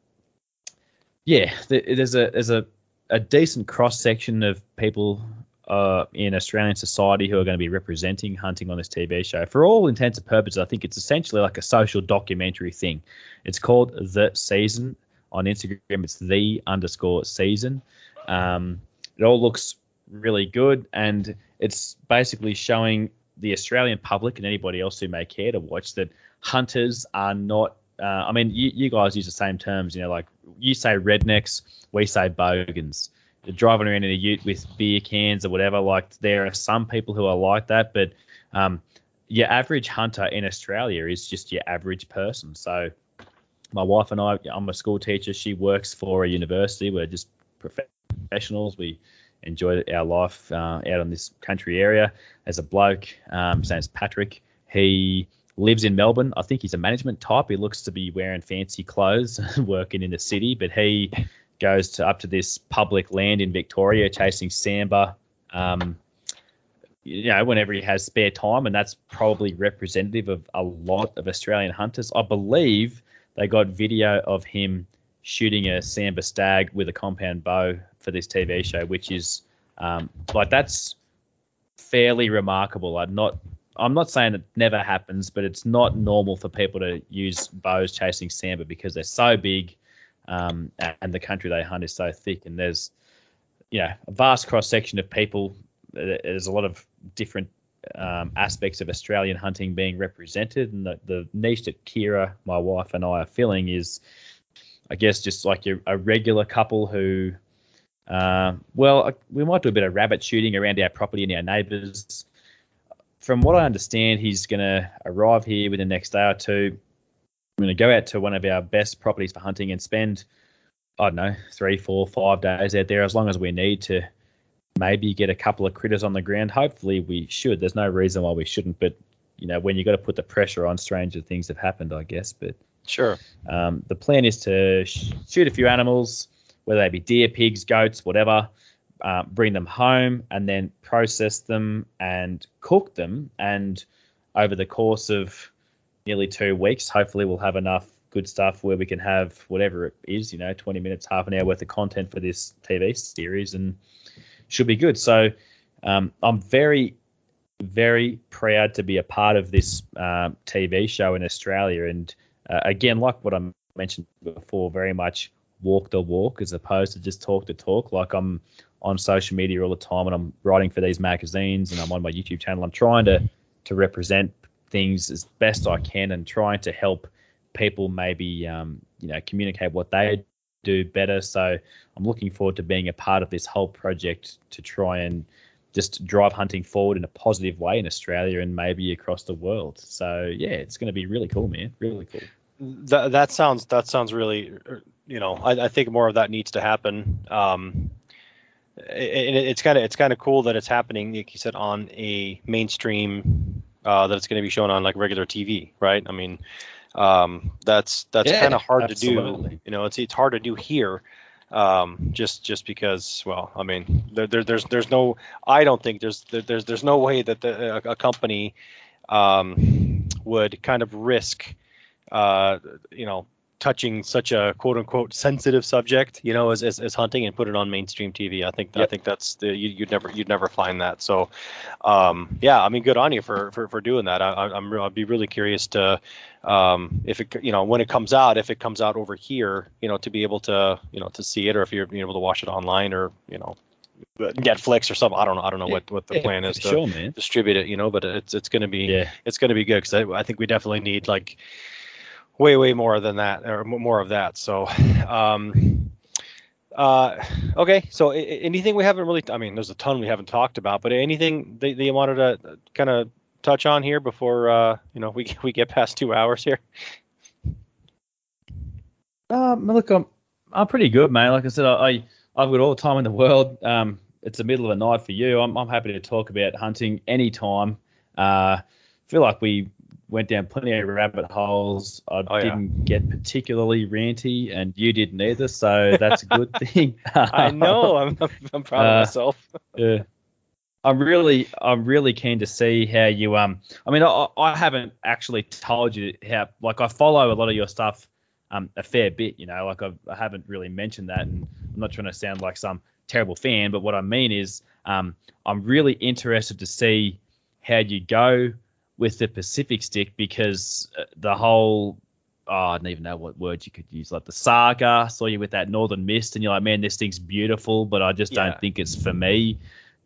yeah, there's a there's a, a decent cross section of people uh, in Australian society who are going to be representing hunting on this TV show. For all intents and purposes, I think it's essentially like a social documentary thing. It's called The Season on Instagram. It's the underscore season. Um, it all looks really good, and it's basically showing the Australian public and anybody else who may care to watch that hunters are not. Uh, I mean, you, you guys use the same terms, you know, like you say rednecks, we say bogans driving around in a ute with beer cans or whatever. Like there are some people who are like that, but um, your average hunter in Australia is just your average person. So my wife and I, I'm a school teacher. She works for a university. We're just professionals. We enjoy our life uh, out on this country area. As a bloke, um, his name's Patrick. He lives in Melbourne. I think he's a management type. He looks to be wearing fancy clothes, working in the city, but he goes to up to this public land in Victoria chasing sambar. Um, you know, whenever he has spare time, and that's probably representative of a lot of Australian hunters. I believe they got video of him shooting a sambar stag with a compound bow for this TV show, which is um, like that's fairly remarkable. I'm not I'm not saying it never happens, but it's not normal for people to use bows chasing sambar because they're so big um, and the country they hunt is so thick, and there's know a vast cross section of people. There's a lot of different um, aspects of Australian hunting being represented, and the, the niche that Kira, my wife, and I are filling is, I guess, just like a, a regular couple who, uh, well, we might do a bit of rabbit shooting around our property and our neighbours. From what I understand, he's going to arrive here within the next day or two I'm going to go out to one of our best properties for hunting and spend, I don't know, three, four, five days out there as long as we need to maybe get a couple of critters on the ground. Hopefully we should. There's no reason why we shouldn't, but you know, when you've got to put the pressure on, stranger things have happened, I guess. But sure. Um, the plan is to sh- shoot a few animals, whether they be deer, pigs, goats, whatever. Uh, bring them home and then process them and cook them. And over the course of nearly two weeks. Hopefully, we'll have enough good stuff where we can have whatever it is, you know, 20 minutes, half an hour worth of content for this TV series, and should be good. So um, I'm very, very proud to be a part of this um, TV show in Australia. And uh, again, like what I mentioned before, very much walk the walk as opposed to just talk the talk. Like I'm on social media all the time and I'm writing for these magazines and I'm on my YouTube channel. I'm trying to to represent things as best I can and trying to help people maybe um, you know communicate what they do better. So I'm looking forward to being a part of this whole project to try and just drive hunting forward in a positive way in Australia and maybe across the world. So yeah, it's going to be really cool, man. Really cool. That that sounds that sounds really, you know, I, I think more of that needs to happen. Um, it, it, it's kind of it's kind of cool that it's happening, like you said, on a mainstream uh, that it's going to be shown on like regular TV, right? I mean, um, that's that's yeah, kind of hard absolutely. to do. You know, it's it's hard to do here, um, just just because. Well, I mean, there, there, there's there's no. I don't think there's there, there's there's no way that the, a, a company um, would kind of risk, uh, you know, touching such a quote unquote sensitive subject, you know, as, as, as hunting and put it on mainstream TV. I think yep. I think that's the you, would never you'd never find that. So, um, yeah, I mean, good on you for for, for doing that. I, I'm I'd be really curious to um, if it you know when it comes out, if it comes out over here, you know, to be able to you know to see it, or if you're able to watch it online, or you know. Netflix or something. I don't know. I don't know what, what the yeah, plan is to sure, distribute it. You know, but it's it's gonna be yeah. it's gonna be good because I, I think we definitely need like way way more than that or more of that so um uh okay so anything we haven't really i mean there's a ton we haven't talked about but anything that, that you wanted to kind of touch on here before uh you know we we get past two hours here? Um look i'm i'm pretty good man like i said i i've got all the time in the world. Um it's the middle of the night for you. I'm, I'm happy to talk about hunting anytime. Uh feel like we went down plenty of rabbit holes. I oh, didn't yeah. get particularly ranty, and you didn't either, so that's a good thing. I know. I'm, I'm proud uh, of myself. yeah. I'm really, I'm really keen to see how you. Um, I mean, I, I haven't actually told you how. Like, I follow a lot of your stuff um, a fair bit. You know, like I've, I haven't really mentioned that, and I'm not trying to sound like some terrible fan, but what I mean is um, I'm really interested to see how you go with the Pacific stick because uh, the whole oh, I don't even know what words you could use. Like the saga, saw you with that Northern Mist, and you're like, man, this thing's beautiful, but I just Yeah. don't think it's for me.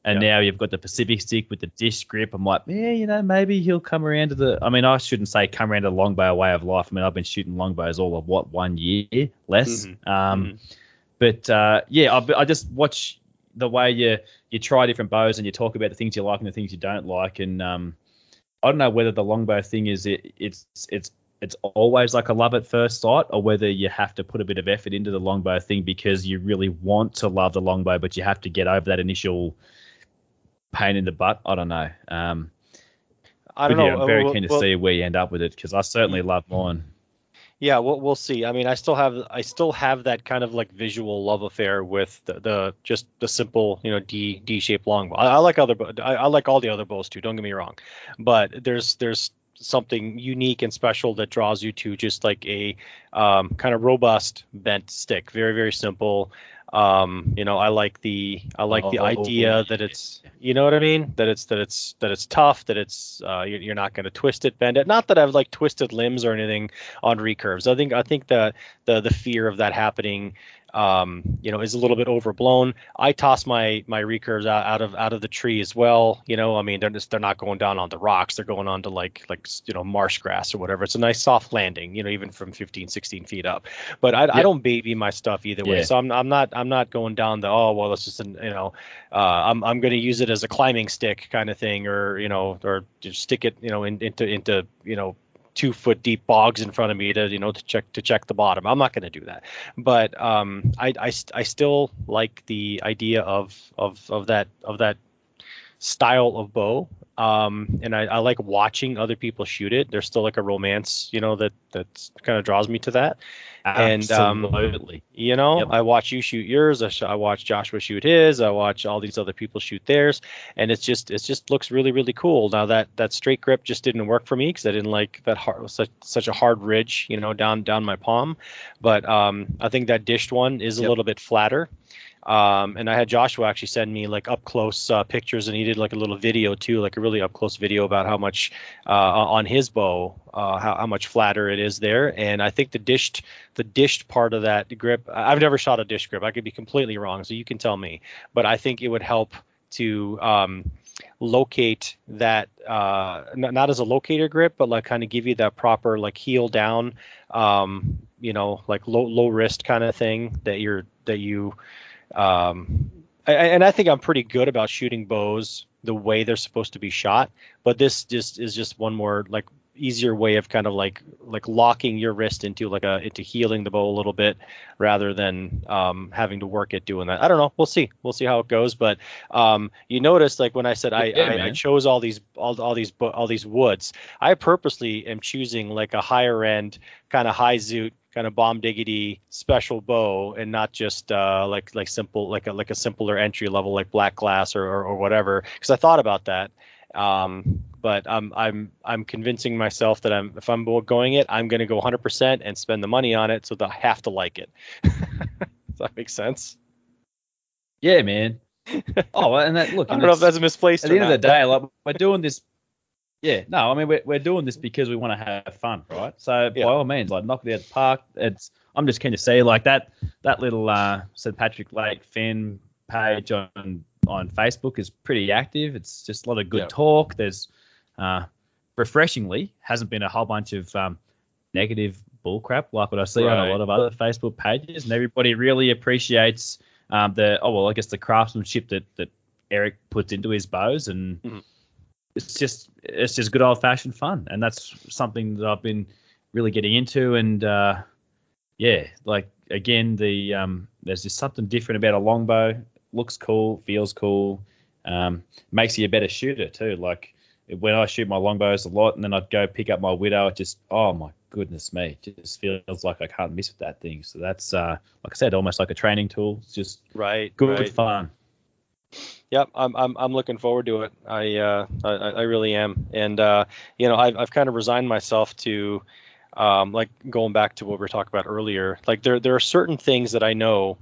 And Yeah. now you've got the Pacific stick with the disc grip. I'm like, yeah, you know, maybe he'll come around to the. I mean, I shouldn't say come around to the longbow way of life. I mean, I've been shooting longbows all of what one year less. Mhm. Um, Mhm. but uh, yeah, I, I just watch the way you you try different bows and you talk about the things you like and the things you don't like. And um, I don't know whether the longbow thing is it, it's it's it's always like a love at first sight, or whether you have to put a bit of effort into the longbow thing because you really want to love the longbow, but you have to get over that initial pain in the butt. I don't know. Um, I but don't yeah, know. I'm very Well- keen to well- see where you end up with it because I certainly love mine. Yeah, we'll we'll see. I mean, I still have I still have that kind of like visual love affair with the, the just the simple you know D D shaped longbow. I, I like other I, I like all the other bows too. Don't get me wrong, but there's there's something unique and special that draws you to just like a um, kind of robust bent stick. Very very simple. Um, you know, I like the I like the Oh, idea that it's you know what I mean that it's that it's that it's tough that it's uh, you're, you're not going to twist it bend it. Not that I've like twisted limbs or anything on recurves. I think I think the the the fear of that happening, um, you know, is a little bit overblown. I toss my my recurves out, out of out of the tree as well. You know, I mean, they're just they're not going down on the rocks. They're going onto like like you know marsh grass or whatever. It's a nice soft landing. You know, even from 15, 16 feet up. But I, I don't baby my stuff either way. Yeah. So I'm I'm not I'm not going down the oh well it's just an you know uh, I'm I'm going to use it as a climbing stick kind of thing or you know or just stick it you know in, into into you know two foot deep bogs in front of me to you know to check to check the bottom. I'm not going to do that. But um, I, I I still like the idea of of of that of that style of bow. Um, and I, I like watching other people shoot it. There's still like a romance, you know, that that kind of draws me to that. Absolutely. And, um, You know, Yep. I watch you shoot yours. I, sh- I watch Joshua shoot his. I watch all these other people shoot theirs, and it's just it just looks really really cool. Now that that straight grip just didn't work for me because I didn't like that hard such such a hard ridge, you know, down down my palm. But um, I think that dished one is a little bit flatter. Um, and I had Joshua actually send me like up close uh, pictures, and he did like a little video too, like a really up close video about how much uh, on his bow, uh, how, how much flatter it is there. And I think the dished, the dished part of that grip, I've never shot a dish grip. I could be completely wrong, so you can tell me. But I think it would help to um, locate that, uh, n- not as a locator grip, but like kind of give you that proper like heel down, um, you know, like low low wrist kind of thing that you're that you um and I think I'm pretty good about shooting bows the way they're supposed to be shot, but this just is just one more like easier way of kind of like like locking your wrist into like a into healing the bow a little bit rather than um, having to work at doing that. I don't know. We'll see. We'll see how it goes. But um, you notice like when I said I, Yeah, I, I chose all these all, all these all these woods, I purposely am choosing like a higher end kind of high zoot kind of bomb diggity special bow and not just uh, like like simple like a like a simpler entry level like black glass or or, or whatever because I thought about that um, but I'm I'm I'm convincing myself that I'm if I'm going it I'm going to go 100% and spend the money on it so that I have to like it does that make sense Yeah, man. Oh, and that look. I don't know if that's misplaced at the end of the day, like we're doing this. Yeah, no, I mean we're, we're doing this because we want to have fun, right? So Yeah. by all means, like knock it out the park. It's I'm just keen to see like that that little uh, St Patrick Lake fan page on on Facebook is pretty active. It's just a lot of good Yeah. talk. There's uh, refreshingly hasn't been a whole bunch of um, negative bullcrap like what I see on a lot of other Facebook pages, and everybody really appreciates um, the oh well, I guess the craftsmanship that that Eric puts into his bows, and Mhm. It's just it's just good old fashioned fun, and that's something that I've been really getting into, and uh, yeah, like again, the um, there's just something different about a longbow. Looks cool, feels cool, um, makes you a better shooter too. Like when I shoot my longbows a lot, and then I'd go pick up my widow, it just oh my goodness me, it just feels like I can't miss with that thing. So that's uh, like I said, almost like a training tool. It's just right good right. fun. Yep, I'm I'm I'm looking forward to it. I uh I, I really am, and uh you know I've I've kind of resigned myself to um, like going back to what we were talking about earlier, like there there are certain things that I know,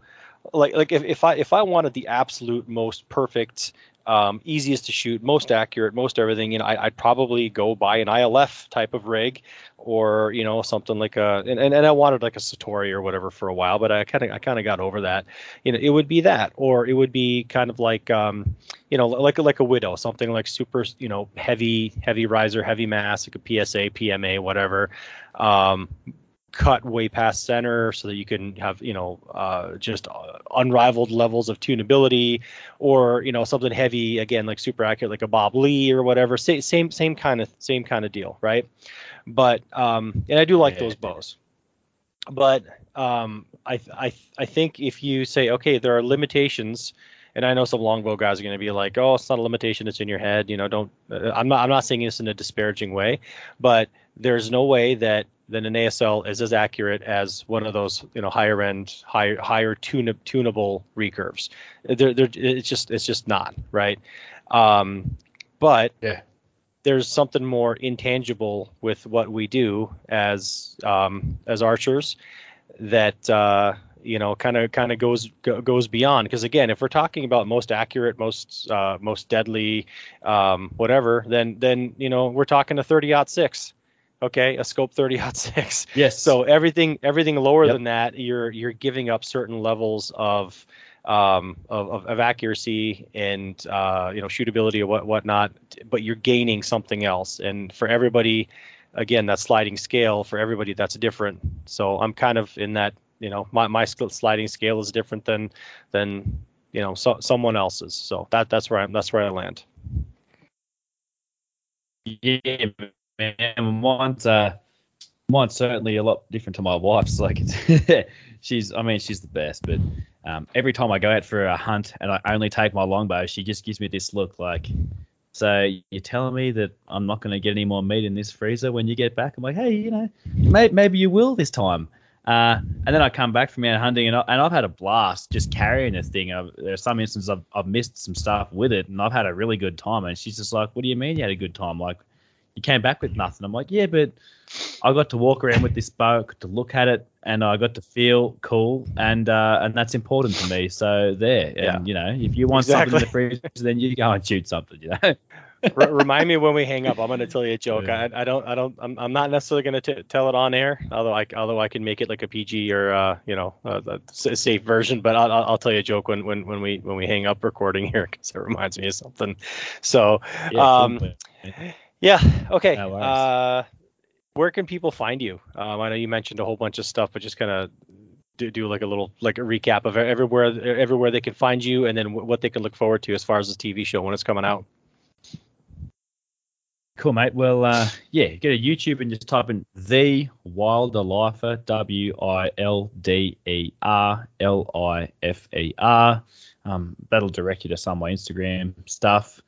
like like if, if I if I wanted the absolute most perfect um, easiest to shoot, most accurate, most everything. You know, I, would probably go buy an ILF type of rig, or you know, something like a. And, and, and I wanted like a Satori or whatever for a while, but I kind of I kind of got over that. You know, it would be that, or it would be kind of like, um, you know, like like a Widow, something like super, you know, heavy heavy riser, heavy mass, like a PSA, PMA, whatever. Um, cut way past center so that you can have you know uh, just uh, unrivaled levels of tunability or you know something heavy again like super accurate like a bob lee or whatever same same same kind of same kind of deal right but um and i do like yeah, those bows but um i i i think if you say okay there are limitations and I know some longbow guys are going to be like, "Oh, it's not a limitation; it's in your head." You know, don't. Uh, I'm not. I'm not saying this in a disparaging way, but there's no way that then an ASL is as accurate as one of those you know higher end higher higher tune, tunable recurves. They're, they're, it's just it's just not right. Um, but yeah. there's something more intangible with what we do as um, as archers that uh, you know kind of kind of goes go, goes beyond because again if we're talking about most accurate most uh, most deadly um, whatever then then you know we're talking a 30 six okay a scope 30 hot 6 yes so everything everything lower yep. than that you're you're giving up certain levels of um, of, of, accuracy and uh, you know shootability or what whatnot, but you're gaining something else. And for everybody, again, that sliding scale for everybody that's different. So I'm kind of in that you know my my sliding scale is different than than you know so, someone else's. So that that's where I'm that's where I land. Yeah, man, mine's uh, mine's certainly a lot different to my wife's. Like, she's, I mean, she's the best. But um, every time I go out for a hunt and I only take my longbow, she just gives me this look like, so you're telling me that I'm not going to get any more meat in this freezer when you get back? I'm like, hey, you know, maybe, maybe you will this time. Uh, and then I come back from out hunting, and, I, and I've had a blast just carrying this thing. I've, there are some instances I've, I've missed some stuff with it, and I've had a really good time. And she's just like, "What do you mean you had a good time? Like, you came back with nothing. I'm like, yeah, but I got to walk around with this bow, got to look at it, and I got to feel cool, and uh, and that's important to me. So there, and yeah. you know, if you want exactly. something in the freezer, then you go and shoot something. You know. remind me when we hang up. I'm going to tell you a joke. Yeah. I, I, don't. I don't. I'm, I'm not necessarily going to tell it on air. Although I although I can make it like a PG or uh, you know a, a safe version. But I'll, I'll tell you a joke when when when we when we hang up recording here because it reminds me of something. So yeah, um, yeah. Okay. uh, where can people find you? Um, I know you mentioned a whole bunch of stuff, but just kind of do, do like a little like a recap of everywhere everywhere they can find you, and then w- what they can look forward to as far as the TV show when it's coming out. Cool, mate. Well, uh, yeah, go to YouTube and just type in the Wilder Lifer, W I L D E R L I F E R. Um, that'll direct you to some of my Instagram stuff.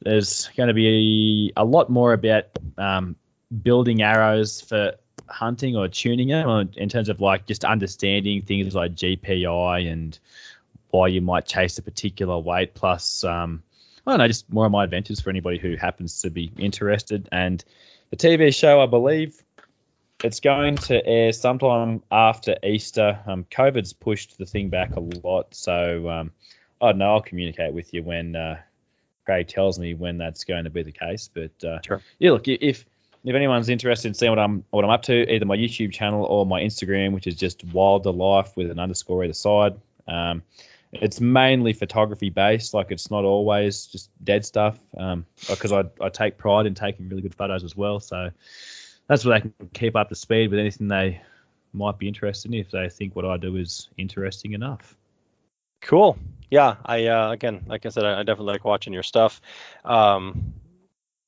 There's going to be a lot more about um, building arrows for hunting or tuning them in terms of like just understanding things like GPI and why you might chase a particular weight. Plus, um, I don't know, just more of my adventures for anybody who happens to be interested. And the TV show, I believe, it's going to air sometime after Easter. Um, COVID's pushed the thing back a lot, so um, I don't know. I'll communicate with you when uh, Craig tells me when that's going to be the case. But uh, sure. yeah, look, if if anyone's interested in seeing what I'm what I'm up to, either my YouTube channel or my Instagram, which is just Wilder Life with an underscore either side. Um, it's mainly photography based, like it's not always just dead stuff. Um, because I I take pride in taking really good photos as well. So that's where they can keep up to speed with anything they might be interested in if they think what I do is interesting enough. Cool. Yeah, I uh, again, like I said, I, I definitely like watching your stuff. Um,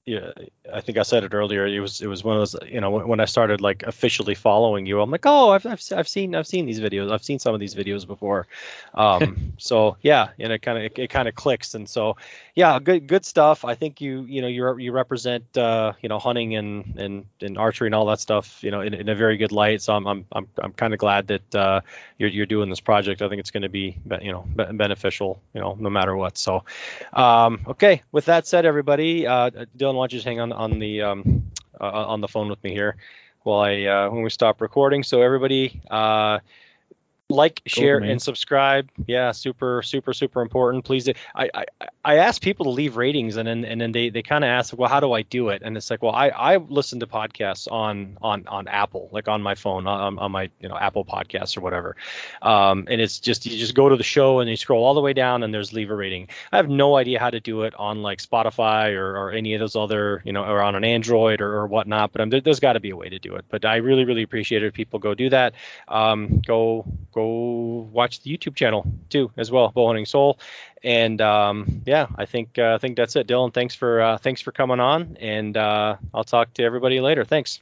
yeah, I think I said it earlier. It was it was one of those you know when I started like officially following you, I'm like, oh, I've I've, I've seen I've seen these videos. I've seen some of these videos before. Um, so yeah, and it kind of it, it kind of clicks, and so yeah, good good stuff. I think you you know you you represent uh, you know hunting and and and archery and all that stuff you know in, in a very good light. So I'm I'm I'm, I'm kind of glad that uh, you're you're doing this project. I think it's going to be you know beneficial you know no matter what. So um, okay, with that said, everybody, uh, Dylan, why don't you just hang on on the um, uh, on the phone with me here? while I uh, when we stop recording. So everybody, uh, like, share, man. and subscribe. Yeah, super, super, super important. Please, I I, I ask people to leave ratings, and then and then they, they kind of ask, well, how do I do it? And it's like, well, I, I listen to podcasts on on on Apple, like on my phone, on, on my you know Apple Podcasts or whatever. Um, and it's just you just go to the show and you scroll all the way down, and there's leave a rating. I have no idea how to do it on like Spotify or, or any of those other you know or on an Android or, or whatnot. But um, there, there's got to be a way to do it. But I really really appreciate it if people go do that. Um, go go watch the YouTube channel too as well, Bowhunting Soul. And um, yeah, I think uh, I think that's it. Dylan, thanks for uh, thanks for coming on, and uh, I'll talk to everybody later. Thanks.